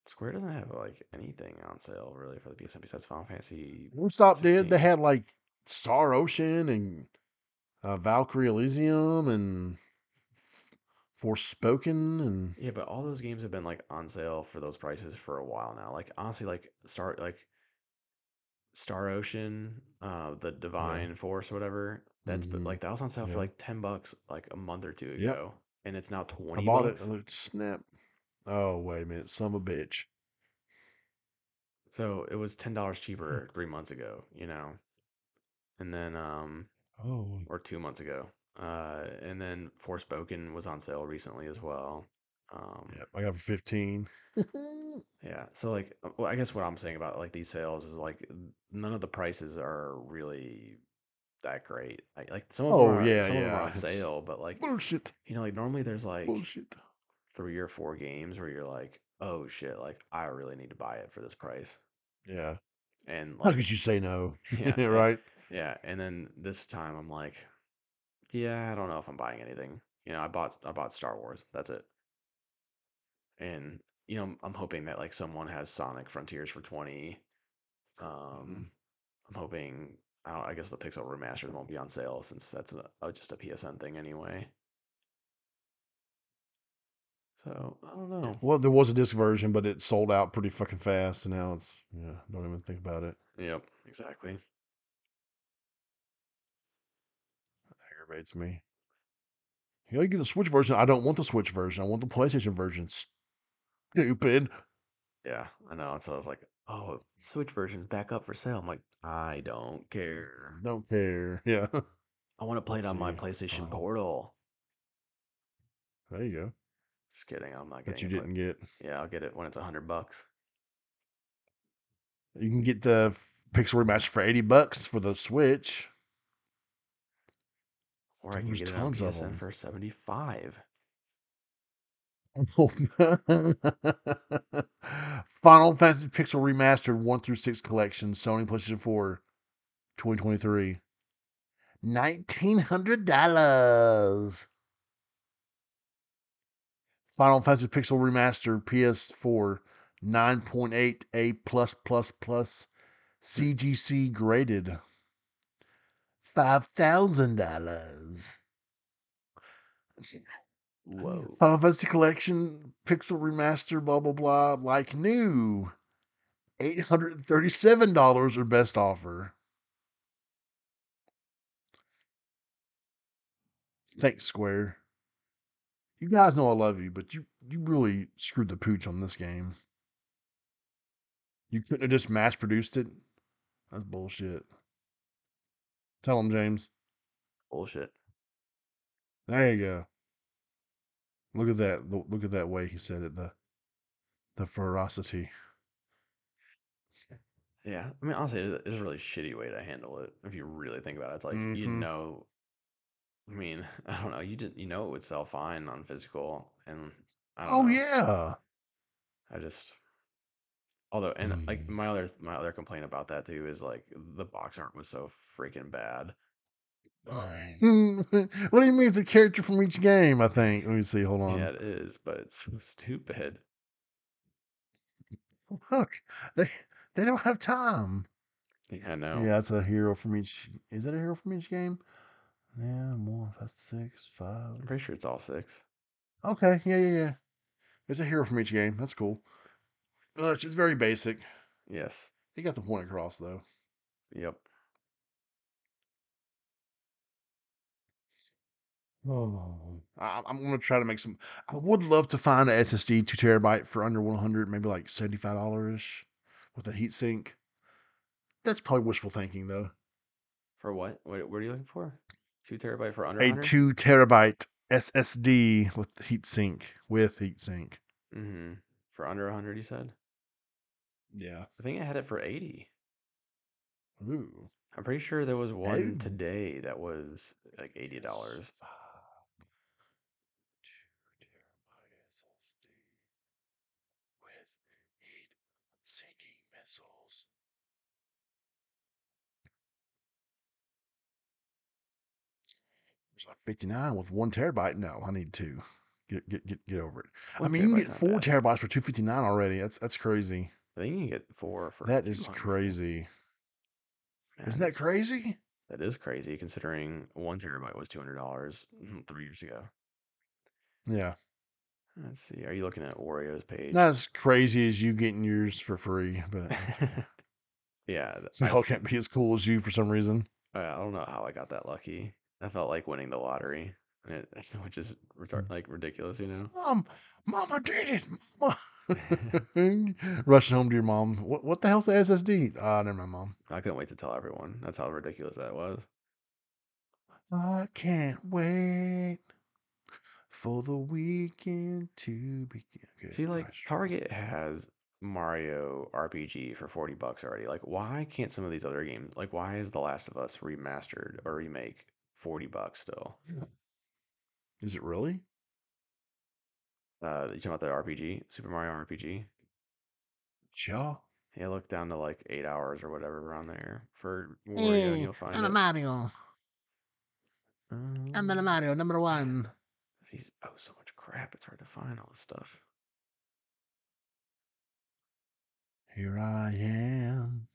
Speaker 2: Square doesn't have like anything on sale really for the PSN besides Final Fantasy.
Speaker 1: GameStop did.
Speaker 2: 16.
Speaker 1: They had like Star Ocean and uh, Valkyrie Elysium and Forspoken and
Speaker 2: Yeah, but all those games have been like on sale for those prices for a while now. Like honestly, like Star like Star Ocean, uh, the Divine Force or whatever. That's but
Speaker 1: Mhm.
Speaker 2: like that was on sale
Speaker 1: Yeah.
Speaker 2: for like ten bucks like a month or two
Speaker 1: Yep.
Speaker 2: ago, and it's now twenty.
Speaker 1: I bought
Speaker 2: bucks.
Speaker 1: it snap. Oh wait a minute, some of a bitch.
Speaker 2: So it was ten dollars cheaper three months ago, you know, and then um
Speaker 1: Oh,
Speaker 2: or two months ago, uh, and then Forspoken was on sale recently as well. Um,
Speaker 1: yeah, I got for fifteen.
Speaker 2: Yeah. So like, uh, well, I guess what I'm saying about like these sales is like none of the prices are really that great. Like, like some of them
Speaker 1: Oh,
Speaker 2: are,
Speaker 1: yeah,
Speaker 2: some of them are
Speaker 1: yeah,
Speaker 2: on
Speaker 1: it's
Speaker 2: sale, but like
Speaker 1: Bullshit.
Speaker 2: you know, like normally there's like
Speaker 1: Bullshit.
Speaker 2: Three or four games where you're like, oh shit, like I really need to buy it for this price,
Speaker 1: Yeah.
Speaker 2: and
Speaker 1: How
Speaker 2: like
Speaker 1: could you say no?
Speaker 2: Yeah,
Speaker 1: right.
Speaker 2: yeah, and then this time I'm like, yeah, I don't know if I'm buying anything. You know, I bought I bought Star Wars. That's it. And you know, I'm hoping that like someone has Sonic Frontiers for 20. Um, I'm hoping I don't I guess the Pixel remastered won't be on sale since that's a, uh, just a PSN thing anyway. So, I don't know.
Speaker 1: Well, there was a disc version, but it sold out pretty fucking fast, and now it's yeah. Don't even think about it.
Speaker 2: Yep, exactly.
Speaker 1: aggravates me. You gotta get the Switch version. I don't want the Switch version. I want the PlayStation version. Stupid.
Speaker 2: Yeah, I know. So I was like, oh, Switch version's back up for sale. I'm like, I don't care.
Speaker 1: Don't care. Yeah.
Speaker 2: I want to play it
Speaker 1: Let's
Speaker 2: on my. PlayStation
Speaker 1: Oh.
Speaker 2: Portal.
Speaker 1: There you go.
Speaker 2: Just kidding. I'm not
Speaker 1: That
Speaker 2: getting
Speaker 1: you
Speaker 2: it.
Speaker 1: didn't get.
Speaker 2: Yeah, I'll get it when it's a hundred bucks.
Speaker 1: You can get the Pixel remaster for eighty bucks for the Switch.
Speaker 2: Or I can get it on PSN for 75.
Speaker 1: Final Fantasy Pixel Remastered 1 through 6 collection, Sony PlayStation 4, 2023. $1,900. Final Fantasy Pixel Remaster PS4, 9.8 A plus plus plus CGC graded. $5,000.
Speaker 2: Whoa.
Speaker 1: Final Fantasy Collection Pixel Remaster, blah blah blah, like new. Eight hundred and thirty-seven dollars or best offer. Thanks, Square. You guys know I love you, but you you really screwed the pooch on this game. You couldn't have just mass produced it. That's bullshit. Tell him, James.
Speaker 2: Bullshit.
Speaker 1: There you go. Look at that. Look at that way he said it. The the ferocity.
Speaker 2: Yeah. I mean, honestly, it's a really shitty way to handle it. If you really think about it, it's like, you
Speaker 1: Mhm.
Speaker 2: know, I mean, I don't know. You didn't, you know, it would sell fine on physical. And
Speaker 1: Oh
Speaker 2: know.
Speaker 1: yeah.
Speaker 2: I just, although, and like
Speaker 1: Mm.
Speaker 2: my other, my other complaint about that too is like the box art was so freaking bad.
Speaker 1: What do you mean it's a character from each game? I think. Let me see. Hold on.
Speaker 2: yeah, it is, but it's so stupid.
Speaker 1: Look, they they don't have time.
Speaker 2: Yeah, I know.
Speaker 1: Yeah, that's a hero from each. Is that a hero from each game? Yeah, more. That's six, five.
Speaker 2: I'm pretty sure it's all six.
Speaker 1: Okay, yeah, yeah, yeah. It's a hero from each game. That's cool. Uh, it's very basic.
Speaker 2: Yes.
Speaker 1: He got the point across though.
Speaker 2: Yep.
Speaker 1: Oh, I, I'm gonna try to make some. I would love to find a SSD two terabyte for under 100, maybe like 75 dollars with a heatsink. That's probably wishful thinking though.
Speaker 2: For what? What, what are you looking for? Two terabyte for under
Speaker 1: A
Speaker 2: 100?
Speaker 1: two terabyte SSD with heatsink with heatsink.
Speaker 2: Mm-hmm. For under 100, you said?
Speaker 1: Yeah.
Speaker 2: I think I had it for 80.
Speaker 1: Ooh.
Speaker 2: I'm pretty sure there was one
Speaker 1: Oh.
Speaker 2: today that was like $80.
Speaker 1: with There's like 59 with one terabyte. No, I need two. Get get get get over it. I mean, you can get four terabytes for 259 already. That's that's crazy.
Speaker 2: I think you can get four for
Speaker 1: That is
Speaker 2: 200.
Speaker 1: crazy. Isn't that crazy?
Speaker 2: That is crazy considering one terabyte was $200 mm, three years ago.
Speaker 1: Yeah.
Speaker 2: Let's see. Are you looking at Oreo's page?
Speaker 1: Not as crazy as you getting yours for free, but
Speaker 2: yeah. I,
Speaker 1: can't be as cool as you for some reason.
Speaker 2: I don't know how I got that lucky. I felt like winning the lottery, it, which is retard- like ridiculous, you know?
Speaker 1: Mom, Mama did it. Mama. Rushing home to your mom. What what the hell's the SSD? Ah, never mind, mom.
Speaker 2: I couldn't wait to tell everyone. That's how ridiculous that was.
Speaker 1: I can't wait for the weekend to begin. Okay,
Speaker 2: See, like Target has Mario RPG for 40 bucks already. Like, why can't some of these other games, like, why is The Last of Us remastered or remake 40 bucks still?
Speaker 1: Is it really?
Speaker 2: Uh, you talking about the RPG, Super Mario RPG?
Speaker 1: Yeah.
Speaker 2: Yeah, look down to like eight hours or whatever around there for Wario, and you'll find it.
Speaker 1: Mario.
Speaker 2: Um,
Speaker 1: Mario, number one.
Speaker 2: He's oh so much crap. It's hard to find all this stuff.
Speaker 1: Here I am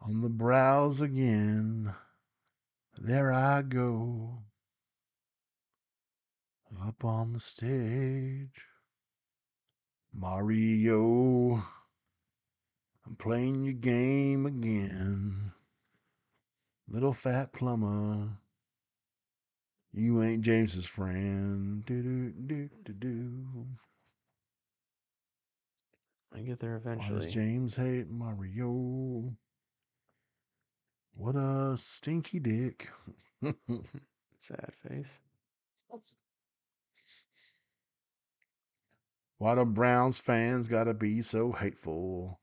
Speaker 1: on the browse again. There I go up on the stage. Mario, I'm playing your game again. Little fat plumber, you ain't James's friend. Do do do do do.
Speaker 2: I get there eventually.
Speaker 1: Why does James hate Mario? What a stinky dick.
Speaker 2: Sad face.
Speaker 1: Why do Browns fans gotta be so hateful?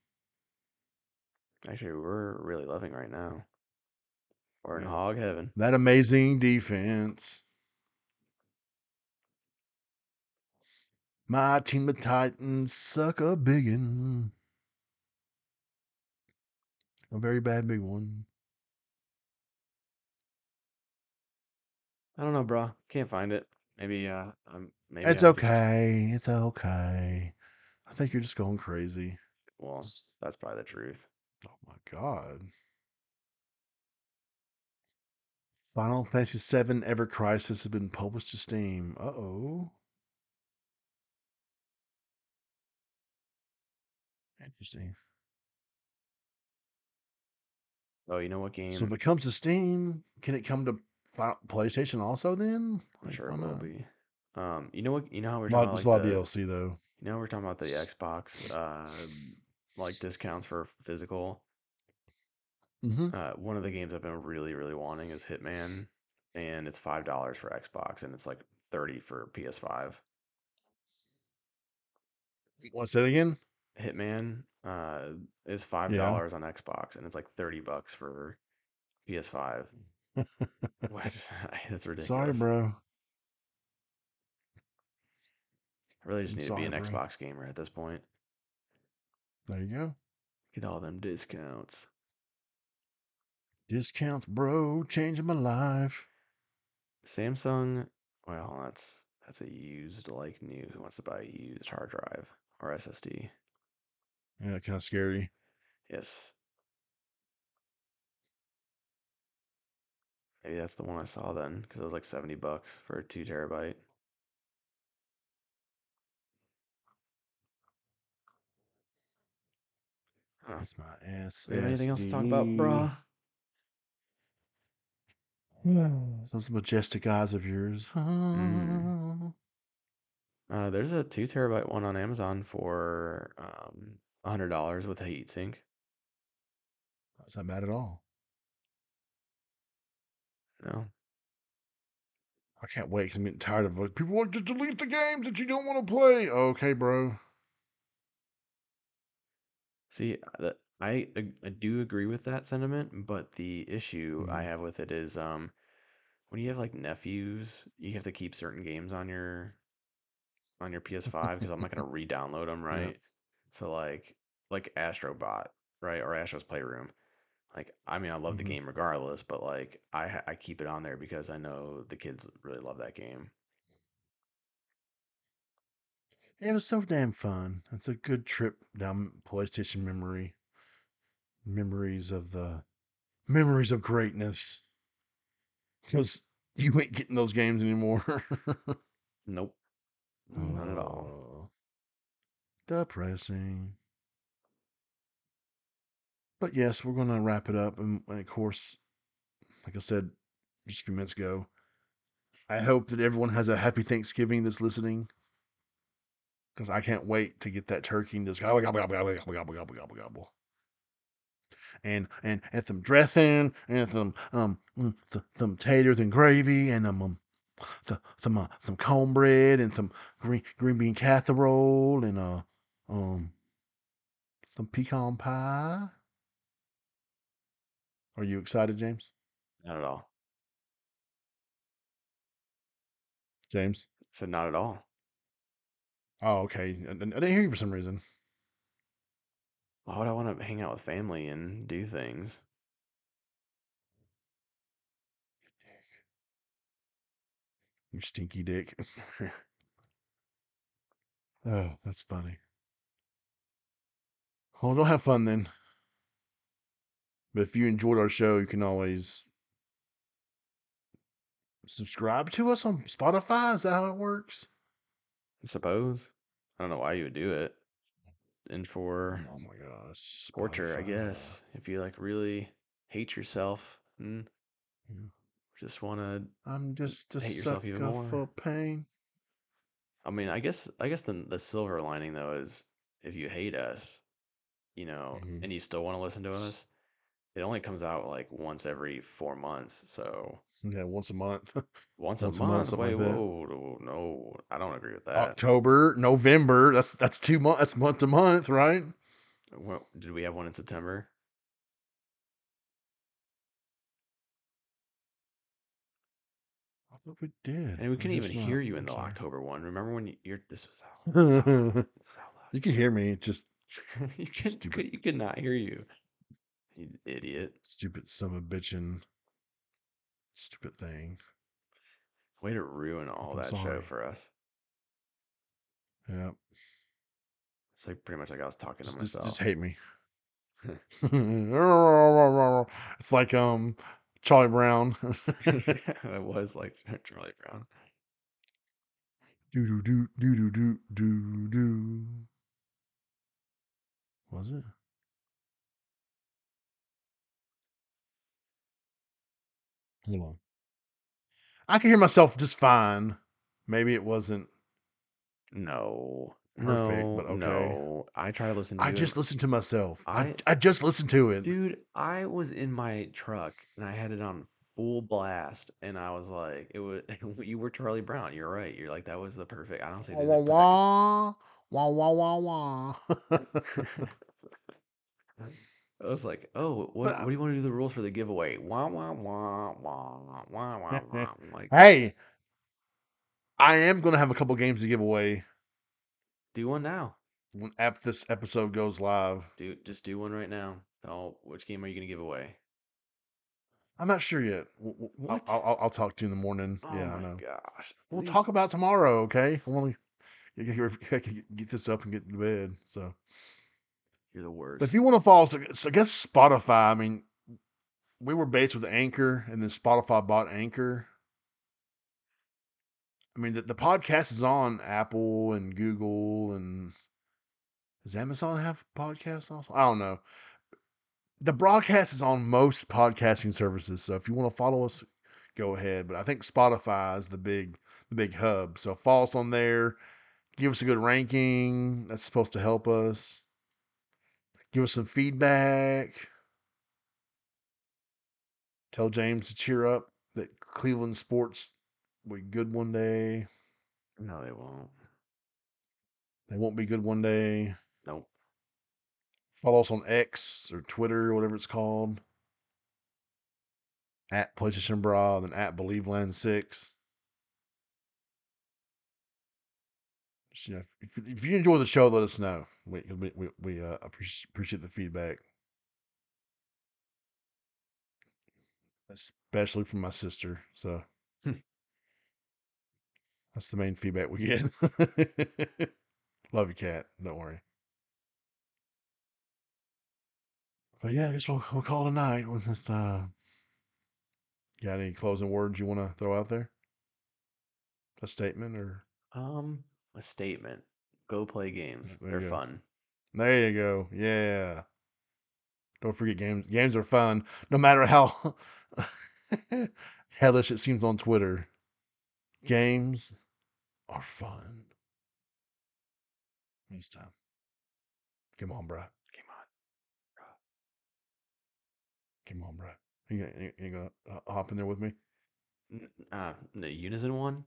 Speaker 2: Actually, we're really loving right now. We're in
Speaker 1: Yeah.
Speaker 2: hog heaven.
Speaker 1: That amazing defense. My team, the Titans, suck a biggin. A very bad big one.
Speaker 2: I don't know, bro. Can't find it. Maybe, uh, um, maybe
Speaker 1: It's
Speaker 2: I'm just-
Speaker 1: okay. It's okay. I think you're just going crazy.
Speaker 2: well, that's probably the truth.
Speaker 1: Oh my god. Final Fantasy VII Ever Crisis has been published to Steam. Uh oh. Interesting.
Speaker 2: Oh, you know what game?
Speaker 1: So if it comes to Steam, can it come to PlayStation also then?
Speaker 2: I'm sure it will
Speaker 1: not?
Speaker 2: be. Um, you know what? You know how we're talking about like
Speaker 1: a lot of
Speaker 2: the,
Speaker 1: DLC though.
Speaker 2: you know we're talking about the Xbox, uh, like discounts for physical.
Speaker 1: Mm-hmm.
Speaker 2: Uh, one of the games I've been really, really wanting is Hitman, and it's five dollars for Xbox, and it's like thirty for PS5.
Speaker 1: What's that again?
Speaker 2: Hitman uh, is five
Speaker 1: Yeah.
Speaker 2: dollars on Xbox, and it's like thirty bucks for PS5. Which that's ridiculous.
Speaker 1: Sorry, bro.
Speaker 2: I really just need to be an
Speaker 1: bro.
Speaker 2: Xbox gamer at this point.
Speaker 1: There you go.
Speaker 2: Get all them discounts.
Speaker 1: Discounts, bro. Changing my life.
Speaker 2: Samsung, well, that's that's a used like new. Who wants to buy a used hard drive or SSD?
Speaker 1: Yeah, kind of scary.
Speaker 2: Yes. Maybe that's the one I saw then, because it was like seventy bucks for a two terabyte. Huh.
Speaker 1: That's my S.
Speaker 2: We have anything else to talk about, bruh?
Speaker 1: Those majestic eyes of yours.
Speaker 2: Mm. Uh, there's a two terabyte one on Amazon for um a hundred dollars with a heatsink.
Speaker 1: That's not bad at all.
Speaker 2: No,
Speaker 1: I can't wait 'cause I'm getting tired of it. People want to delete the games that you don't want to play. Okay, bro.
Speaker 2: see, uh, I I do agree with that sentiment, but the issue I
Speaker 1: Mhm.
Speaker 2: have with it is um when you have like nephews, you have to keep certain games on your on your PS5 because I'm not gonna re-download them, right? So like like Astrobot, right, or Astro's Playroom. Like, I mean, I love the
Speaker 1: Mhm.
Speaker 2: game regardless, but like, I I keep it on there because I know the kids really love that game.
Speaker 1: It was so damn fun. It's a good trip down PlayStation memory. Memories of the memories of greatness. Because you ain't getting those games anymore.
Speaker 2: Nope, not at all.
Speaker 1: Oh, Depressing. But yes, we're going to wrap it up. And, and of course, like I said just a few minutes ago, I hope that everyone has a happy Thanksgiving that's listening. Because I can't wait to get that turkey and just gobble, gobble, gobble, gobble, gobble, gobble, gobble, gobble, gobble. And, and, and some dressing, and some, um, mm, th- some taters and gravy, and um, um th- some, uh, some cornbread, and some green, green bean casserole, and, uh, um, some pecan pie. Are you excited, James?
Speaker 2: Not at all.
Speaker 1: James?
Speaker 2: Said not at all.
Speaker 1: Oh, okay. I, I didn't hear you for some reason.
Speaker 2: Why would I want to hang out with family and do things? Your dick.
Speaker 1: You stinky dick. oh, that's funny. Well, don't have fun then. But if you enjoyed our show, you can always subscribe to us on Spotify. Is that how it works?
Speaker 2: I suppose. I don't know why you would do it. And for
Speaker 1: Oh my gosh.
Speaker 2: torture, I guess, if you like really hate yourself and
Speaker 1: Yeah.
Speaker 2: just want to
Speaker 1: I'm just a
Speaker 2: Hate yourself even more.
Speaker 1: for pain.
Speaker 2: I mean, I guess I guess the the silver lining though is if you hate us, you know,
Speaker 1: Mhm.
Speaker 2: and you still want to listen to us, it only comes out like once every four months. So
Speaker 1: Yeah, once a month.
Speaker 2: once,
Speaker 1: Once
Speaker 2: a
Speaker 1: a month,
Speaker 2: month. Wait,
Speaker 1: like
Speaker 2: whoa, whoa, no, I don't agree with that.
Speaker 1: October, November. That's that's two months. That's month to month, right?
Speaker 2: What, did we have one in September?
Speaker 1: I thought we did.
Speaker 2: And we couldn't even
Speaker 1: not.
Speaker 2: hear you in the. October one. Remember when you, you're this was out, this out
Speaker 1: you
Speaker 2: This out
Speaker 1: can hear me. Just
Speaker 2: you can, you could not hear you, you idiot.
Speaker 1: Stupid son of bitchin'. Stupid thing.
Speaker 2: Way to ruin all
Speaker 1: I'm
Speaker 2: that
Speaker 1: sorry.
Speaker 2: show for us.
Speaker 1: Yeah.
Speaker 2: It's like pretty much like I was talking to
Speaker 1: myself. Just, just hate me. it's like um Charlie Brown.
Speaker 2: it was like Charlie Brown.
Speaker 1: Do do do do do do do. Was it? Hold on. I can hear myself just fine. Maybe it wasn't.
Speaker 2: No,
Speaker 1: Perfect,
Speaker 2: no,
Speaker 1: but okay.
Speaker 2: no. I try to listen to
Speaker 1: I
Speaker 2: it.
Speaker 1: just listened to myself. I,
Speaker 2: I-
Speaker 1: I just listened to it.
Speaker 2: Dude, I was in my truck and I had it on full blast, and I was like, it was you were Charlie Brown. You're right. You're like that was the perfect. I don't say
Speaker 1: Wah
Speaker 2: that.
Speaker 1: wah wah wah wah wah wah.
Speaker 2: I was like, oh, what,
Speaker 1: uh
Speaker 2: what do you want to do the rules for the giveaway? Wah wah wah wah wah wah wah. Like,
Speaker 1: hey, I am gonna have a couple games to give away
Speaker 2: do one now.
Speaker 1: when ap- this episode goes live.
Speaker 2: Do just do one right now. Oh, which game are you gonna give away?
Speaker 1: I'm not sure yet. W- w- I'll-
Speaker 2: What?
Speaker 1: I'll, I'll, I'll talk to you in the morning.
Speaker 2: Oh
Speaker 1: yeah, I
Speaker 2: my
Speaker 1: know.
Speaker 2: gosh.
Speaker 1: We'll talk about tomorrow, okay? I want to get, get this up and get to bed. So,
Speaker 2: You're the worst.
Speaker 1: but if you want to follow, so, so I guess Spotify. I mean, we were based with Anchor, and then Spotify bought Anchor. I mean, the, the podcast is on Apple and Google and Does Amazon have podcasts also? I don't know. The broadcast is on most podcasting services, so if you want to follow us, go ahead. But I think Spotify is the big the big hub. So follow us on there. Give us a good ranking. That's supposed to help us. Give us some feedback. Tell James to cheer up that Cleveland sports will be good one day.
Speaker 2: No, they won't.
Speaker 1: They won't be good one day.
Speaker 2: Nope.
Speaker 1: Follow us on X or Twitter, or whatever it's called. At PlayStation Brah, then at BelieveLand6. You know, if, if you enjoy the show, let us know. We we we, we uh, appreciate appreciate the feedback, especially from my sister. So that's the main feedback we get. Love you, cat. Don't worry. But yeah, I guess we'll, we'll call it a night with this. Uh, got any closing words you want to throw out there? A statement or
Speaker 2: Um, a statement. Go play games.
Speaker 1: There
Speaker 2: They're
Speaker 1: go.
Speaker 2: fun.
Speaker 1: there you go. Yeah. Don't forget games. Games are fun, no matter how hellish it seems on Twitter. Games are fun. Next time. Come on, bro.
Speaker 2: Come on.
Speaker 1: Come on, bro. You, you, you gonna uh, hop in there with me?
Speaker 2: Uh, the Unison one.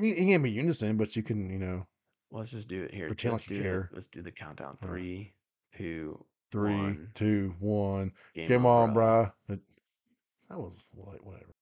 Speaker 1: You, you can't be unison, but you can, you know,
Speaker 2: Let's just do it here.
Speaker 1: Pretend
Speaker 2: let's
Speaker 1: like you
Speaker 2: do the-
Speaker 1: care.
Speaker 2: let's do the countdown.
Speaker 1: All right.
Speaker 2: Three, two,
Speaker 1: three,
Speaker 2: one.
Speaker 1: two, one.
Speaker 2: Game
Speaker 1: Come on,
Speaker 2: bruh.
Speaker 1: bro. That, that was like whatever.